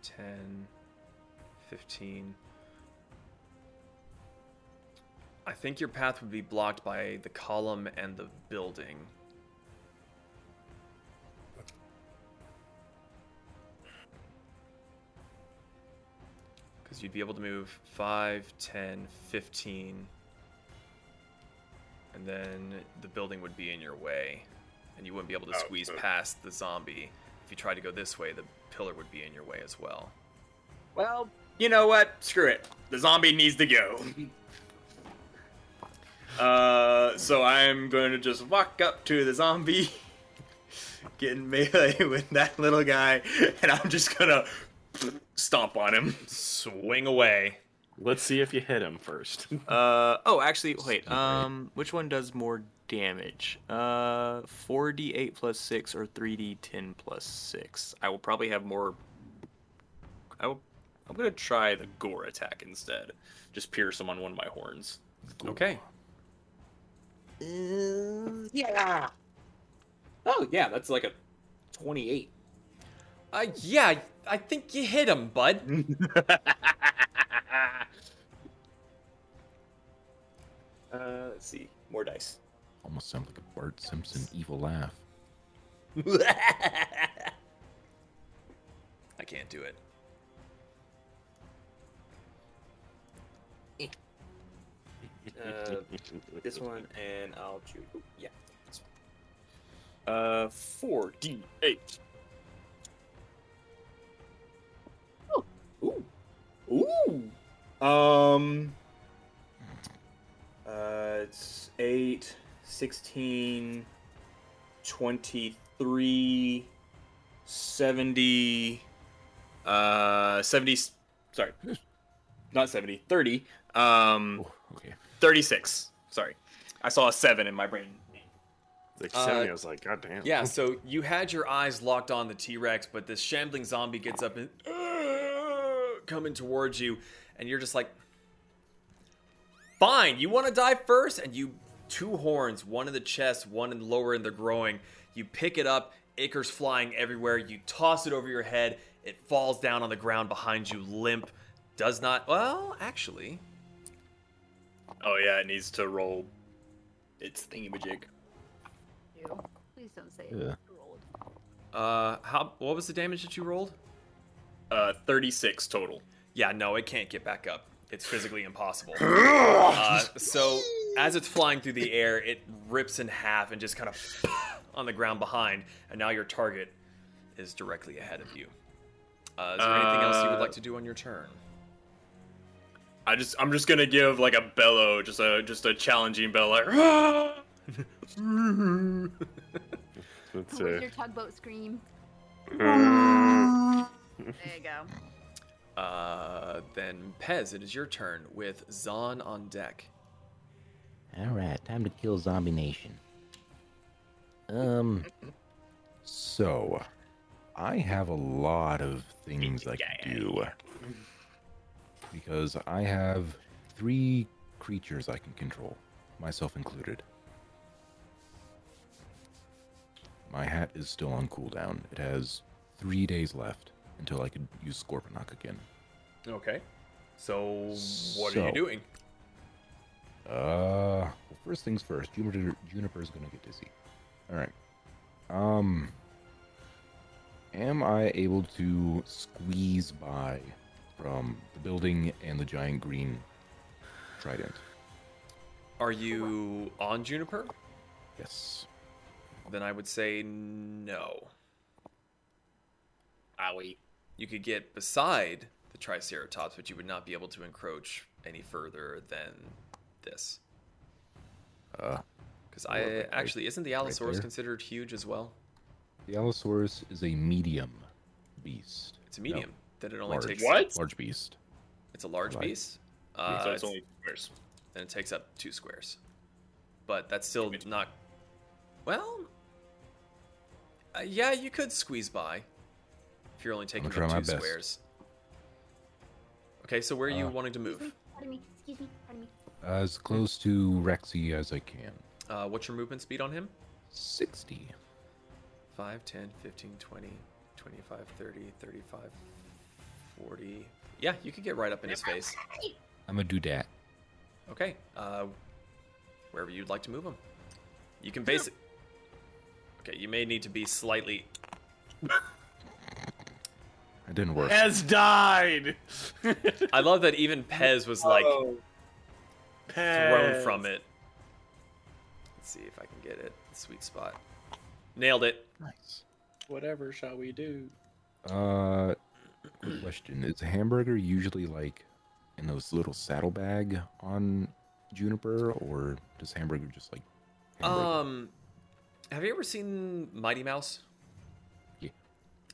10, 15. I think your path would be blocked by the column and the building. Because you'd be able to move 5, 10, 15. And then the building would be in your way. And you wouldn't be able to Oh, squeeze so- past the zombie. If you tried to go this way, the pillar would be in your way as well. Well, you know what? Screw it. The zombie needs to go. <laughs> uh, so I'm going to just walk up to the zombie, <laughs> get in melee <laughs> with that little guy, and I'm just gonna stomp on him. Swing away. Let's see if you hit him first. <laughs> Uh oh, actually, wait. Um, which one does more damage? Uh, 4d8 plus six or 3d10 plus six. I will probably have more. I will. I'm gonna try the gore attack instead. Just pierce him on one of my horns. Okay. Yeah. Oh yeah, that's like a 28. Uh, yeah, I think you hit him, bud. <laughs> Uh, let's see. More dice. almost sounds like a Bart Simpson evil laugh. <laughs> I can't do it. Uh, this one, <laughs> and I'll choose. Yeah. this one. Uh, four D eight. Oh, ooh, ooh. Um. Uh, it's 8, 16, 23, 70, uh, 70, sorry, not 70, 30, um, Oh, okay. 36. Sorry. I saw a 7 in my brain. Like Uh, 70, I was like, God damn. Yeah, so you had your eyes locked on the T Rex, but this shambling zombie gets up and "Ugh," coming towards you, and you're just like, "Fine, you want to die first? And you two horns, one in the chest, one in the lower in the groin. You pick it up, acres flying everywhere. You toss it over your head. It falls down on the ground behind you, limp. Does not. Well, actually, Oh, yeah, it needs to roll its thingamajig. You. Please don't say Yeah. it rolled. uh, how? What was the damage that you rolled? Uh, 36 total. Yeah, no, it can't get back up. it's physically impossible. <laughs> Uh, so as it's flying through the air, it rips in half and just kind of <laughs> on the ground behind, and now your target is directly ahead of you. Uh, is there anything else you would Uh, like to do on your turn? I just I'm just gonna give like a bellow, just a just a challenging bellow. Like, "Ah!" <laughs> Let's Where's see. your tugboat scream? <laughs> There you go. Uh, then Pez, it is your turn with Zon on deck. Alright, time to kill Zombie Nation. Um, So, I have a lot of things I can do. Because I have three creatures I can control, myself included. My hat is still on cooldown. It has three days left until I could use Scorponok again. Okay. So what are you doing? Uh, well, first things first. Juniper, Juniper's gonna get dizzy. All right. Um, am I able to squeeze by from the building and the giant green trident? Are you on Juniper? Yes. Then I would say no. Owie. You could get beside the Triceratops, but you would not be able to encroach any further than this. Uh, Because I right- actually isn't the Allosaurus there. considered huge as well? the Allosaurus is a medium beast. It's a medium. Then it only large. takes What? Large beast. It's a large Right. beast. Uh, so it's only squares. then it takes up two squares. But that's still not. Well, uh, yeah, you could squeeze by if you're only taking up two best. squares. Okay, so where are you Uh, wanting to move? Pardon me. Excuse me. Pardon me. As close to Rexy as I can. Uh, what's your movement speed on him? 60. 5, 10, 15, 20, 25, 30, 35, 40. Yeah, you could get right up in his face. I'm gonna do that. Okay, uh, wherever you'd like to move him. You can basic. Okay, you may need to be slightly. It didn't work. Has died. <laughs> I love that even Pez was like Oh, thrown from it. Let's see if I can get it. Sweet spot. Nailed it. Nice. Whatever shall we do? Uh, quick question: Is hamburger usually like in those little saddlebag on Juniper, or does hamburger just like? hamburger? Um, have you ever seen Mighty Mouse? Yeah.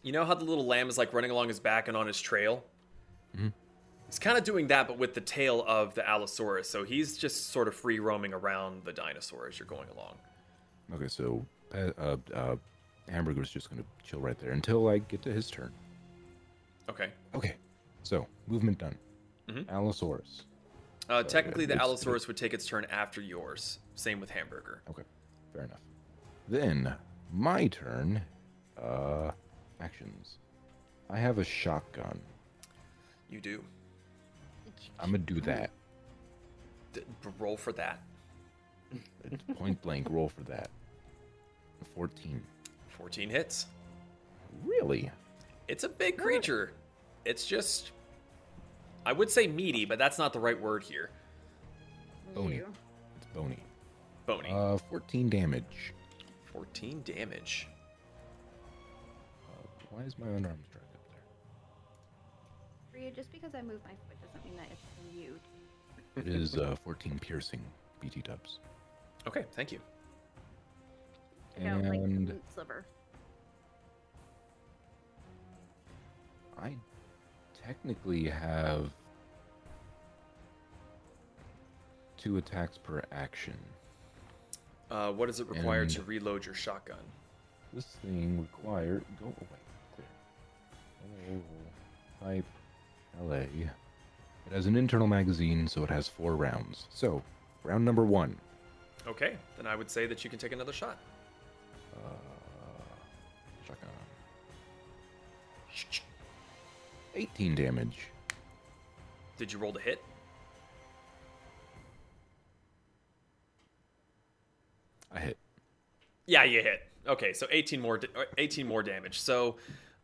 You know how the little lamb is like running along his back and on his trail? Mhm. He's kind of doing that, but with the tail of the Allosaurus. So he's just sort of free roaming around the dinosaur as you're going along. Okay, so uh, uh, uh, hamburger's just gonna chill right there until I get to his turn. Okay. Okay, so movement done. Mhm. Allosaurus. Uh, So, technically, the it's- Allosaurus would take its turn after yours. Same with Hamburger. Okay, fair enough. Then my turn. Uh, actions. I have a shotgun. You do. I'm gonna do that. D- roll for that. <laughs> Point blank, roll for that. 14. 14 hits. Really? It's a big creature. It's just. I would say meaty, but that's not the right word here. Bony. It's bony. Bony. Uh, 14 damage. 14 damage. Uh, why is my unarmed strike up there? Rhea, just because I move my foot doesn't mean that it's from you. It is uh, 14 piercing BT dubs. Okay, thank you. Check out, like, the And boot sliver. I technically have two attacks per action. Uh, what does it require to reload your shotgun? This thing require go away. Clear. Oh, type LA. It has an internal magazine, so it has four rounds. So, round number one. Okay, then I would say that you can take another shot. Uh, 18 damage. Did you roll to hit? I hit. Yeah, you hit. Okay, so 18 more, 18 more damage. So,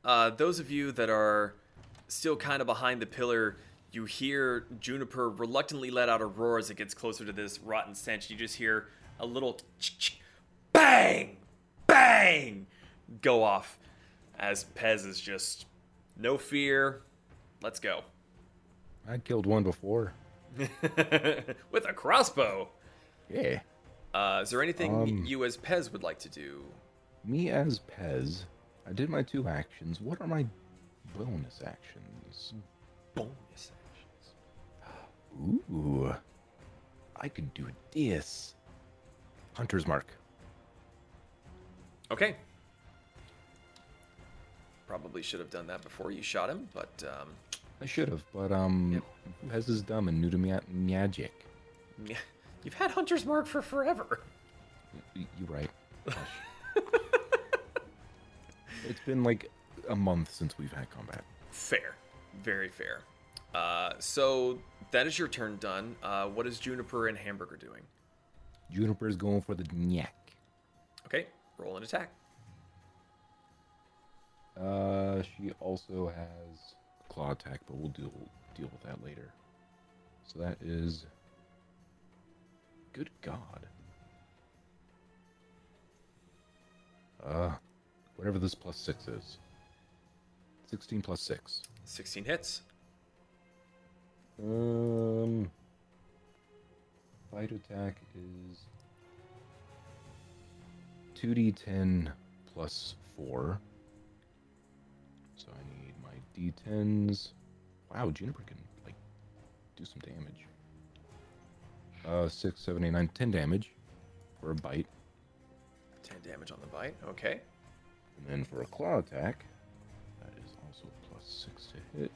uh, those of you that are still kind of behind the pillar, You hear Juniper reluctantly let out a roar as it gets closer to this rotten stench. You just hear a little bang, bang go off as Pez is just no fear. Let's go. I killed one before. <laughs> With a crossbow. Yeah. Uh, is there anything Um, you as Pez would like to do? Me as Pez, I did my two actions. What are my bonus actions? Bonus actions. Ooh. I could do this. Hunter's Mark. Okay. Probably should have done that before you shot him, but um, I should have, but um, Pez is dumb and new to ma- magic. yeah, you've had Hunter's Mark for forever. You're right. It's been like a month since we've had combat. Fair, very fair. Uh, so that is your turn done. Uh, what is Juniper and Hamburger doing? Juniper's going for the neck. Okay, roll an attack. Uh, she also has claw attack, but we'll deal deal with that later. So that is. Good God. Uh, whatever this plus six is. Sixteen plus six. 16 hits. Um, fight attack is two d ten plus four. So I need my d10s. Wow, Juniper can like do some damage. Uh, six, seven, eight, nine, ten damage for a bite, 10 damage on the bite. Okay. and then for a claw attack, that is also plus six to hit.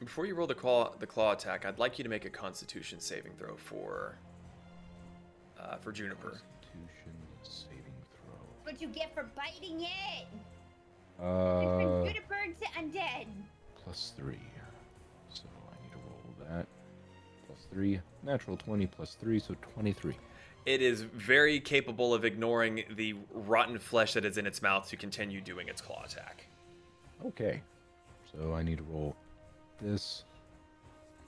Before you roll the claw, the claw attack, I'd like you to make a Constitution saving throw for uh, for Juniper. Constitution saving throw. What you get for biting it? Uh, Different Juniper to undead. plus three. So I need to roll that. Plus three. Natural 20 plus three, so 23. It is very capable of ignoring the rotten flesh that is in its mouth to continue doing its claw attack. Okay. So I need to roll this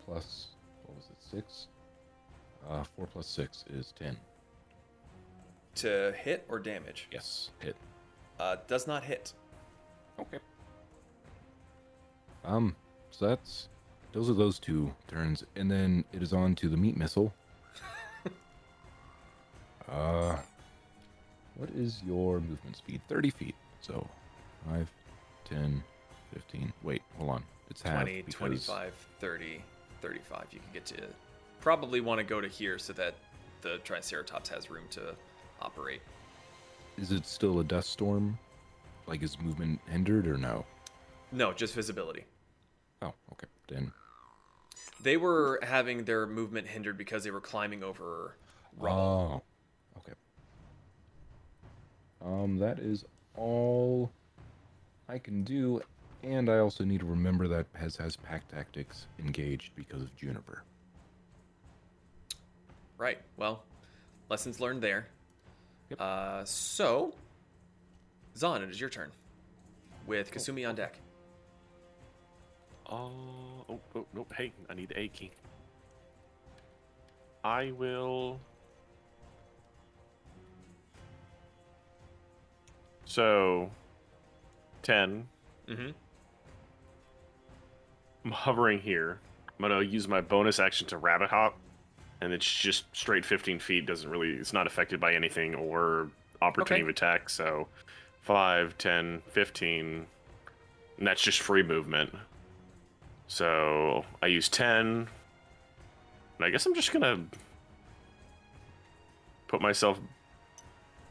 plus, what was it, six? Uh, four plus six is 10. To hit or damage? Yes, hit. Uh, does not hit. Okay. Um, so that's, those are those two turns, and then it is on to the meat missile. <laughs> uh, what is your movement speed? 30 feet. So 5, 10, 15. Wait, hold on. It's half. 20, because- 25, 30, 35. You can get to. Probably want to go to here so that the Triceratops has room to operate. Is it still a dust storm? Like, is movement hindered or no? No, just visibility. Oh, okay. Then. They were having their movement hindered because they were climbing over rubble. Oh, okay. Um, that is all I can do, and I also need to remember that Pez has pack tactics engaged because of Juniper. Right. Well, lessons learned there. Uh, so, Zon, it is your turn. With Kasumi on deck. Uh, oh, oh, no, hey, I need the A key. I will. So, 10. Mm-hmm. I'm hovering here. I'm going to use my bonus action to rabbit hop. And it's just straight 15 feet. Doesn't really, it's not affected by anything or opportunity Okay. of attack. So, 5, 10, 15. And that's just free movement. So, I use 10. And I guess I'm just going to put myself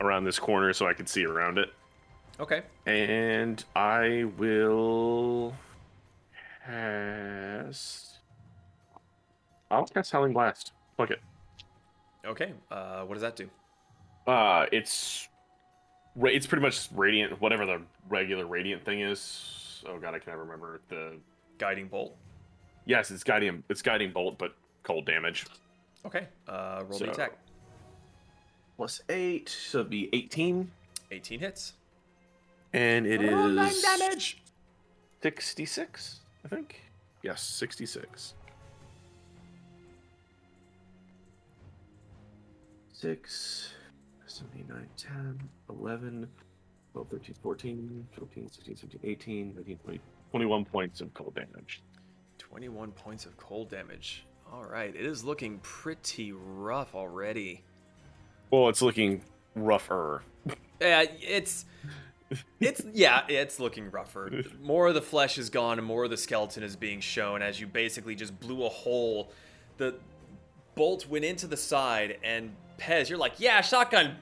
around this corner so I can see around it. Okay. And I will cast. I'll cast Howling Blast. Fuck it. Okay. Uh, what does that do? Uh, it's it's pretty much radiant, whatever the regular radiant thing is. Oh god, I can never remember the. Guiding bolt. Yes, it's guiding. It's guiding bolt, but cold damage. Okay. Uh, roll the attack. Plus eight, so it'd be eighteen, 18 hits. and it is Roll nine damage. sixty-six. I think. Yes, 66. 6, 7, 8, 9, 10, 11, 12, 13, 14, 15, 16, 17, 18, 19, 20, 21 points of cold damage. 21 points of cold damage. All right, it is looking pretty rough already. Well, it's looking rougher. Yeah, it's it's yeah, it's looking rougher. More of the flesh is gone and more of the skeleton is being shown as you basically just blew a hole. The bolt went into the side and Pez, you're like, yeah, shotgun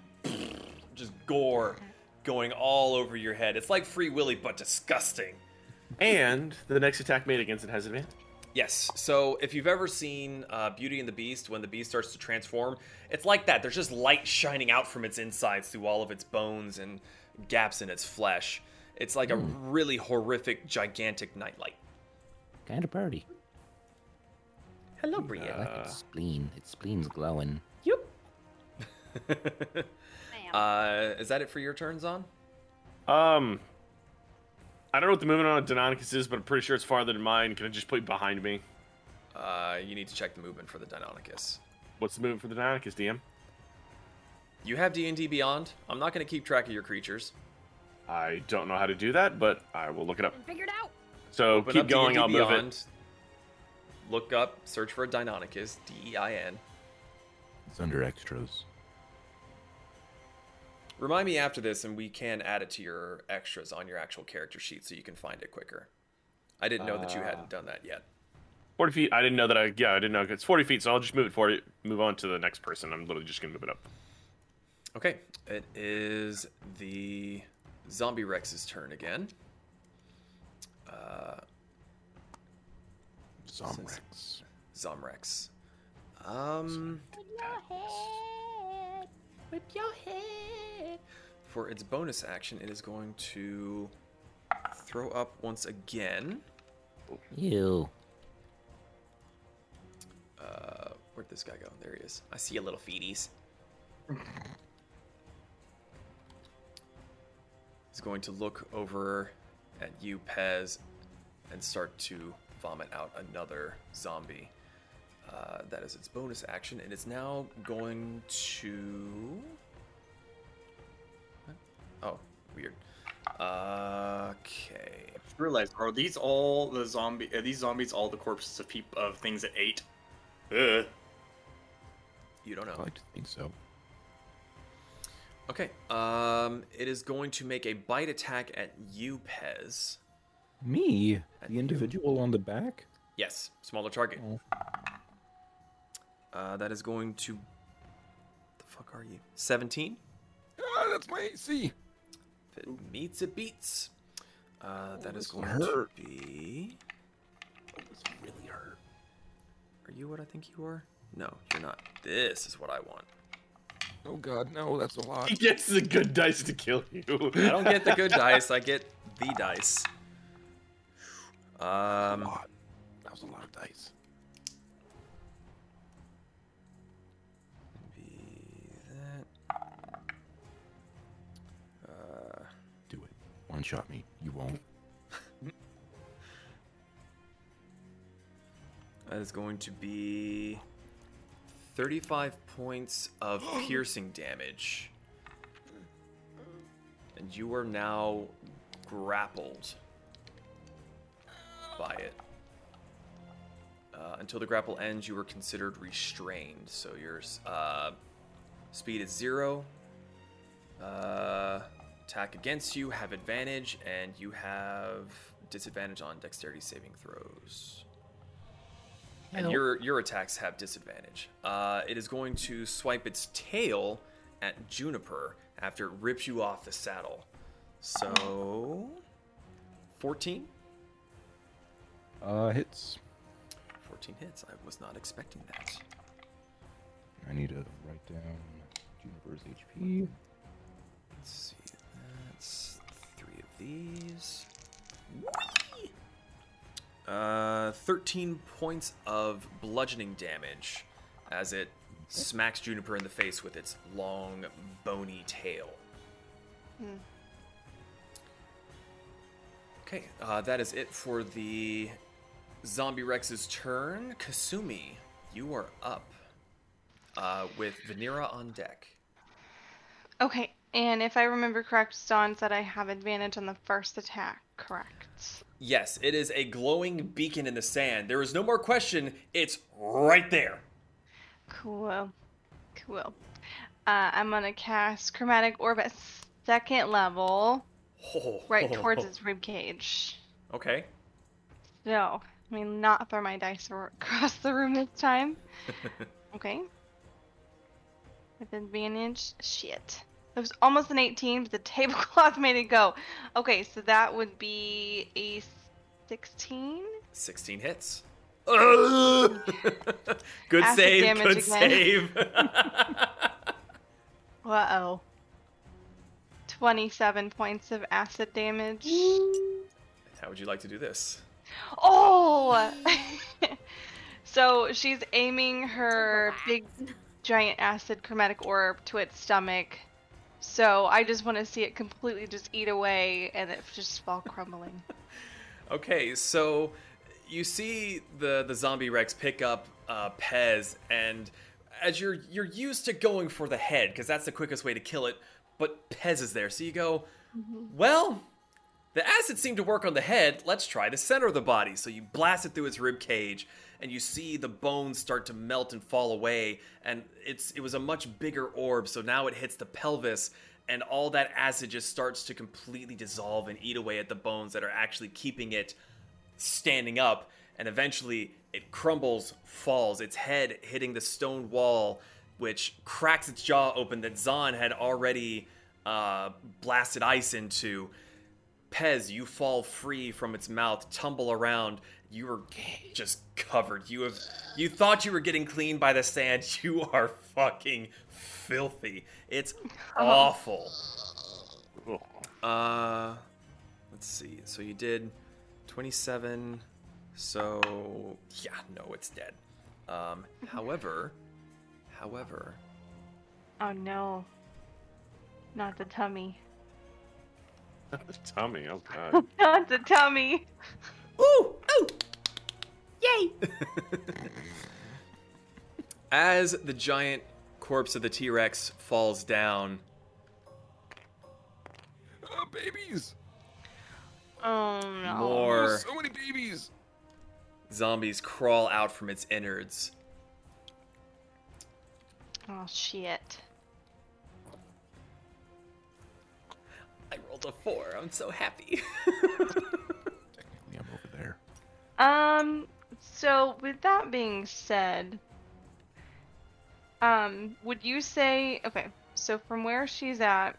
just gore going all over your head. It's like Free Willy but disgusting. And the next attack made against it has advantage. Yes. So if you've ever seen uh, Beauty and the Beast, when the beast starts to transform, it's like that. There's just light shining out from its insides through all of its bones and gaps in its flesh. It's like a really horrific, gigantic nightlight. Kind of pretty. Hello, I like Brienne. its spleen. Its spleen's glowing. <laughs> <laughs> uh, is that it for your turns on? Um, I don't know what the movement on a Deinonychus is, but I'm pretty sure it's farther than mine. Can I just put it behind me? Uh, you need to check the movement for the Deinonychus. What's the movement for the Deinonychus, DM? You have D&D Beyond. I'm not going to keep track of your creatures. I don't know how to do that, but I will look it up. Figured out. So Open keep up going, D&D I'll move Beyond, it. Look up, search for a Deinonychus, D-E-I-N. It's under extras. Remind me after this, and we can add it to your extras on your actual character sheet so you can find it quicker. I didn't know that you Uh, hadn't done that yet. 40 feet. I didn't know that I, yeah, I didn't know it's 40 feet, so I'll just move it forward, move on to the next person. I'm literally just going to move it up. Okay, it is the Zombie Rex's turn again. Uh, Zomrex. Zomrex. Um, Whip your head. for its bonus action, it is going to throw up once again. Ew. Uh, where'd this guy go? There he is. I see a little feeties. <laughs> He's going to look over at you, Pez, and start to vomit out another zombie. Uh, that is its bonus action. And It is now going to. Oh, weird. Uh, Okay. Realize, are these all the zombie? Are these zombies all the corpses of people of things that ate? Ugh. You don't know. I like to think so. Okay. Um, it is going to make a bite attack at you, Pez. Me, the individual on the back. Yes, smaller target. Oh. Uh, that is going to. The fuck are you? 17? Ah, that's my AC. If it meets, it beats. Uh, that is going hurt. to be. This really hurt. Are you what I think you are? No, you're not. This is what I want. Oh god, no, that's a lot. <laughs> He gets the good dice to kill you. I don't get the good <laughs> dice. I get the dice. a Um, lot. That was a lot of dice. One shot me. You won't. <laughs> That is going to be 35 points of <gasps> piercing damage. And you are now grappled by it. Uh, until the grapple ends, you are considered restrained. So your uh, speed is zero. Uh, attack against you, have advantage, and you have disadvantage on dexterity saving throws. And your your attacks have disadvantage. Uh, it is going to swipe its tail at Juniper after it rips you off the saddle. So, 14? Uh, hits. 14 hits. I was not expecting that. I need to write down Juniper's HP. Let's see. That's three of these. Uh, 13 points of bludgeoning damage as it smacks Juniper in the face with its long, bony tail. Hmm. Okay, uh, that is it for the Zombie Rex's turn. Kasumi, you are up uh, with Vanera on deck. Okay, and if I remember correct, Dawn said I have advantage on the first attack, correct? Yes, it is a glowing beacon in the sand. There is no more question. It's right there. Cool. Cool. Uh, I'm gonna cast Chromatic Orb at second level, Oh, right <laughs> towards his rib cage. Okay. So, I mean, not throw my dice <laughs> across the room this time. <laughs> Okay. With advantage. Shit. It was almost an 18, but the <laughs> tablecloth made it go. Okay, so that would be a 16? 16 hits. <laughs> good Acid save. Good again. save. <laughs> Uh oh. 27 points of acid damage. How would you like to do this? Oh! so she's aiming her big giant acid chromatic orb to its stomach. So I just want to see it completely just eat away and it just fall crumbling. <laughs> Okay, so you see the the zombie Rex pick up uh, Pez, and as you're you're used to going for the head because that's the quickest way to kill it, but Pez is there, so you go, well, the acid seemed to work on the head. Let's try the center of the body. So you blast it through its rib cage, and you see the bones start to melt and fall away. And it's it was a much bigger orb, so now it hits the pelvis, and all that acid just starts to completely dissolve and eat away at the bones that are actually keeping it standing up. And eventually, it crumbles, falls, its head hitting the stone wall, which cracks its jaw open that Zon had already uh, blasted ice into. Pez, you fall free from its mouth, tumble around. You were just covered. You have you thought you were getting clean by the sand. <laughs> You are fucking filthy. It's <laughs> awful. Uh let's see. So you did 27. So yeah, no, it's dead. Um <laughs> however, however, Oh no. Not the tummy. Not the tummy. Oh god. Not the tummy. Ooh! Ooh! Yay! <laughs> As the giant corpse of the T Rex falls down, Oh, babies! Oh no. more So many babies! zombies crawl out from its innards. Oh shit. I rolled a four. I'm so happy. <laughs> Um, so with that being said, um, would you say okay, so from where she's at,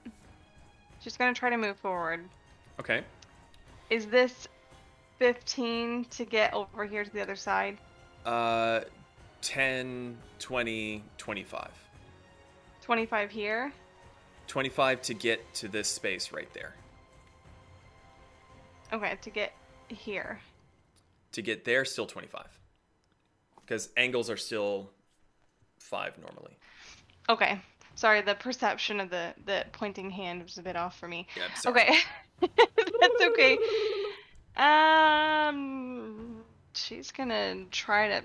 she's gonna try to move forward. okay. Is this 15 to get over here to the other side? Uh, 10, 20, 25. 25 here? 25 to get to this space right there. Okay, to get here. To get there, still 25. Because angles are still 5 normally. Okay. Sorry, the perception of the the pointing hand was a bit off for me. Yeah, sorry. Okay. <laughs> That's okay. Um she's gonna try to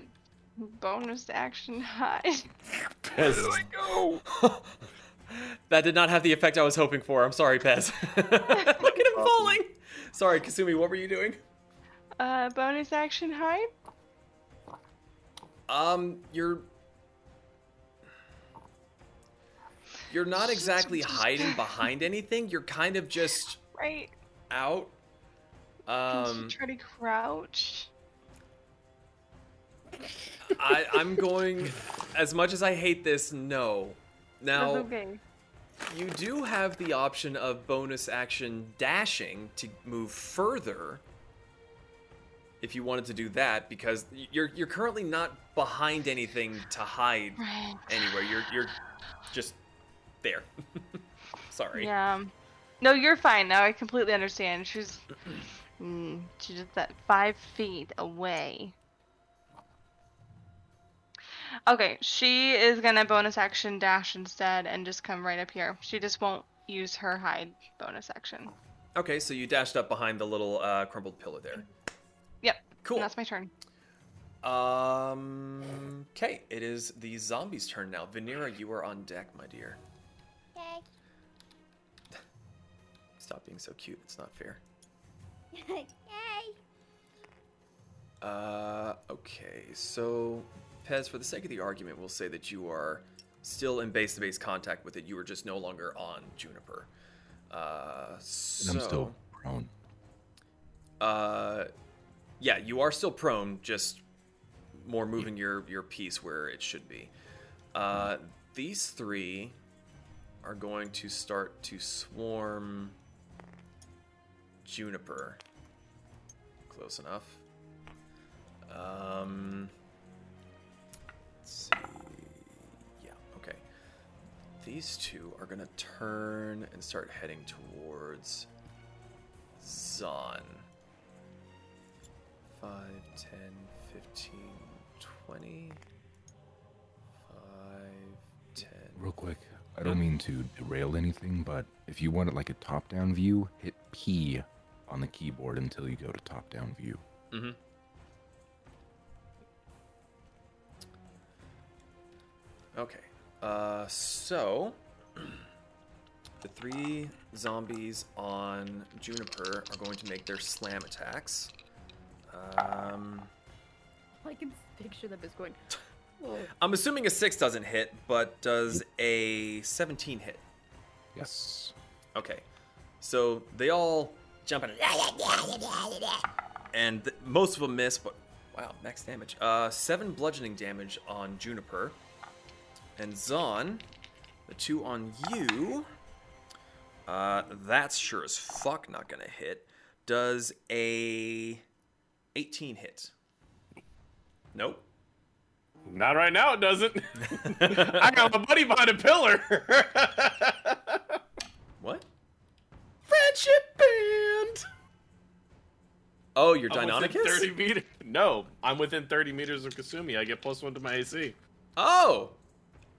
bonus action hide. <laughs> Pez is go? <laughs> that did not have the effect I was hoping for. I'm sorry, Pez. Look at him falling. Sorry, Kasumi, what were you doing? Uh bonus action hide? Um, you're you're not exactly <laughs> hiding behind anything. You're kind of just Right. out. Um, try to crouch? I, I'm going. As much as I hate this, no. Now That's okay. you do have the option of bonus action dashing to move further. If you wanted to do that, because you're you're currently not behind anything to hide Right. anywhere. You're you're just there. <laughs> Sorry. Yeah. No, you're fine now. I completely understand. She's <clears throat> mm, she's just that five feet away. Okay, she is gonna bonus action dash instead and just come right up here. She just won't use her hide bonus action. Okay, so you dashed up behind the little uh, crumbled pillar there. Yep. Cool. That's my turn. Um. Okay, it is the zombies' turn now. Vanera, you are on deck, my dear. Yay. <laughs> Stop being so cute. It's not fair. <laughs> Yay. Uh. Okay. So, Pez, for the sake of the argument, we'll say that you are still in base-to-base contact with it. You are just no longer on Juniper. Uh. And So, I'm still prone. Uh, yeah, you are still prone, just more moving your your piece where it should be. Uh, these three are going to start to swarm Juniper. Close enough. Um, let's see. Yeah, okay. These two are gonna turn and start heading towards Zon. 5, 10, 15, 20. 5, 10. Real quick, I don't mean to derail anything, but if you want it like a top-down view, hit P on the keyboard until you go to top-down view. Mm-hmm. Okay. Uh, so <clears throat> the three zombies on Juniper are going to make their slam attacks. Um, I can picture them as going. <laughs> I'm assuming a six doesn't hit, but does a 17 hit? Yes. Okay. So they all jump in, and th- most of them miss. But wow, max damage. Uh, seven bludgeoning damage on Juniper, and Zon, the two on you. Uh, that's sure as fuck not gonna hit. Does a 18 hit? Nope. Not right now, it doesn't. <laughs> I got my buddy behind a pillar. <laughs> What? Friendship band. Oh, you're I'm within Deinonychus? 30 meters. No, I'm within 30 meters of Kasumi. I get plus one to my AC. Oh,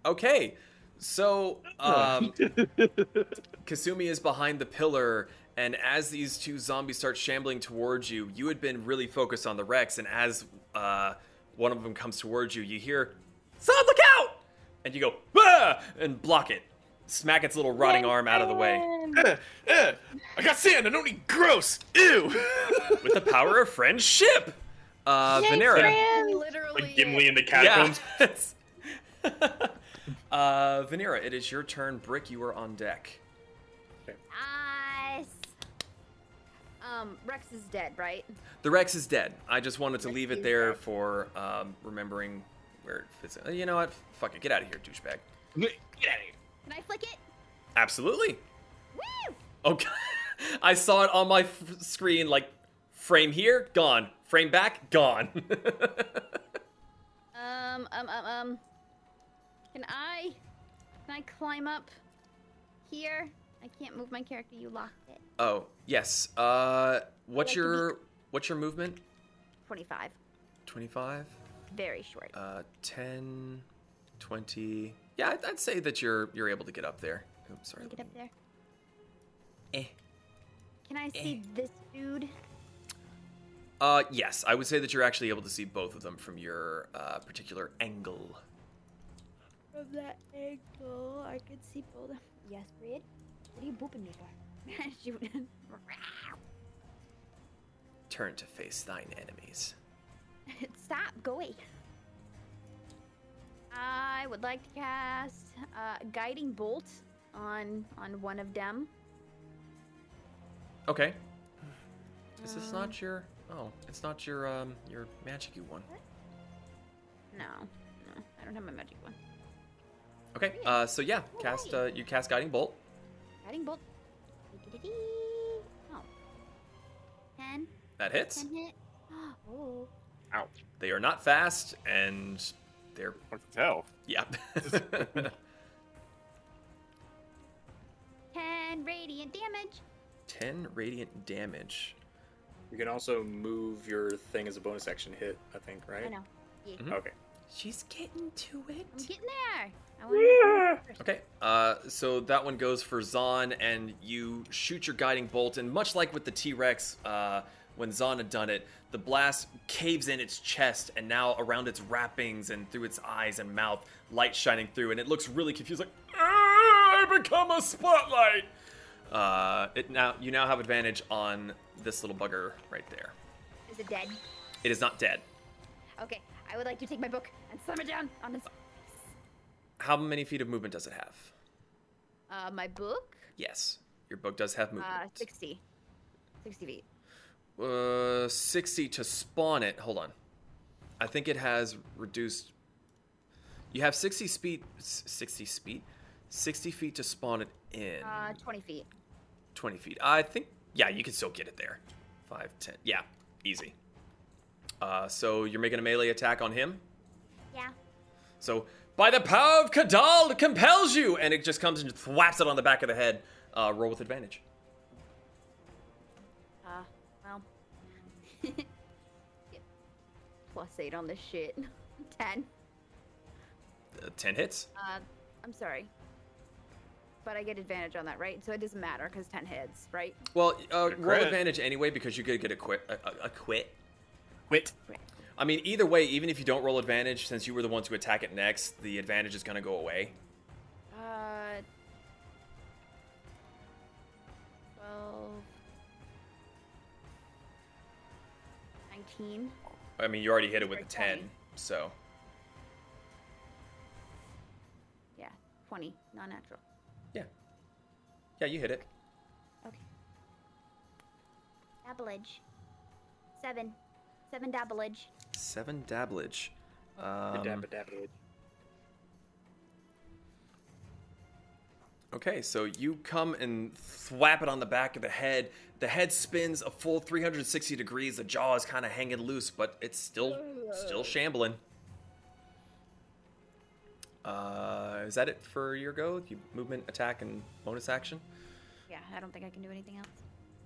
okay. So, um, <laughs> Kasumi is behind the pillar, and as these two zombies start shambling towards you, you had been really focused on the Rex, and as uh, one of them comes towards you, you hear, "Zon, look out!" And you go, "Ah!" and block it. Smack its little rotting arm out of the way. <laughs> Eh, eh, I got sand. I don't need gross. Ew. <laughs> With the power of friendship. Uh, Vanera. Literally. like Gimli in the Yeah. <laughs> catacombs. uh, Vanera, it is your turn. Brick, you are on deck. Nice. Um, Rex is dead, right? The Rex is dead. I just wanted to Rex leave it there dead. for um, remembering where it fits. In. You know what? Fuck it. Get out of here, douchebag. Get out of here. Can I flick it? Absolutely. Woo! Okay. <laughs> I saw it on my f- screen. Like frame here, gone. Frame back, gone. <laughs> Um, um, um, um. Can I? Can I climb up here? I can't move my character. You locked it. oh yes. Uh, what's Like to be- your what's your movement? Twenty-five. Twenty-five. Very short. Uh, 10, 20. Yeah, I'd, I'd say that you're you're able to get up there. Oops, sorry. Can I get up there? Eh. Can I see this dude? Uh, yes, I would say that you're actually able to see both of them from your uh, particular angle. From that angle, I can see both. of- Yes, Breed. What are you booping me for? <laughs> Shoot. Turn to face thine enemies. <laughs> Stop. Go away. I would like to cast uh, guiding bolt on on one of them. Okay. Is this Um, not your? Oh, it's not your um your magic one. No, no, I don't have my magic one. Okay. Uh, so yeah, cast uh, you cast guiding bolt. Guiding bolt. Oh. Ten. That hits. Ten hit. <gasps> Oh. Ouch. They are not fast, and they're What to tell? yeah. <laughs> Ten radiant damage. Ten radiant damage. You can also move your thing as a bonus action hit, I think, right? I know. Yeah, Mhm. Okay. She's getting to it. I'm it. getting there. I want to Okay, uh, so that one goes for Zon, and you shoot your guiding bolt, and much like with the T Rex, uh, when Zon had done it, the blast caves in its chest and now around its wrappings and through its eyes and mouth, light shining through, and it looks really confused, like "Ah, I become a spotlight. Uh, it now you now have advantage on this little bugger right there. Is it dead? It is not dead. Okay, I would like to take my book and slam it down on his. How many feet of movement does it have? Uh, my book? Yes, your book does have movement. Uh, 60. 60 feet. Uh, 60 to spawn it. Hold on. I think it has reduced. You have 60 speed. 60 speed? 60 feet to spawn it in. Uh, 20 feet. 20 feet. I think. Yeah, you can still get it there. 5, 10. Yeah, easy. Uh, so you're making a melee attack on him? Yeah. So, by the power of Kadal, it compels you! And it just comes and thwaps it on the back of the head. Uh, roll with advantage. Uh, well. <laughs> plus 8 on this shit. <laughs> 10. Uh, 10 hits. Uh, I'm sorry. But I get advantage on that, right? So it doesn't matter because 10 hits, right? Well, uh, roll advantage anyway because you could get a quit. A, a, a quit. Quit. I mean, either way, even if you don't roll advantage, since you were the one to attack it next, the advantage is going to go away. Uh. 12. 19. I mean, you already hit it with a 10, 20. so. Yeah, 20. Non natural. Yeah, Yeah, you hit it. Okay. Dabblage. Seven. Seven dabblage. Seven dabblage. Um, Dabba-dabba. Okay, so you come and thwap it on the back of the head. The head spins a full 360 degrees. The jaw is kind of hanging loose, but it's still still shambling. Uh, is that it for your go? You movement, attack, and bonus action. Yeah, I don't think I can do anything else.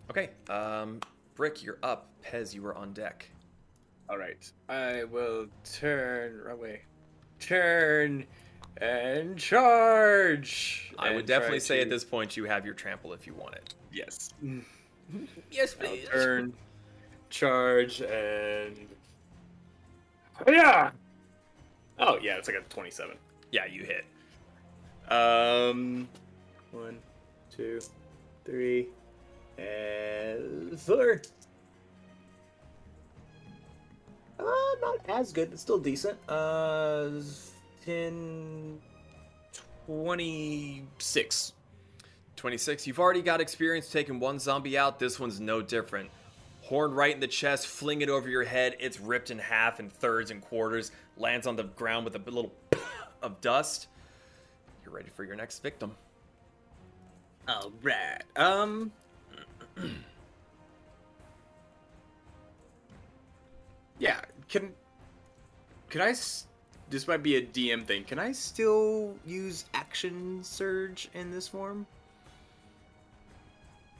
Okay, um, Brick, you're up. Pez, you were on deck. All right. I will turn away. Turn and charge. I would definitely try say at this point you have your trample if you want it. Yes. <laughs> Yes, I'll turn, charge, and yeah. Oh yeah, it's like a twenty-seven. Yeah, you hit. Um, one, two, three, and four. Uh, not as good, but still decent. Uh, 10, 26. 26. You've already got experience taking one zombie out. This one's no different. Horn right in the chest, fling it over your head. It's ripped in half and thirds and quarters. Lands on the ground with a little <coughs> of dust. You're ready for your next victim. All right. Um. <clears throat> yeah. Can. Can I? This might be a DM thing. Can I still use action surge in this form?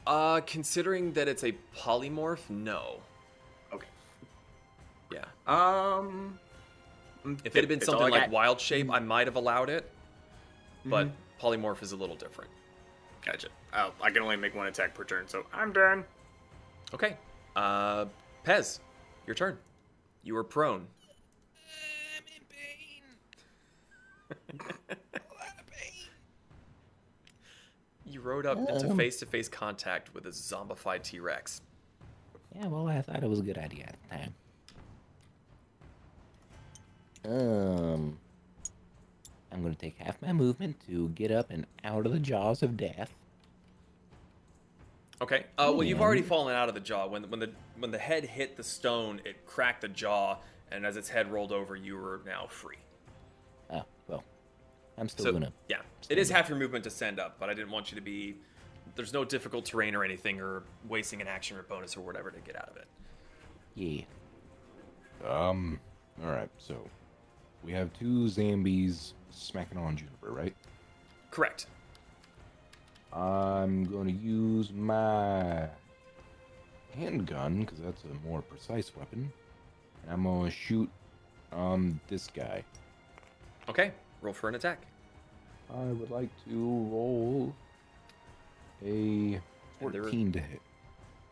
Uh, considering that it's a polymorph, no. Okay. Yeah. Um. If it had been something like got. wild shape, I might have allowed it. But Mhm. polymorph is a little different. Gotcha. Oh, I can only make one attack per turn, so I'm done. Okay. Uh, Pez, your turn. You are prone. <laughs> You rode up into Um. face-to-face contact with a zombified T-Rex. Yeah, well, I thought it was a good idea at the time. Um, I'm gonna take half my movement to get up and out of the jaws of death. Okay. Uh, well, you've already fallen out of the jaw. When when the when the head hit the stone, it cracked the jaw, and as its head rolled over, you were now free. Oh well, I'm still So gonna. yeah, it is stand half your movement to stand up, but I didn't want you to be. There's no difficult terrain or anything, or wasting an action or bonus or whatever to get out of it. Yeah. Um. All right. So we have two zombies smacking on Juniper, right? Correct. I'm going to use my handgun because that's a more precise weapon. And I'm going to shoot on this guy. Okay. Roll for an attack. I would like to roll a And there- 14 to hit.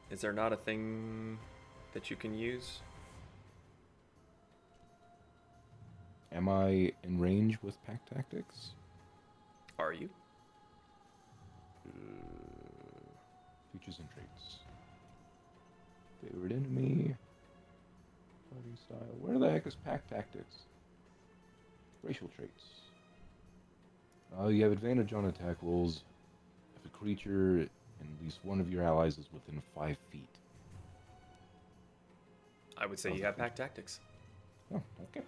Is there not a thing? that you can use. Am I in range with pack tactics? Are you? Features and traits. Favorite enemy. Party style. Where the heck is pack tactics? Racial traits. Uh, you have advantage on attack rolls if a creature and at least one of your allies is within five feet. I would say you have pack tactics. Oh, okay.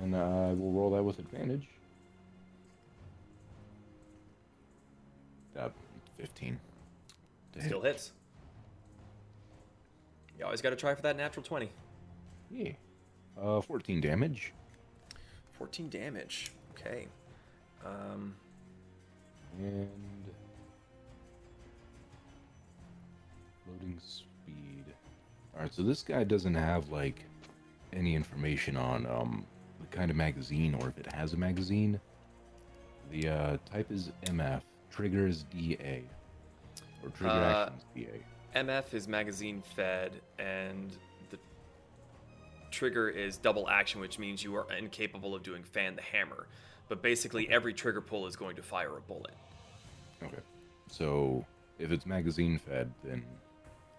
Then uh, we'll roll that with advantage. Uh, 15. Still hits. You always got to try for that natural 20. Yeah. Uh, 14 damage. 14 damage. Okay. Um, And loading speed. All right, so this guy doesn't have like any information on um the kind of magazine or if it has a magazine. The uh, type is MF. Trigger is DA. Or trigger Uh, action is DA. MF is magazine fed, and the trigger is double action, which means you are incapable of doing fan the hammer. But basically, every trigger pull is going to fire a bullet. Okay. So if it's magazine fed, then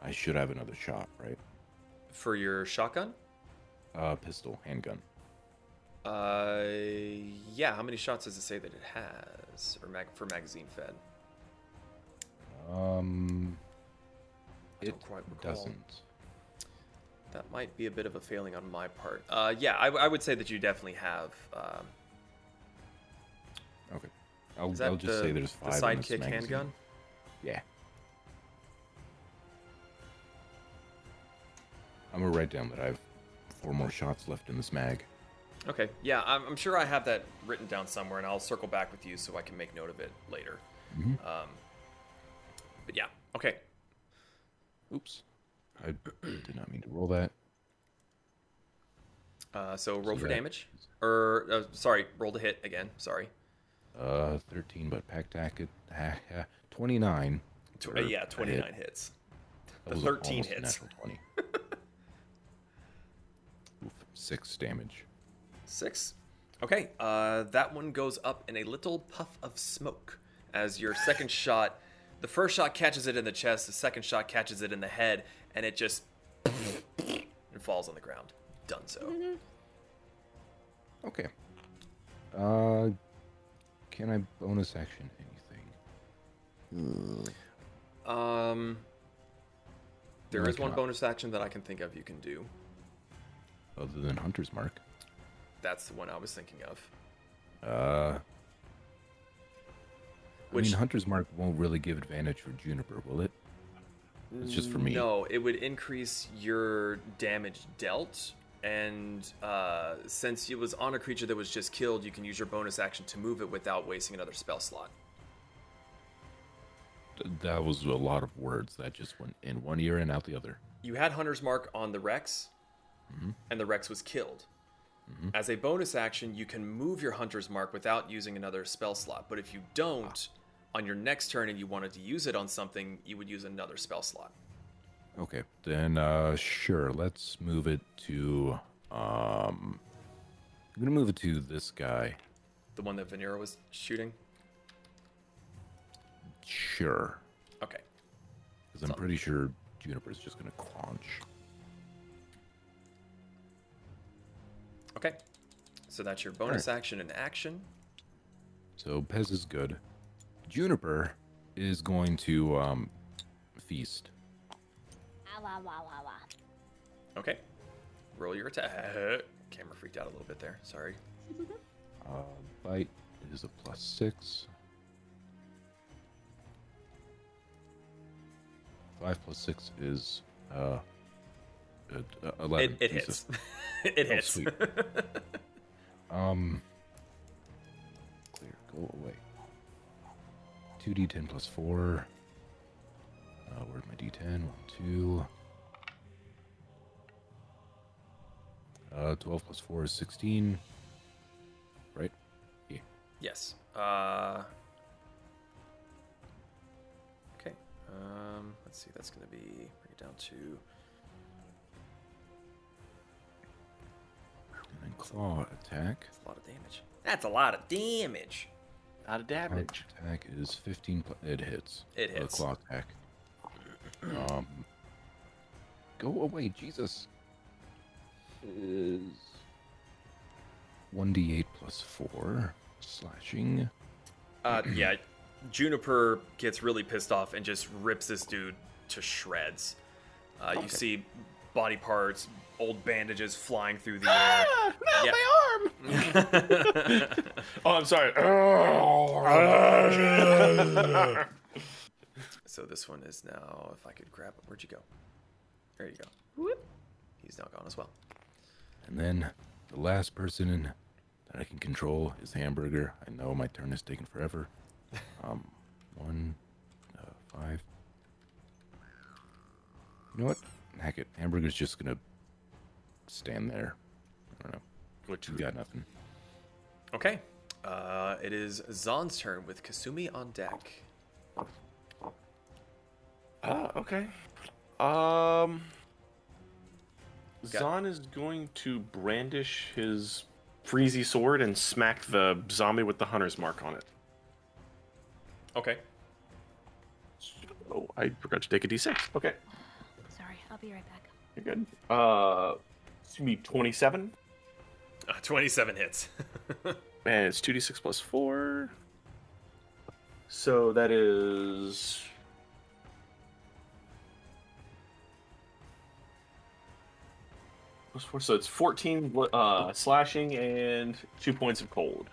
I should have another shot, right? For your shotgun? Uh, pistol, handgun. Uh, yeah. How many shots does it say that it has, or mag- for magazine fed? Um, I it don't quite recall. doesn't. That might be a bit of a failing on my part. Uh, yeah, I, I would say that you definitely have. Um, Okay. I'll, I'll just the, say there's the five. this sidekick handgun? Yeah. I'm gonna write down that I have four more shots left in this mag. Okay, yeah, I'm, I'm sure I have that written down somewhere, and I'll circle back with you so I can make note of it later. Mhm. Um, but yeah, okay. Oops. I did not mean to roll that. Uh, so roll So for that- damage, or uh, sorry, roll to hit again. Sorry. Uh, 13, but pack tacket. <laughs> 29. Tw- uh, yeah, a hit. 29 hits. That The was 13 almost hits. 20. <laughs> Oof, six damage. Six. Okay, uh, that one goes up in a little puff of smoke as your second <laughs> shot. The first shot catches it in the chest. The second shot catches it in the head, and it just and falls on the ground. Done so. Okay. Uh, can I bonus action anything? Um, there I is one bonus action that I can think of you can do. Other than Hunter's Mark. That's the one I was thinking of. Uh, I mean, Hunter's Mark won't really give advantage for Juniper, will it? It's just for me. No, it would increase your damage dealt, and uh, since it was on a creature that was just killed, you can use your bonus action to move it without wasting another spell slot. Th- That was a lot of words that just went in one ear and out the other. You had Hunter's Mark on the Rex, Mhm. and the Rex was killed. Mhm. As a bonus action, you can move your Hunter's Mark without using another spell slot. But if you don't, on your next turn and you wanted to use it on something, you would use another spell slot. Okay, then uh, sure. Let's move it to. Um, I'm gonna move it to this guy. The one that Vanera was shooting? Sure, Okay. because I'm pretty sure Juniper's just gonna clonch. Okay. So that's your bonus action and action. So Pez is good. Juniper is going to um, feast. Ah, wah, wah, wah, wah. Okay. Roll your attack. Camera freaked out a little bit there. Sorry. <laughs> Uh, bite is a plus six. Five plus six is uh, uh, It, eleven. it Jesus. hits. <laughs> it Oh, hits. sweet. <laughs> Um, clear. Go away. 2d10 plus 4. Uh, where's my d10? 1, 2. Uh, 12 plus 4 is 16. Right? Yeah. Yes. Uh, okay. Um, let's see. That's going to be. Bring it down to. And then claw attack. That's a lot of damage. That's a lot of damage. Not a Claw damage. attack is 15. pl- It hits. It hits. claw attack. Um, go away, Jesus. Is 1d8 plus 4 slashing. Uh, yeah, Juniper gets really pissed off and just rips this dude to shreds. Uh, You see body parts, old bandages flying through the air. Ah, Yeah. my arm! <laughs> oh, I'm sorry. <laughs> so this one is now. If I could grab it, where'd you go? There you go. He's now gone as well. And then the last person in, that I can control is Hamburger. I know my turn is taking forever. <laughs> Um, one, uh, five. You know what? Heck it. Hamburger's just gonna stand there. I don't know. Which You got nothing. Okay. Uh, it is Zon's turn with Kasumi on deck. Ah, okay. Um, Got- Zon is going to brandish his freezy sword and smack the zombie with the hunter's mark on it. Okay. Oh, I forgot to take a d6. Okay, Sorry, I'll be right back. you're good. Uh, it's gonna be 27, Uh, 27 hits. <laughs> and it's 2d6 plus 4. So that is. Plus 4, so it's 14 uh, slashing and 2 points of cold.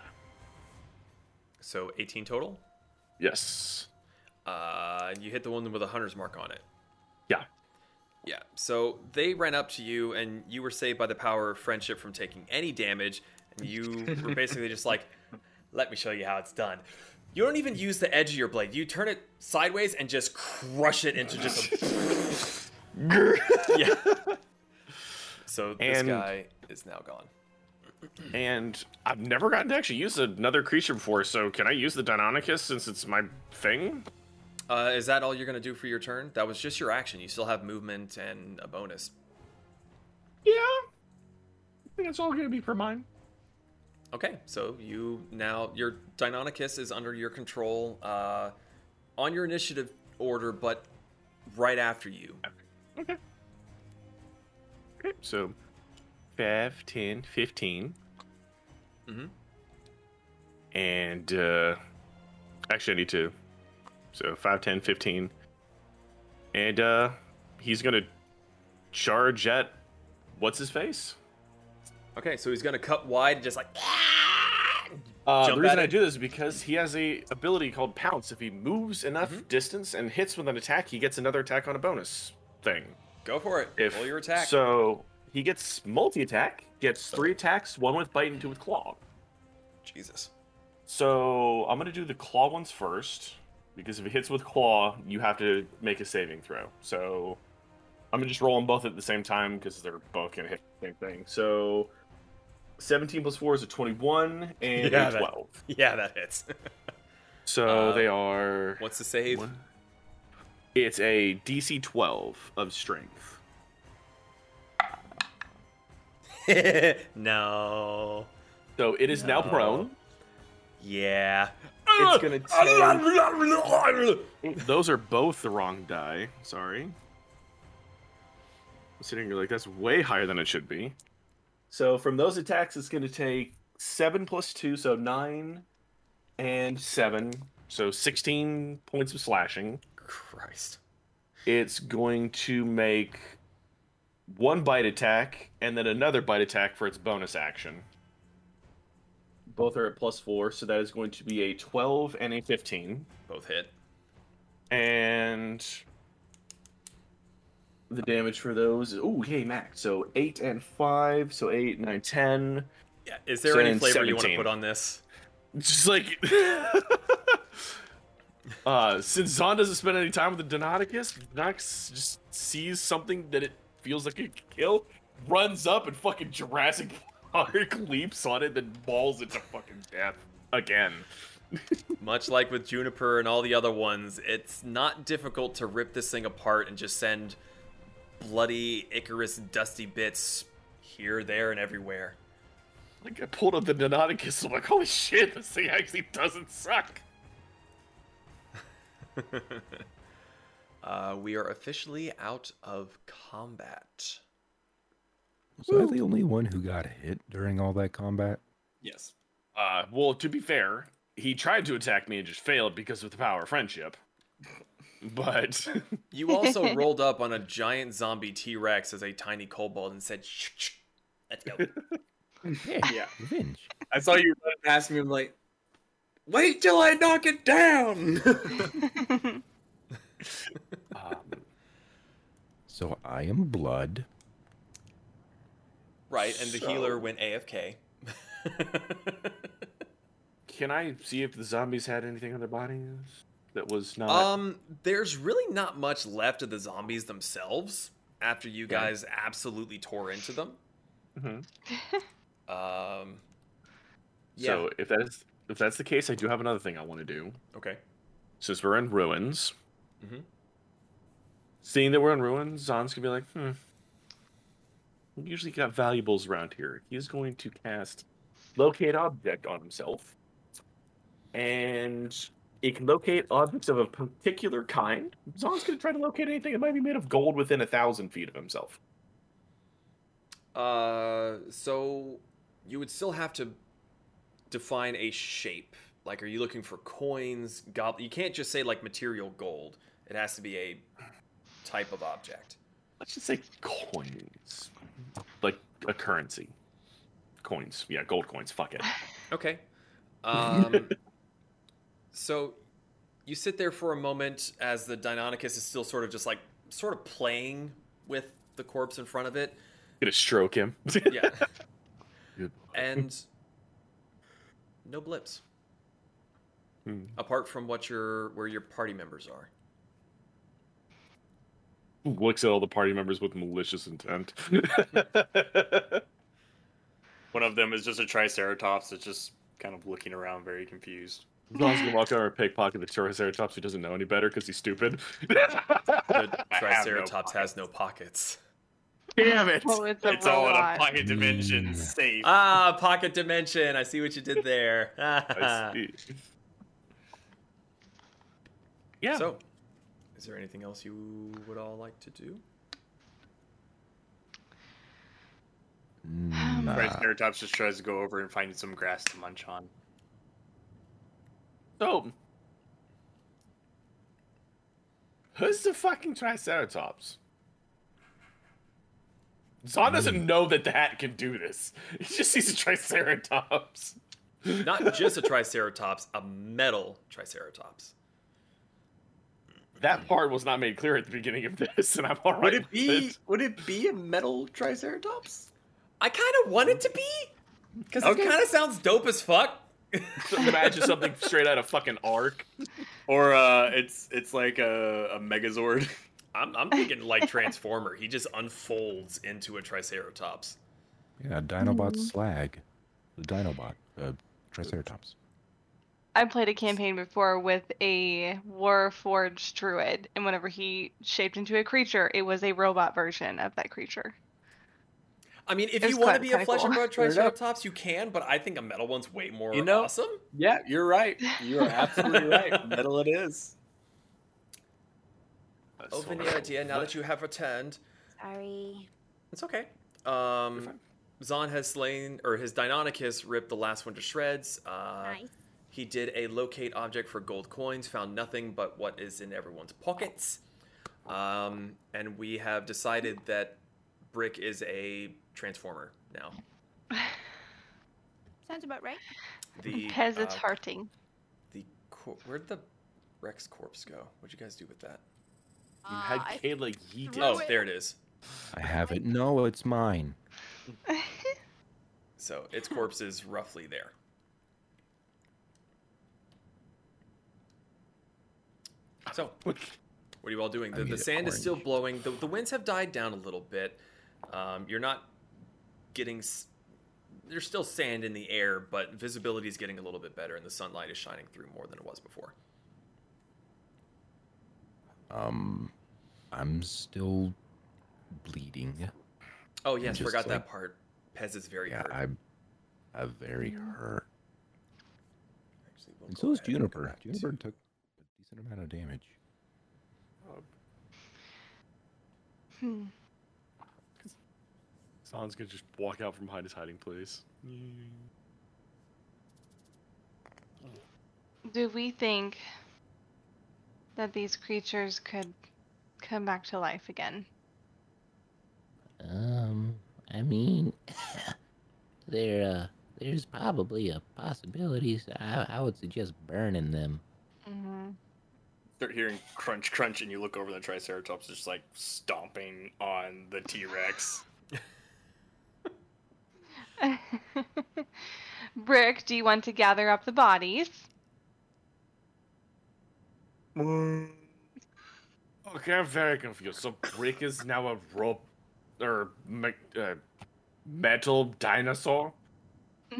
so 18 total. Yes. Uh, and you hit the one with a hunter's mark on it. Yeah. Yeah. So they ran up to you, and you were saved by the power of friendship from taking any damage. And you were <laughs> basically just like, "Let me show you how it's done." You don't even use the edge of your blade. You turn it sideways and just crush it into just a. <laughs> <laughs> yeah. So this And- guy is now gone. And I've never gotten to actually use another creature before, so can I use the Deinonychus since it's my thing? Uh, is that all you're gonna do for your turn? That was just your action. You still have movement and a bonus. Yeah. I think it's all going to be for mine. Okay, so you now your Deinonychus is under your control uh, on your initiative order, but right after you. Okay. Okay, so 5, 10, 15. Mhm. And, uh, actually, I need two. So 5, 10, 15. And, uh, he's going to charge at what's his face? Okay, so he's gonna cut wide, just like Uh, the reason I do this is because he has a ability called Pounce. If he moves enough Mhm. distance and hits with an attack, he gets another attack on a bonus thing. go for it. If Roll your attack. So he gets multi attack, gets three attacks, one with bite and two with claw. Jesus. So I'm gonna do the claw ones first because if it hits with claw, you have to make a saving throw. So I'm gonna just roll them both at the same time because they're both gonna hit the same thing. So 17 plus 4 is a 21 and <laughs> Yeah, a that- 12. Yeah, that hits. <laughs> So Uh, they are. What's the save? One- It's a DC 12 of strength. <laughs> no. So it is now prone. Yeah. It's gonna <laughs> take. Those are both the wrong die. Sorry. I'm sitting here like that's way higher than it should be. So from those attacks, it's gonna take seven plus two, so nine, and seven, so sixteen points of slashing. Christ. It's going to make one bite attack and then another bite attack for its bonus action. Both are at plus four, so that is going to be a 12 and a 15. Both hit. And the damage for those is, oh, hey, max. So 8 and 5, so 8, 9, 10. Yeah. Is there any flavor you want to put on this? Just like. <laughs> uh, since Zon doesn't spend any time with the Deinonychus, Nox just sees something that it feels like it could kill, runs up and fucking Jurassic Park leaps on it, then balls it to fucking death again. <laughs> Much like with Juniper and all the other ones, it's not difficult to rip this thing apart and just send bloody Icarus dusty bits here, there, and everywhere. Like I pulled up the Deinonychus, I'm like, holy shit, this thing actually doesn't suck. <laughs> uh, we are officially out of combat. Was I the only one who got hit during all that combat? Yes. Uh, well, to be fair, he tried to attack me and just failed because of the power of friendship. <laughs> But <laughs> You also <laughs> rolled up on a giant zombie T Rex as a tiny kobold and said, shh, shh, let's go. Yeah, Yeah. revenge. I saw you run past me. I'm like, wait till I knock it down. um, So I am blood. Right, and the So- healer went AFK. can I see if the zombies had anything on their bodies that was not? um, there's really not much left of the zombies themselves after you Okay. guys absolutely tore into them. Mhm. <laughs> Um, yeah. So if that is if that's the case, I do have another thing I want to do. okay. Since we're in ruins, Mhm. seeing that we're in ruins, Zon's gonna be like, hmm. We usually got valuables around here. He's going to cast locate object on himself, and it can locate objects of a particular kind. Zon's gonna try to locate anything that might be made of gold within a thousand feet of himself. Uh, so you would still have to define a shape. Like, are you looking for coins? Gob- you can't just say like material gold. It has to be a type of object. Let's just say coins, a currency. Coins, yeah, gold coins. Fuck it. <laughs> Okay. Um, so you sit there for a moment as the Deinonychus is still sort of just like sort of playing with the corpse in front of it. Gonna stroke him. Yeah. <laughs> Good. and no blips Hmm. apart from what your where your party members are. Looks at all the party members with malicious intent. <laughs> One of them is just a Triceratops that's just kind of looking around, very confused. Zon's gonna walk over and pickpocket the Triceratops who doesn't know any better because he's stupid. The <laughs> I have no Triceratops has no pockets. Damn it! oh, it's It's all in a pocket dimension Mm. safe. Ah, pocket dimension. I see what you did there. <laughs> I see. Yeah. So, is there anything else you would all like to do? Hmm, nah. Triceratops just tries to go over and find some grass to munch on. So, who's the fucking Triceratops? Zon hmm. doesn't know that that can do this. He just sees a Triceratops. Not just a Triceratops, a metal Triceratops. That part was not made clear at the beginning of this, and I'm alright. Would it with be? it. Would it be a metal Triceratops? I kind of want it to be, because Okay. it kind of sounds dope as fuck. <laughs> Imagine something straight out of fucking Ark. Or uh, it's it's like a, a Megazord. <laughs> I'm, I'm thinking like Transformer. He just unfolds into a Triceratops. Yeah, Dinobot slag. The Dinobot. Uh, Triceratops. I played a campaign before with a Warforged druid, and whenever he shaped into a creature, it was a robot version of that creature. I mean, if It you want to be a kinda flesh and blood Fair. Triceratops, you can, but I think a metal one's way more You know- awesome. Yeah, you're right. You are absolutely right. <laughs> Metal it is. Oh, the idea now that you have returned, Sorry. it's okay. Um, Zon has slain, or his Deinonychus ripped the last one to shreds. Uh, nice. He did a locate object for gold coins, found nothing but what is in everyone's pockets. Um, and we have decided that Brick is a transformer now. <sighs> Sounds about right. The <laughs> Pez, it's uh, hearting. the cor- where'd the Rex corpse go? What'd you guys do with that? You Uh, had I Kayla yeet it. Oh, it. there it is. I have it. No, it's mine. <laughs> So its corpse is roughly there. So, <laughs> what are you all doing? The, the need sand is still blowing. The, the winds have died down a little bit. Um, you're not getting. s- There's still sand in the air, but visibility is getting a little bit better, and the sunlight is shining through more than it was before. Um, I'm still bleeding. Oh yes, just forgot like- that part. Pez is very Yeah, hurt. I'm. a very hurt. Actually, we'll And so is ahead and go Juniper. Juniper took a decent amount of damage. Hmm. Zon's gonna just walk out from behind his hiding place. Do we think that these creatures could come back to life again? Um, I mean, <laughs> there, uh, there's probably a possibility. So I, I would suggest burning them. Mm-hmm. Start hearing crunch, crunch, and you look over the Triceratops, just like stomping on the T Rex. Brick, <laughs> do you want to gather up the bodies? Okay, I'm very confused. So Brick is now a rope or me- uh, metal dinosaur? How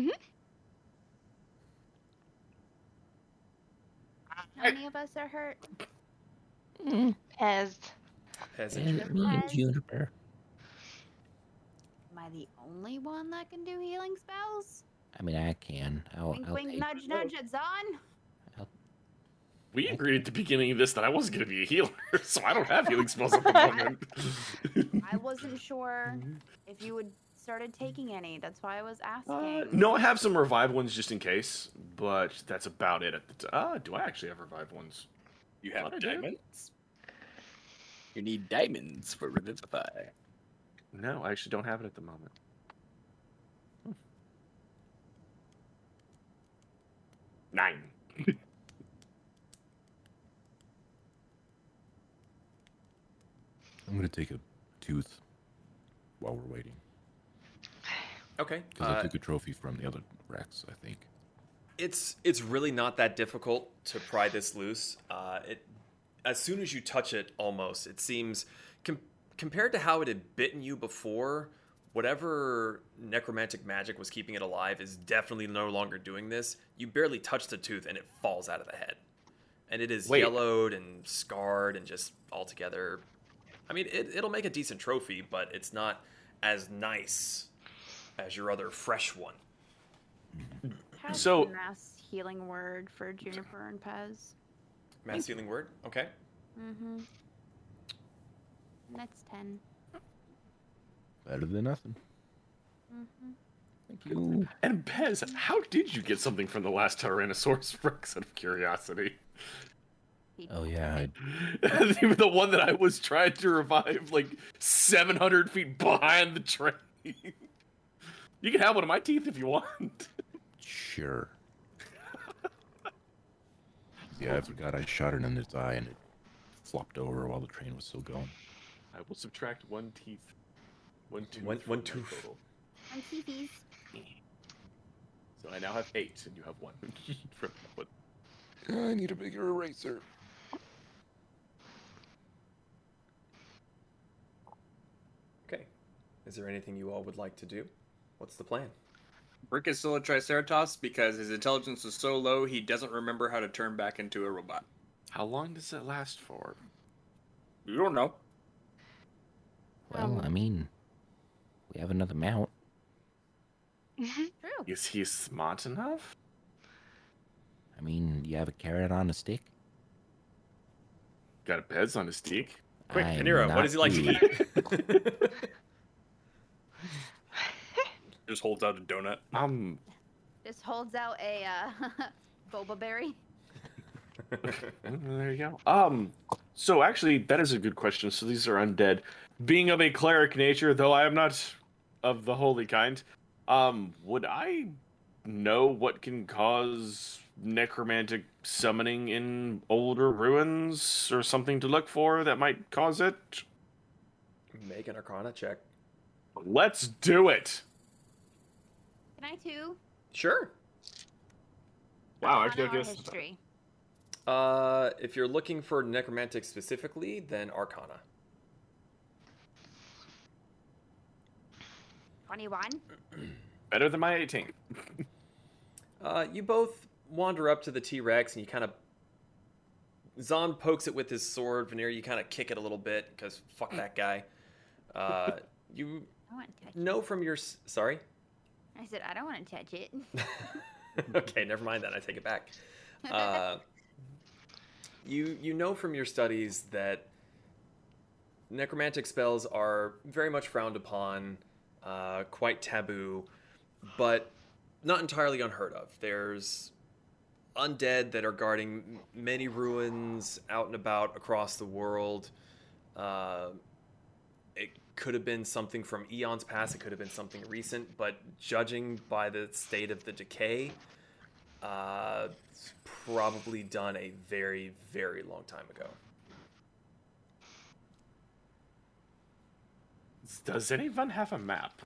many of us are hurt? Mm. Pez. Peasant. And me and Surprise. Juniper. Am I the only one that can do healing spells? I mean, I can. I'll, wink, I'll wink, take- nudge, nudge at Zon. We agreed at the beginning of this that I wasn't going to be a healer, <laughs> so I don't have healing spells at the <laughs> moment. I wasn't sure <laughs> if you had started taking any. That's why I was asking. Uh, no, I have some revive ones just in case, but that's about it. At the t- uh, do I actually have revive ones? You have Thought I. Diamonds. You need diamonds for revivify. No, I actually don't have it at the moment. Hmm. Nine. <laughs> I'm gonna take a tooth while we're waiting. Okay. Because uh, I took a trophy from the other Rex, I think. it's it's really not that difficult to pry this loose. Uh, it as soon as you touch it, almost it seems com- compared to how it had bitten you before. Whatever necromantic magic was keeping it alive is definitely no longer doing this. You barely touch the tooth and it falls out of the head, and it is Wait. yellowed and scarred and just altogether. I mean, it, it'll make a decent trophy, but it's not as nice as your other fresh one. Have So- mass healing word for Juniper and Pez. Mass healing word. Okay. Mm-hmm. That's ten. Better than nothing. Mm-hmm. Thank you. And Pez, how did you get something from the last Tyrannosaurus <laughs> Rex out of curiosity? Oh yeah, I, <laughs> Even the one that I was trying to revive like 700 feet behind the train. <laughs> you can have one of my teeth if you want. sure. yeah, I forgot I shot it in its eye and it flopped over while the train was still going. I will subtract one teeth. One tooth. One- from one my tooth. total. And teethies. So I now have eight, and you have one. <laughs> from that one. I need a bigger eraser. Okay. Is there anything you all would like to do? What's the plan? Brick is still a Triceratops because his intelligence is so low he doesn't remember how to turn back into a robot. How long does it last for? You don't know. Well, Um, I mean, we have another mount. <laughs> True. Is he smart enough? I mean, you have a carrot on a stick. Got a Pez on his teeth. Quick, I'm Panero, what does he like to eat? <laughs> <laughs> Just holds out a donut. Um, Just holds out a uh, <laughs> boba berry. Mm, <laughs> There you go. Um, so actually, that is a good question. So these are undead. Being of a cleric nature, though I am not of the holy kind, um, would I know what can cause necromantic summoning in older ruins or something to look for that might cause it? Make an Arcana check. Let's do it. Can I too? Sure. Wow, Arcana actually, I or guess history. Uh, if you're looking for necromantic specifically, then Arcana. Twenty-one. <clears throat> better than my 18. <laughs> Uh, you both wander up to the T Rex and you kind of. Zon pokes it with his sword. Vanera, you kind of kick it a little bit because fuck that guy. Uh, <laughs> you I want to know from your. Sorry? I said, I don't want to touch it. <laughs> <laughs> okay, never mind that. I take it back. Uh, you you know from your studies that necromantic spells are very much frowned upon, uh, quite taboo, but not entirely unheard of. There's undead that are guarding many ruins out and about across the world. Uh, it could have been something from eons past. It could have been something recent, but judging by the state of the decay, uh, it's probably done a very, very long time ago. Does anyone have a map?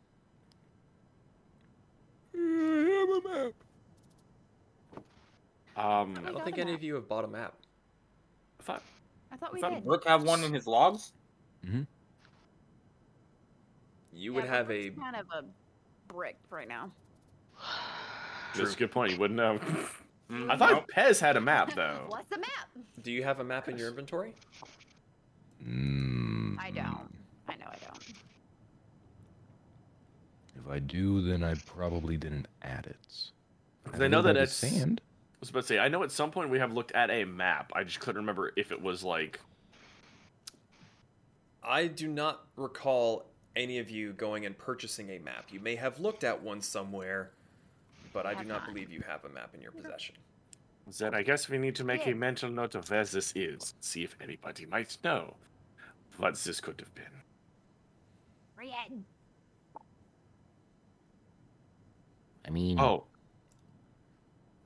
Um, I don't think any of you have bought a map. I thought I thought we Does did. Brooke have one in his logs? You Yeah, would but have a kind of a brick right now. <sighs> that's a good point. You wouldn't know. <laughs> Mm, I thought nope. Pez had a map <laughs> though. What's the map? Do you have a map in your inventory? Mm, I don't. I know I don't. If I do, then I probably didn't add it. Because I know that it's. sand. I was about to say, I know at some point we have looked at a map. I just couldn't remember if it was like. I do not recall any of you going and purchasing a map. You may have looked at one somewhere, but I do not not. believe you have a map in your possession. Then I guess we need to make Yeah. a mental note of where this is. See if anybody might know what this could have been. Red. I mean, Oh,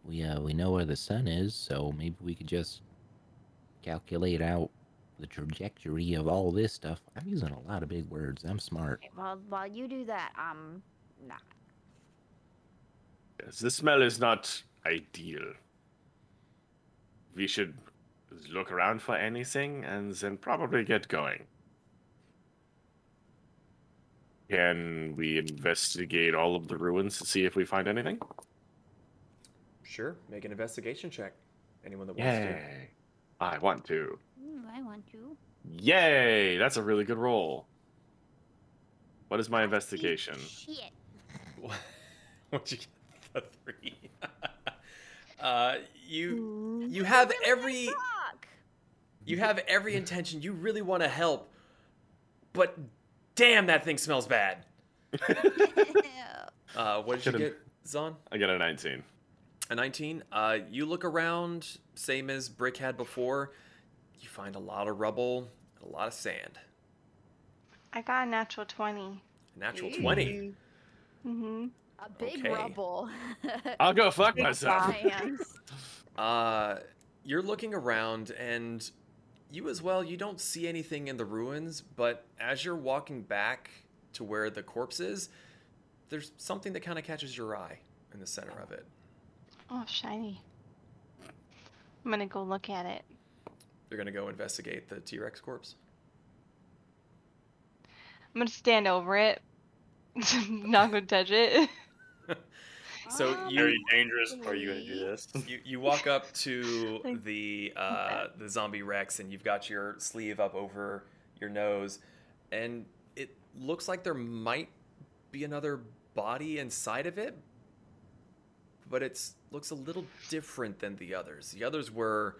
we uh we know where the sun is, so maybe we could just calculate out the trajectory of all this stuff. I'm using a lot of big words. I'm smart. Okay, well, while you do that, um, nah. yes, the smell is not ideal. We should look around for anything and then probably get going. Can we investigate all of the ruins to see if we find anything? Sure, make an investigation check. Anyone that wants to. Yay! I want to. Ooh, I want to. Yay! That's a really good roll. What is my investigation? Shit. <laughs> What'd you get? The three. <laughs> uh, you you have really every you have every intention. You really want to help, but damn, that thing smells bad. <laughs> Uh, what did you get, Zon? I got a 19. A 19. Uh, you look around, same as Brick had before. You find a lot of rubble, and a lot of sand. I got a natural 20. Natural 20. Mm-hmm. A big Okay. rubble. <laughs> I'll go fuck Big myself. science. <laughs> Uh, you're looking around, and you as well, you don't see anything in the ruins, but as you're walking back to where the corpse is, there's something that kind of catches your eye in the center of it. Oh, shiny. I'm gonna go look at it. You're going to go investigate the T Rex corpse. I'm gonna stand over it. <laughs> Not gonna touch it. <laughs> So Um, you Very dangerous. Are you gonna do this? you, you walk up to <laughs> the uh, the zombie Rex and you've got your sleeve up over your nose, and it looks like there might be another body inside of it, but it's looks a little different than the others. The others were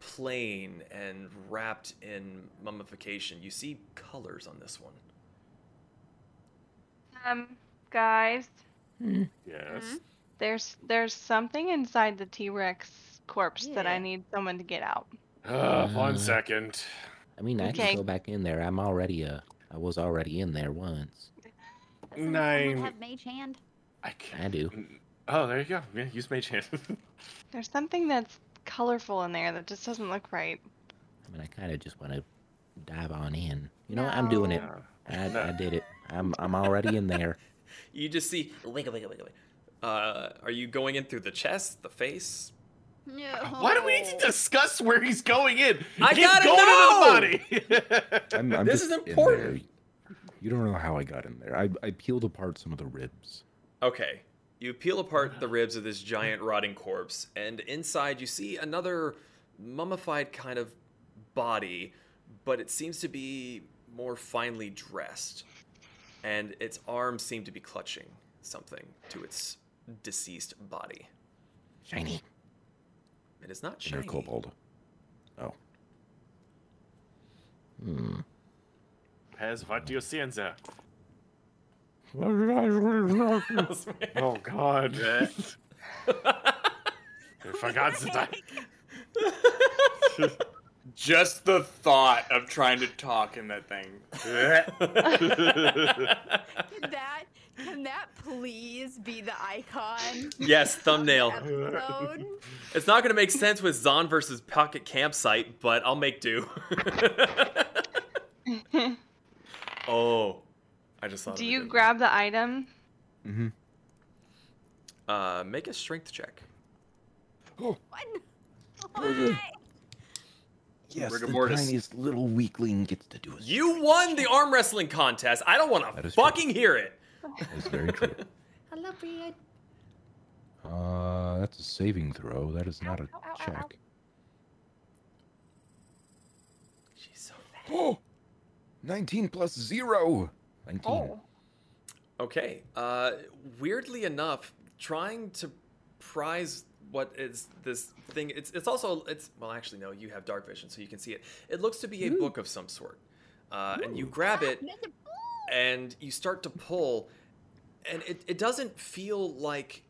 plain and wrapped in mummification. You see colors on this one. Um, guys, Yes. Mhm. there's there's something inside the T-Rex corpse that I need someone to get out. Uh, one Uh. I mean, I Okay. can go back in there. I'm already uh, I was already in there once. Doesn't someone Nine. have mage hand? I can't. I do. Oh, there you go. Yeah, use mage hand. <laughs> There's something that's colorful in there that just doesn't look right. I mean, I kind of just want to dive on in. You know, what? I'm doing it. I, No. I did it. I'm <laughs> I'm already in there. You just see wiggle, wiggle, wiggle. wiggle. Uh, are you going in through the chest, the face? No. Why do we need to discuss where he's going in? I He's gotta going into the body. <laughs> I'm, I'm This is important. You don't know how I got in there. I, I peeled apart some of the ribs. Okay. You peel apart the ribs of this giant rotting corpse, and inside you see another mummified kind of body, but it seems to be more finely dressed. and its arms seem to be clutching something to its deceased body. Shiny. It is not Inner shiny. kobold. Oh. Hmm. Pez, what do you see in there? <laughs> oh God. I forgot that I Just the thought of trying to talk in that thing. Can that can that please be the icon? yes, <laughs> thumbnail. It's not going to make sense with Zon versus Pocket Campsite, but I'll make do. <laughs> oh, I just thought. Do you good one. grab the item? Mm-hmm. Uh, make a strength check. Oh. <gasps> What? Why? Yes, Rigor the mortis. tiniest little weakling gets to do it. You won the arm wrestling contest. I don't want to is true. fucking hear it. That's very true. <laughs> Hello, Brian. Uh, that's a saving throw. That is not a Ow, ow, ow, ow, check. She's so Oh! <gasps> 19 plus 0! 19. Oh. Okay. Uh, weirdly enough, trying to prize what is this thing? It's it's also it's well actually no, you have dark vision, so you can see it. It looks to be a book of some sort, uh, and you grab it <gasps> and you start to pull, and it it doesn't feel like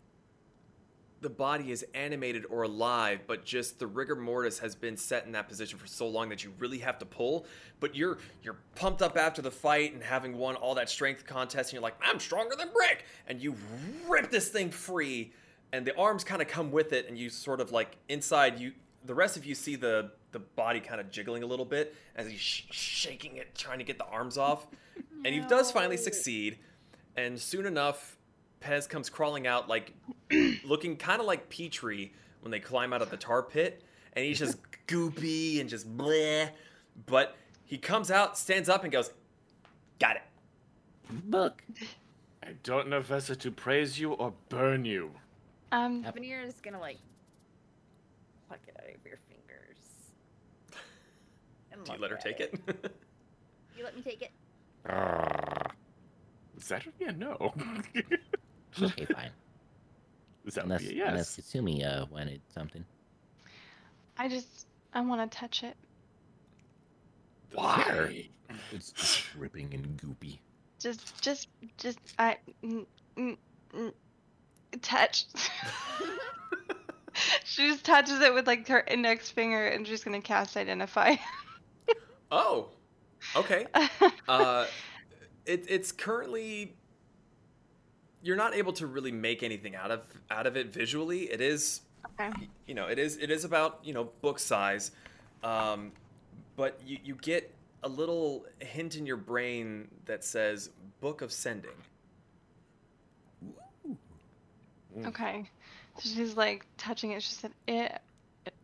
the body is animated or alive, but just the rigor mortis has been set in that position for so long that you really have to pull. But you're you're pumped up after the fight and having won all that strength contest, and you're like, I'm stronger than Brick, and you rip this thing free, and the arms kind of come with it, and you sort of like inside you. The rest of you see the the body kind of jiggling a little bit as he's sh- shaking it, trying to get the arms off, and he does finally succeed. And soon enough, Pez comes crawling out, like <clears throat> looking kind of like Petrie when they climb out of the tar pit, and he's just <laughs> goopy and just bleh. But he comes out, stands up, and goes, "Got it." Book. I don't know whether to praise you or burn you. Um, Vanera is gonna like pluck it out of your fingers. <laughs> And Do you let her take it? <laughs> You let me take it. Ah. Is that a yeah, no? Okay, fine. Is <laughs> that unless, be a unless yes? Kasumi uh, wanted something. I just I want to touch it. Why? It's just dripping and goopy. Just just just I mm, mm, mm, touch. <laughs> she just touches it with like her index finger and she's gonna cast identify. oh, okay. <laughs> Uh, it, it's currently you're not able to really make anything out of out of it visually. It is okay. you know, it is it is about you know book size, um, but you you get a little hint in your brain that says book of sending. Okay. So she's like touching it. She said, it, it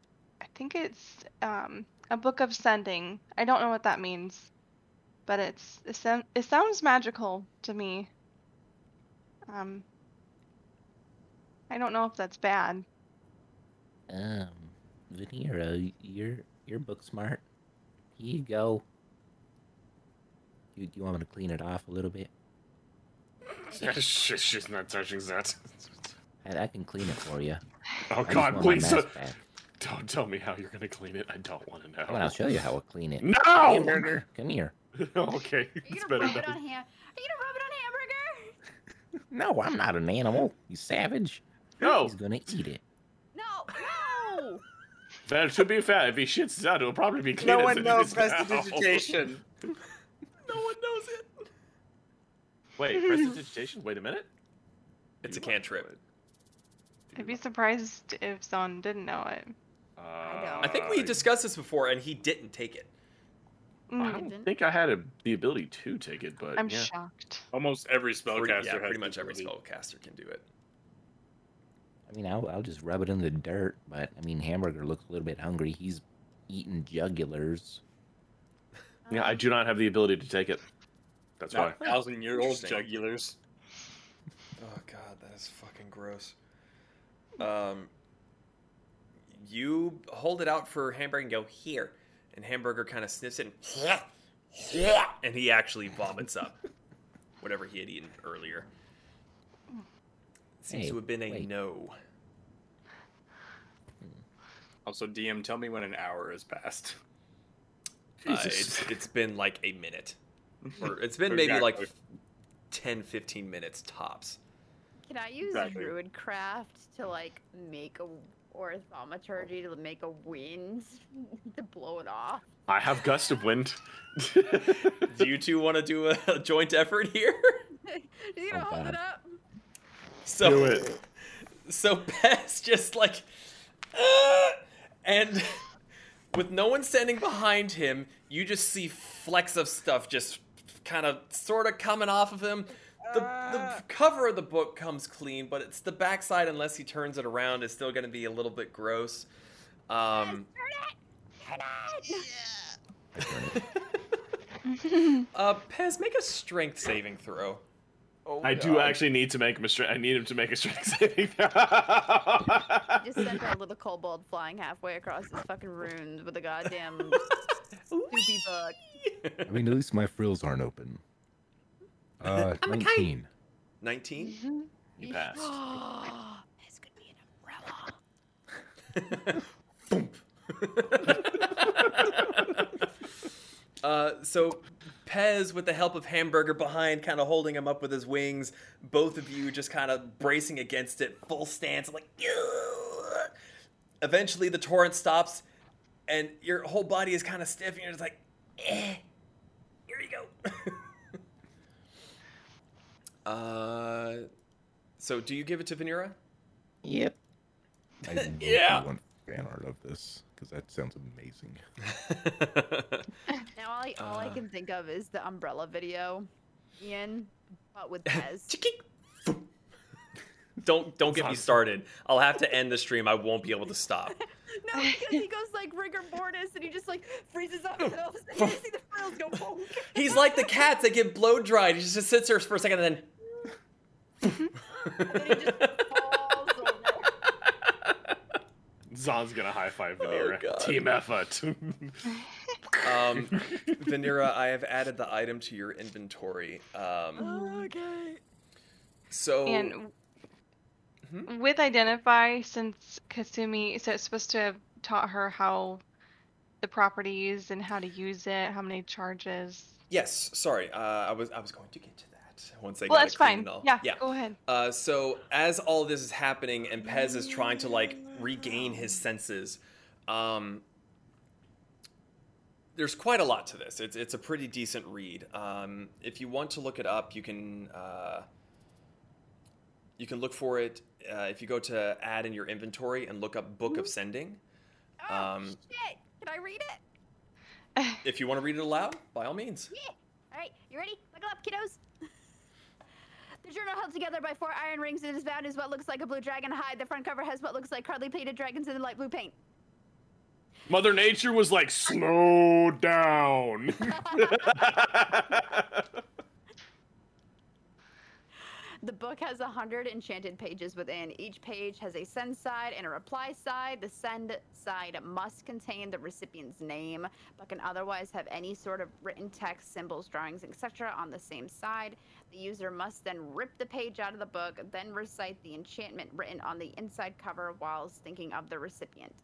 I think it's um, a book of sending. I don't know what that means, but it's it, sound, it sounds magical to me. Um, I don't know if that's bad. Um, Vanera, you're you're book smart. Here you go. You, you want me to clean it off a little bit? <laughs> She- She's not touching that. I, I can clean it for you. Oh I God, want my please mask uh, don't tell me how you're gonna clean it. I don't want to know. Come on, I'll show you how I'll clean it. No! Hamburger, come here. <laughs> okay, Are you it's gonna better rub it on ham? Are you gonna rub it on hamburger? No, I'm not an animal. You savage. No. He's gonna eat it. No, no. <laughs> Well, to be fair, if he shits it out, it'll probably be cleaner No one knows prestidigitation. <laughs> No one knows it. Wait, prestidigitation? Wait a minute. It's a cantrip. I'd be surprised if someone didn't know it. Uh, I think we discussed this before, and he didn't take it. I Mm, don't Didn't- think I had a, the ability to take it, but I'm yeah. shocked. Almost every spellcaster Pretty, has yeah, pretty the much every ability. spellcaster can do it. I mean, I'll, I'll just rub it in the dirt, but I mean, Hamburger looks a little bit hungry. He's eating jugulars. <laughs> Yeah, I do not have the ability to take it. That's why. Not thousand year old Interesting. jugulars. <laughs> Oh god, that is fucking gross. Um, you hold it out for Hamburger and go here, and Hamburger kind of sniffs it, and, <laughs> and he actually vomits up. whatever he had eaten earlier. Seems Hey, to have been a wait. no. Also, DM, tell me when an hour has passed. Uh, it's, it's been like a minute. <laughs> Or it's been Exactly. maybe like 10, 15 minutes tops. Can I use Exactly. Druidcraft to like make a or thaumaturgy to make a wind <laughs> to blow it off? I have gust of wind. <laughs> Do you two want to do a, a joint effort here? <laughs> you gonna Oh, hold it up? So, Do it. So Pez just like, "Ah!" and with no one standing behind him, you just see flecks of stuff just kind of sort of coming off of him. The, the cover of the book comes clean, but it's the backside, unless he turns it around, is still going to be a little bit gross. Um, Turn it! I turn it. <laughs> uh, Pez, make a strength saving throw. Oh, I do actually need to make him a strength. I need him to make a strength <laughs> saving throw. Just sent a little kobold flying halfway across his fucking runes with a goddamn <laughs> soupy book. I mean, at least my frills aren't open. Uh, I'm a kite. 19. 19? You passed. <gasps> this could be an umbrella. <laughs> Boom. <laughs> uh, so Pez, with the help of Hamburger behind, kind of holding him up with his wings, both of you just kind of bracing against it, full stance, like. "Ugh." Eventually, the torrent stops, and your whole body is kind of stiff, and you're just like, eh, here you go. <laughs> uh, so do you give it to Vanera? Yep. I <laughs> really Yeah. want fan art of this because that sounds amazing. Now all I, all I Uh. can think of is the umbrella video, Ian, but with Pez. <laughs> Don't don't get me started. I'll have to end the stream. I won't be able to stop. <laughs> no, because he goes like rigor mortis and he just like freezes up and all of a sudden you see the frills go boom. He's like the cats that get blow dried. He just sits there for a second and then. And then he just falls over. Zon's gonna high five Vanera. God. Team effort. um, Vanera, I have added the item to your inventory. Um, okay. so And Mhm. with identify, since Kasumi, so it's supposed to have taught her how the properties and how to use it, how many charges. yes, sorry. Uh, I was I was going to get to that once they Well, that's it fine. all. Yeah, yeah. go ahead. Uh, so as all this is happening and Pez is trying to like regain his senses, um, there's quite a lot to this. It's it's a pretty decent read. Um, if you want to look it up, you can uh, you can look for it uh, if you go to add in your inventory and look up Book of Sending. Oh Um, shit! Can I read it? If you want to read it aloud, by all means. Yeah. All right, you ready? Buckle up, kiddos. The journal held together by four iron rings and is bound is what looks like a blue dragon hide. The front cover has what looks like hardly painted dragons in light blue paint. Mother Nature was like, slow down. <laughs> <laughs> The book has a hundred enchanted pages within. Each page has a send side and a reply side. The send side must contain the recipient's name, but can otherwise have any sort of written text, symbols, drawings, etc. on the same side. The user must then rip the page out of the book, then recite the enchantment written on the inside cover whilst thinking of the recipient.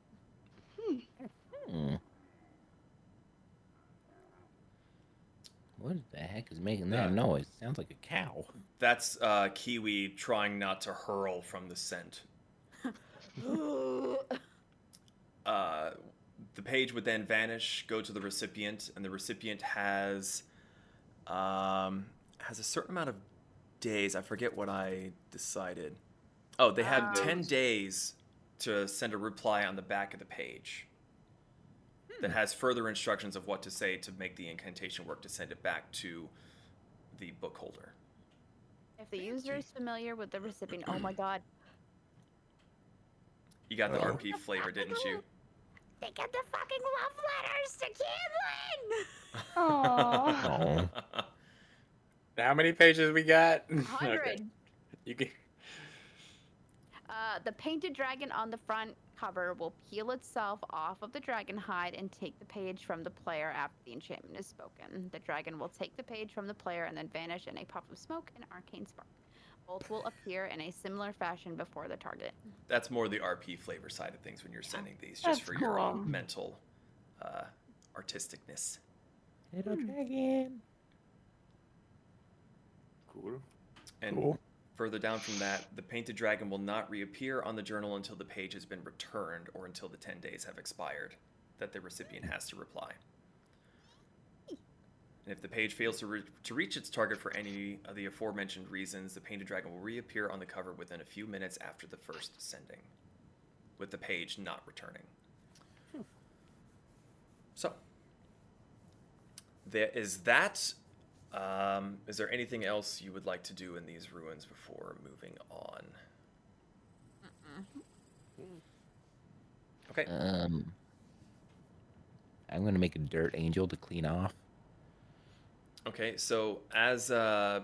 Hmm. What the heck is making that Yeah. noise? Sounds like a cow. That's uh, Kiwi trying not to hurl from the scent. <laughs> uh, the page would then vanish, go to the recipient, and the recipient has um, has a certain amount of days. I forget what I decided. Oh, they have Ah. ten days to send a reply on the back of the page that has further instructions of what to say to make the incantation work to send it back to the book holder. If the user is familiar with the recipient, oh my <clears throat> god, You got the Uh-oh. RP flavor, didn't you? they get the fucking love letters to Kindlin! Aww. Oh. How many pages we got? <laughs> Okay. Hundred. You can. Uh, the painted dragon on the front cover will peel itself off of the dragon hide and take the page from the player after the enchantment is spoken. The dragon will take the page from the player and then vanish in a puff of smoke and arcane spark. Both will appear in a similar fashion before the target. That's more the RP flavor side of things when you're sending these, just That's for your own mental uh, artisticness. Little dragon. Cool. And Cool. Further down from that, the painted dragon will not reappear on the journal until the page has been returned or until the 10 days have expired that the recipient has to reply. And if the page fails to, re- to reach its target for any of the aforementioned reasons, the painted dragon will reappear on the cover within a few minutes after the first sending, with the page not returning. Hmm. So, there is that. Um, is there anything else you would like to do in these ruins before moving on? Okay. Um, I'm gonna make a dirt angel to clean off. Okay, so as uh,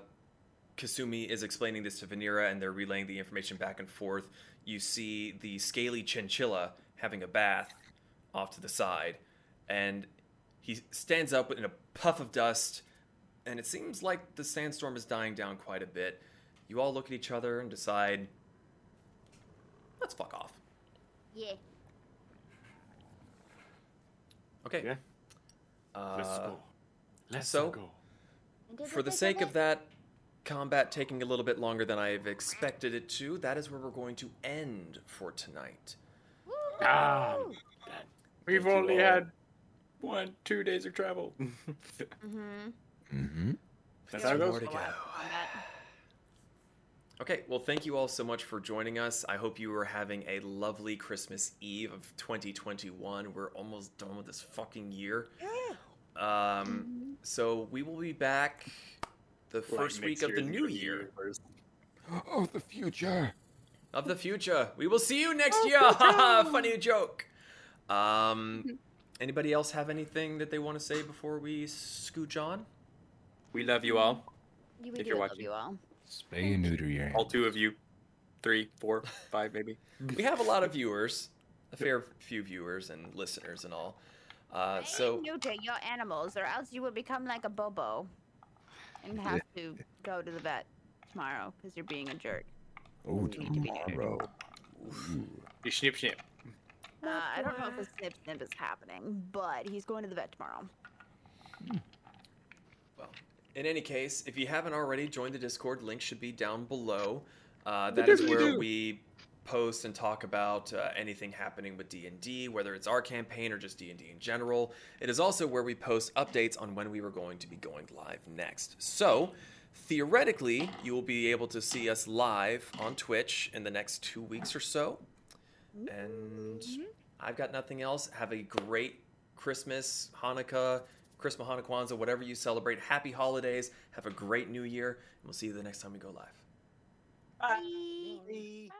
Kasumi is explaining this to Vanera and they're relaying the information back and forth, you see the scaly chinchilla having a bath off to the side, and he stands up in a puff of dust, and it seems like the sandstorm is dying down quite a bit. You all look at each other and decide, let's fuck off. Yeah. Okay. Yeah. Let's Uh, go. Let's so- go. For the sake of that combat taking a little bit longer than I've expected it to, that is where we're going to end for tonight. Ah, We've only all. had one, two days of travel. <laughs> <laughs> Mm-hmm. Mm-hmm. That's how it goes. Go. Okay, well, thank you all so much for joining us. I hope you are having a lovely Christmas Eve of 2021. We're almost done with this fucking year. Yeah. Um, so we will be back the Like first week of the new year yours. Oh, the future. of the future. We will see you next year. <laughs> Funny joke. Um, <laughs> anybody else have anything that they want to say before we scooch on? We love you all. You If would you're love watching. you all. Spay and neuter your All two of you. Three, four, five, maybe. we have a lot of viewers, a fair few viewers and listeners and all. Uh, so neuter your animals, or else you will become like a bobo, and have to go to the vet tomorrow because you're being a jerk. Oh, You need to be neutered. tomorrow. You snip snip. Uh, I don't know if a snip snip is happening, but he's going to the vet tomorrow. Well, in any case, if you haven't already joined the Discord, link should be down below. Uh, that is where do. we post and talk about uh, anything happening with D&D, whether it's our campaign or just D&D in general. It is also where we post updates on when we were going to be going live next. So, theoretically, you will be able to see us live on Twitch in the next two weeks or so. And I've got nothing else. Have a great Christmas, Hanukkah, Christmas, Hanukkah, Kwanzaa, whatever you celebrate. Happy holidays. Have a great new year. And we'll see you the next time we go live. Bye.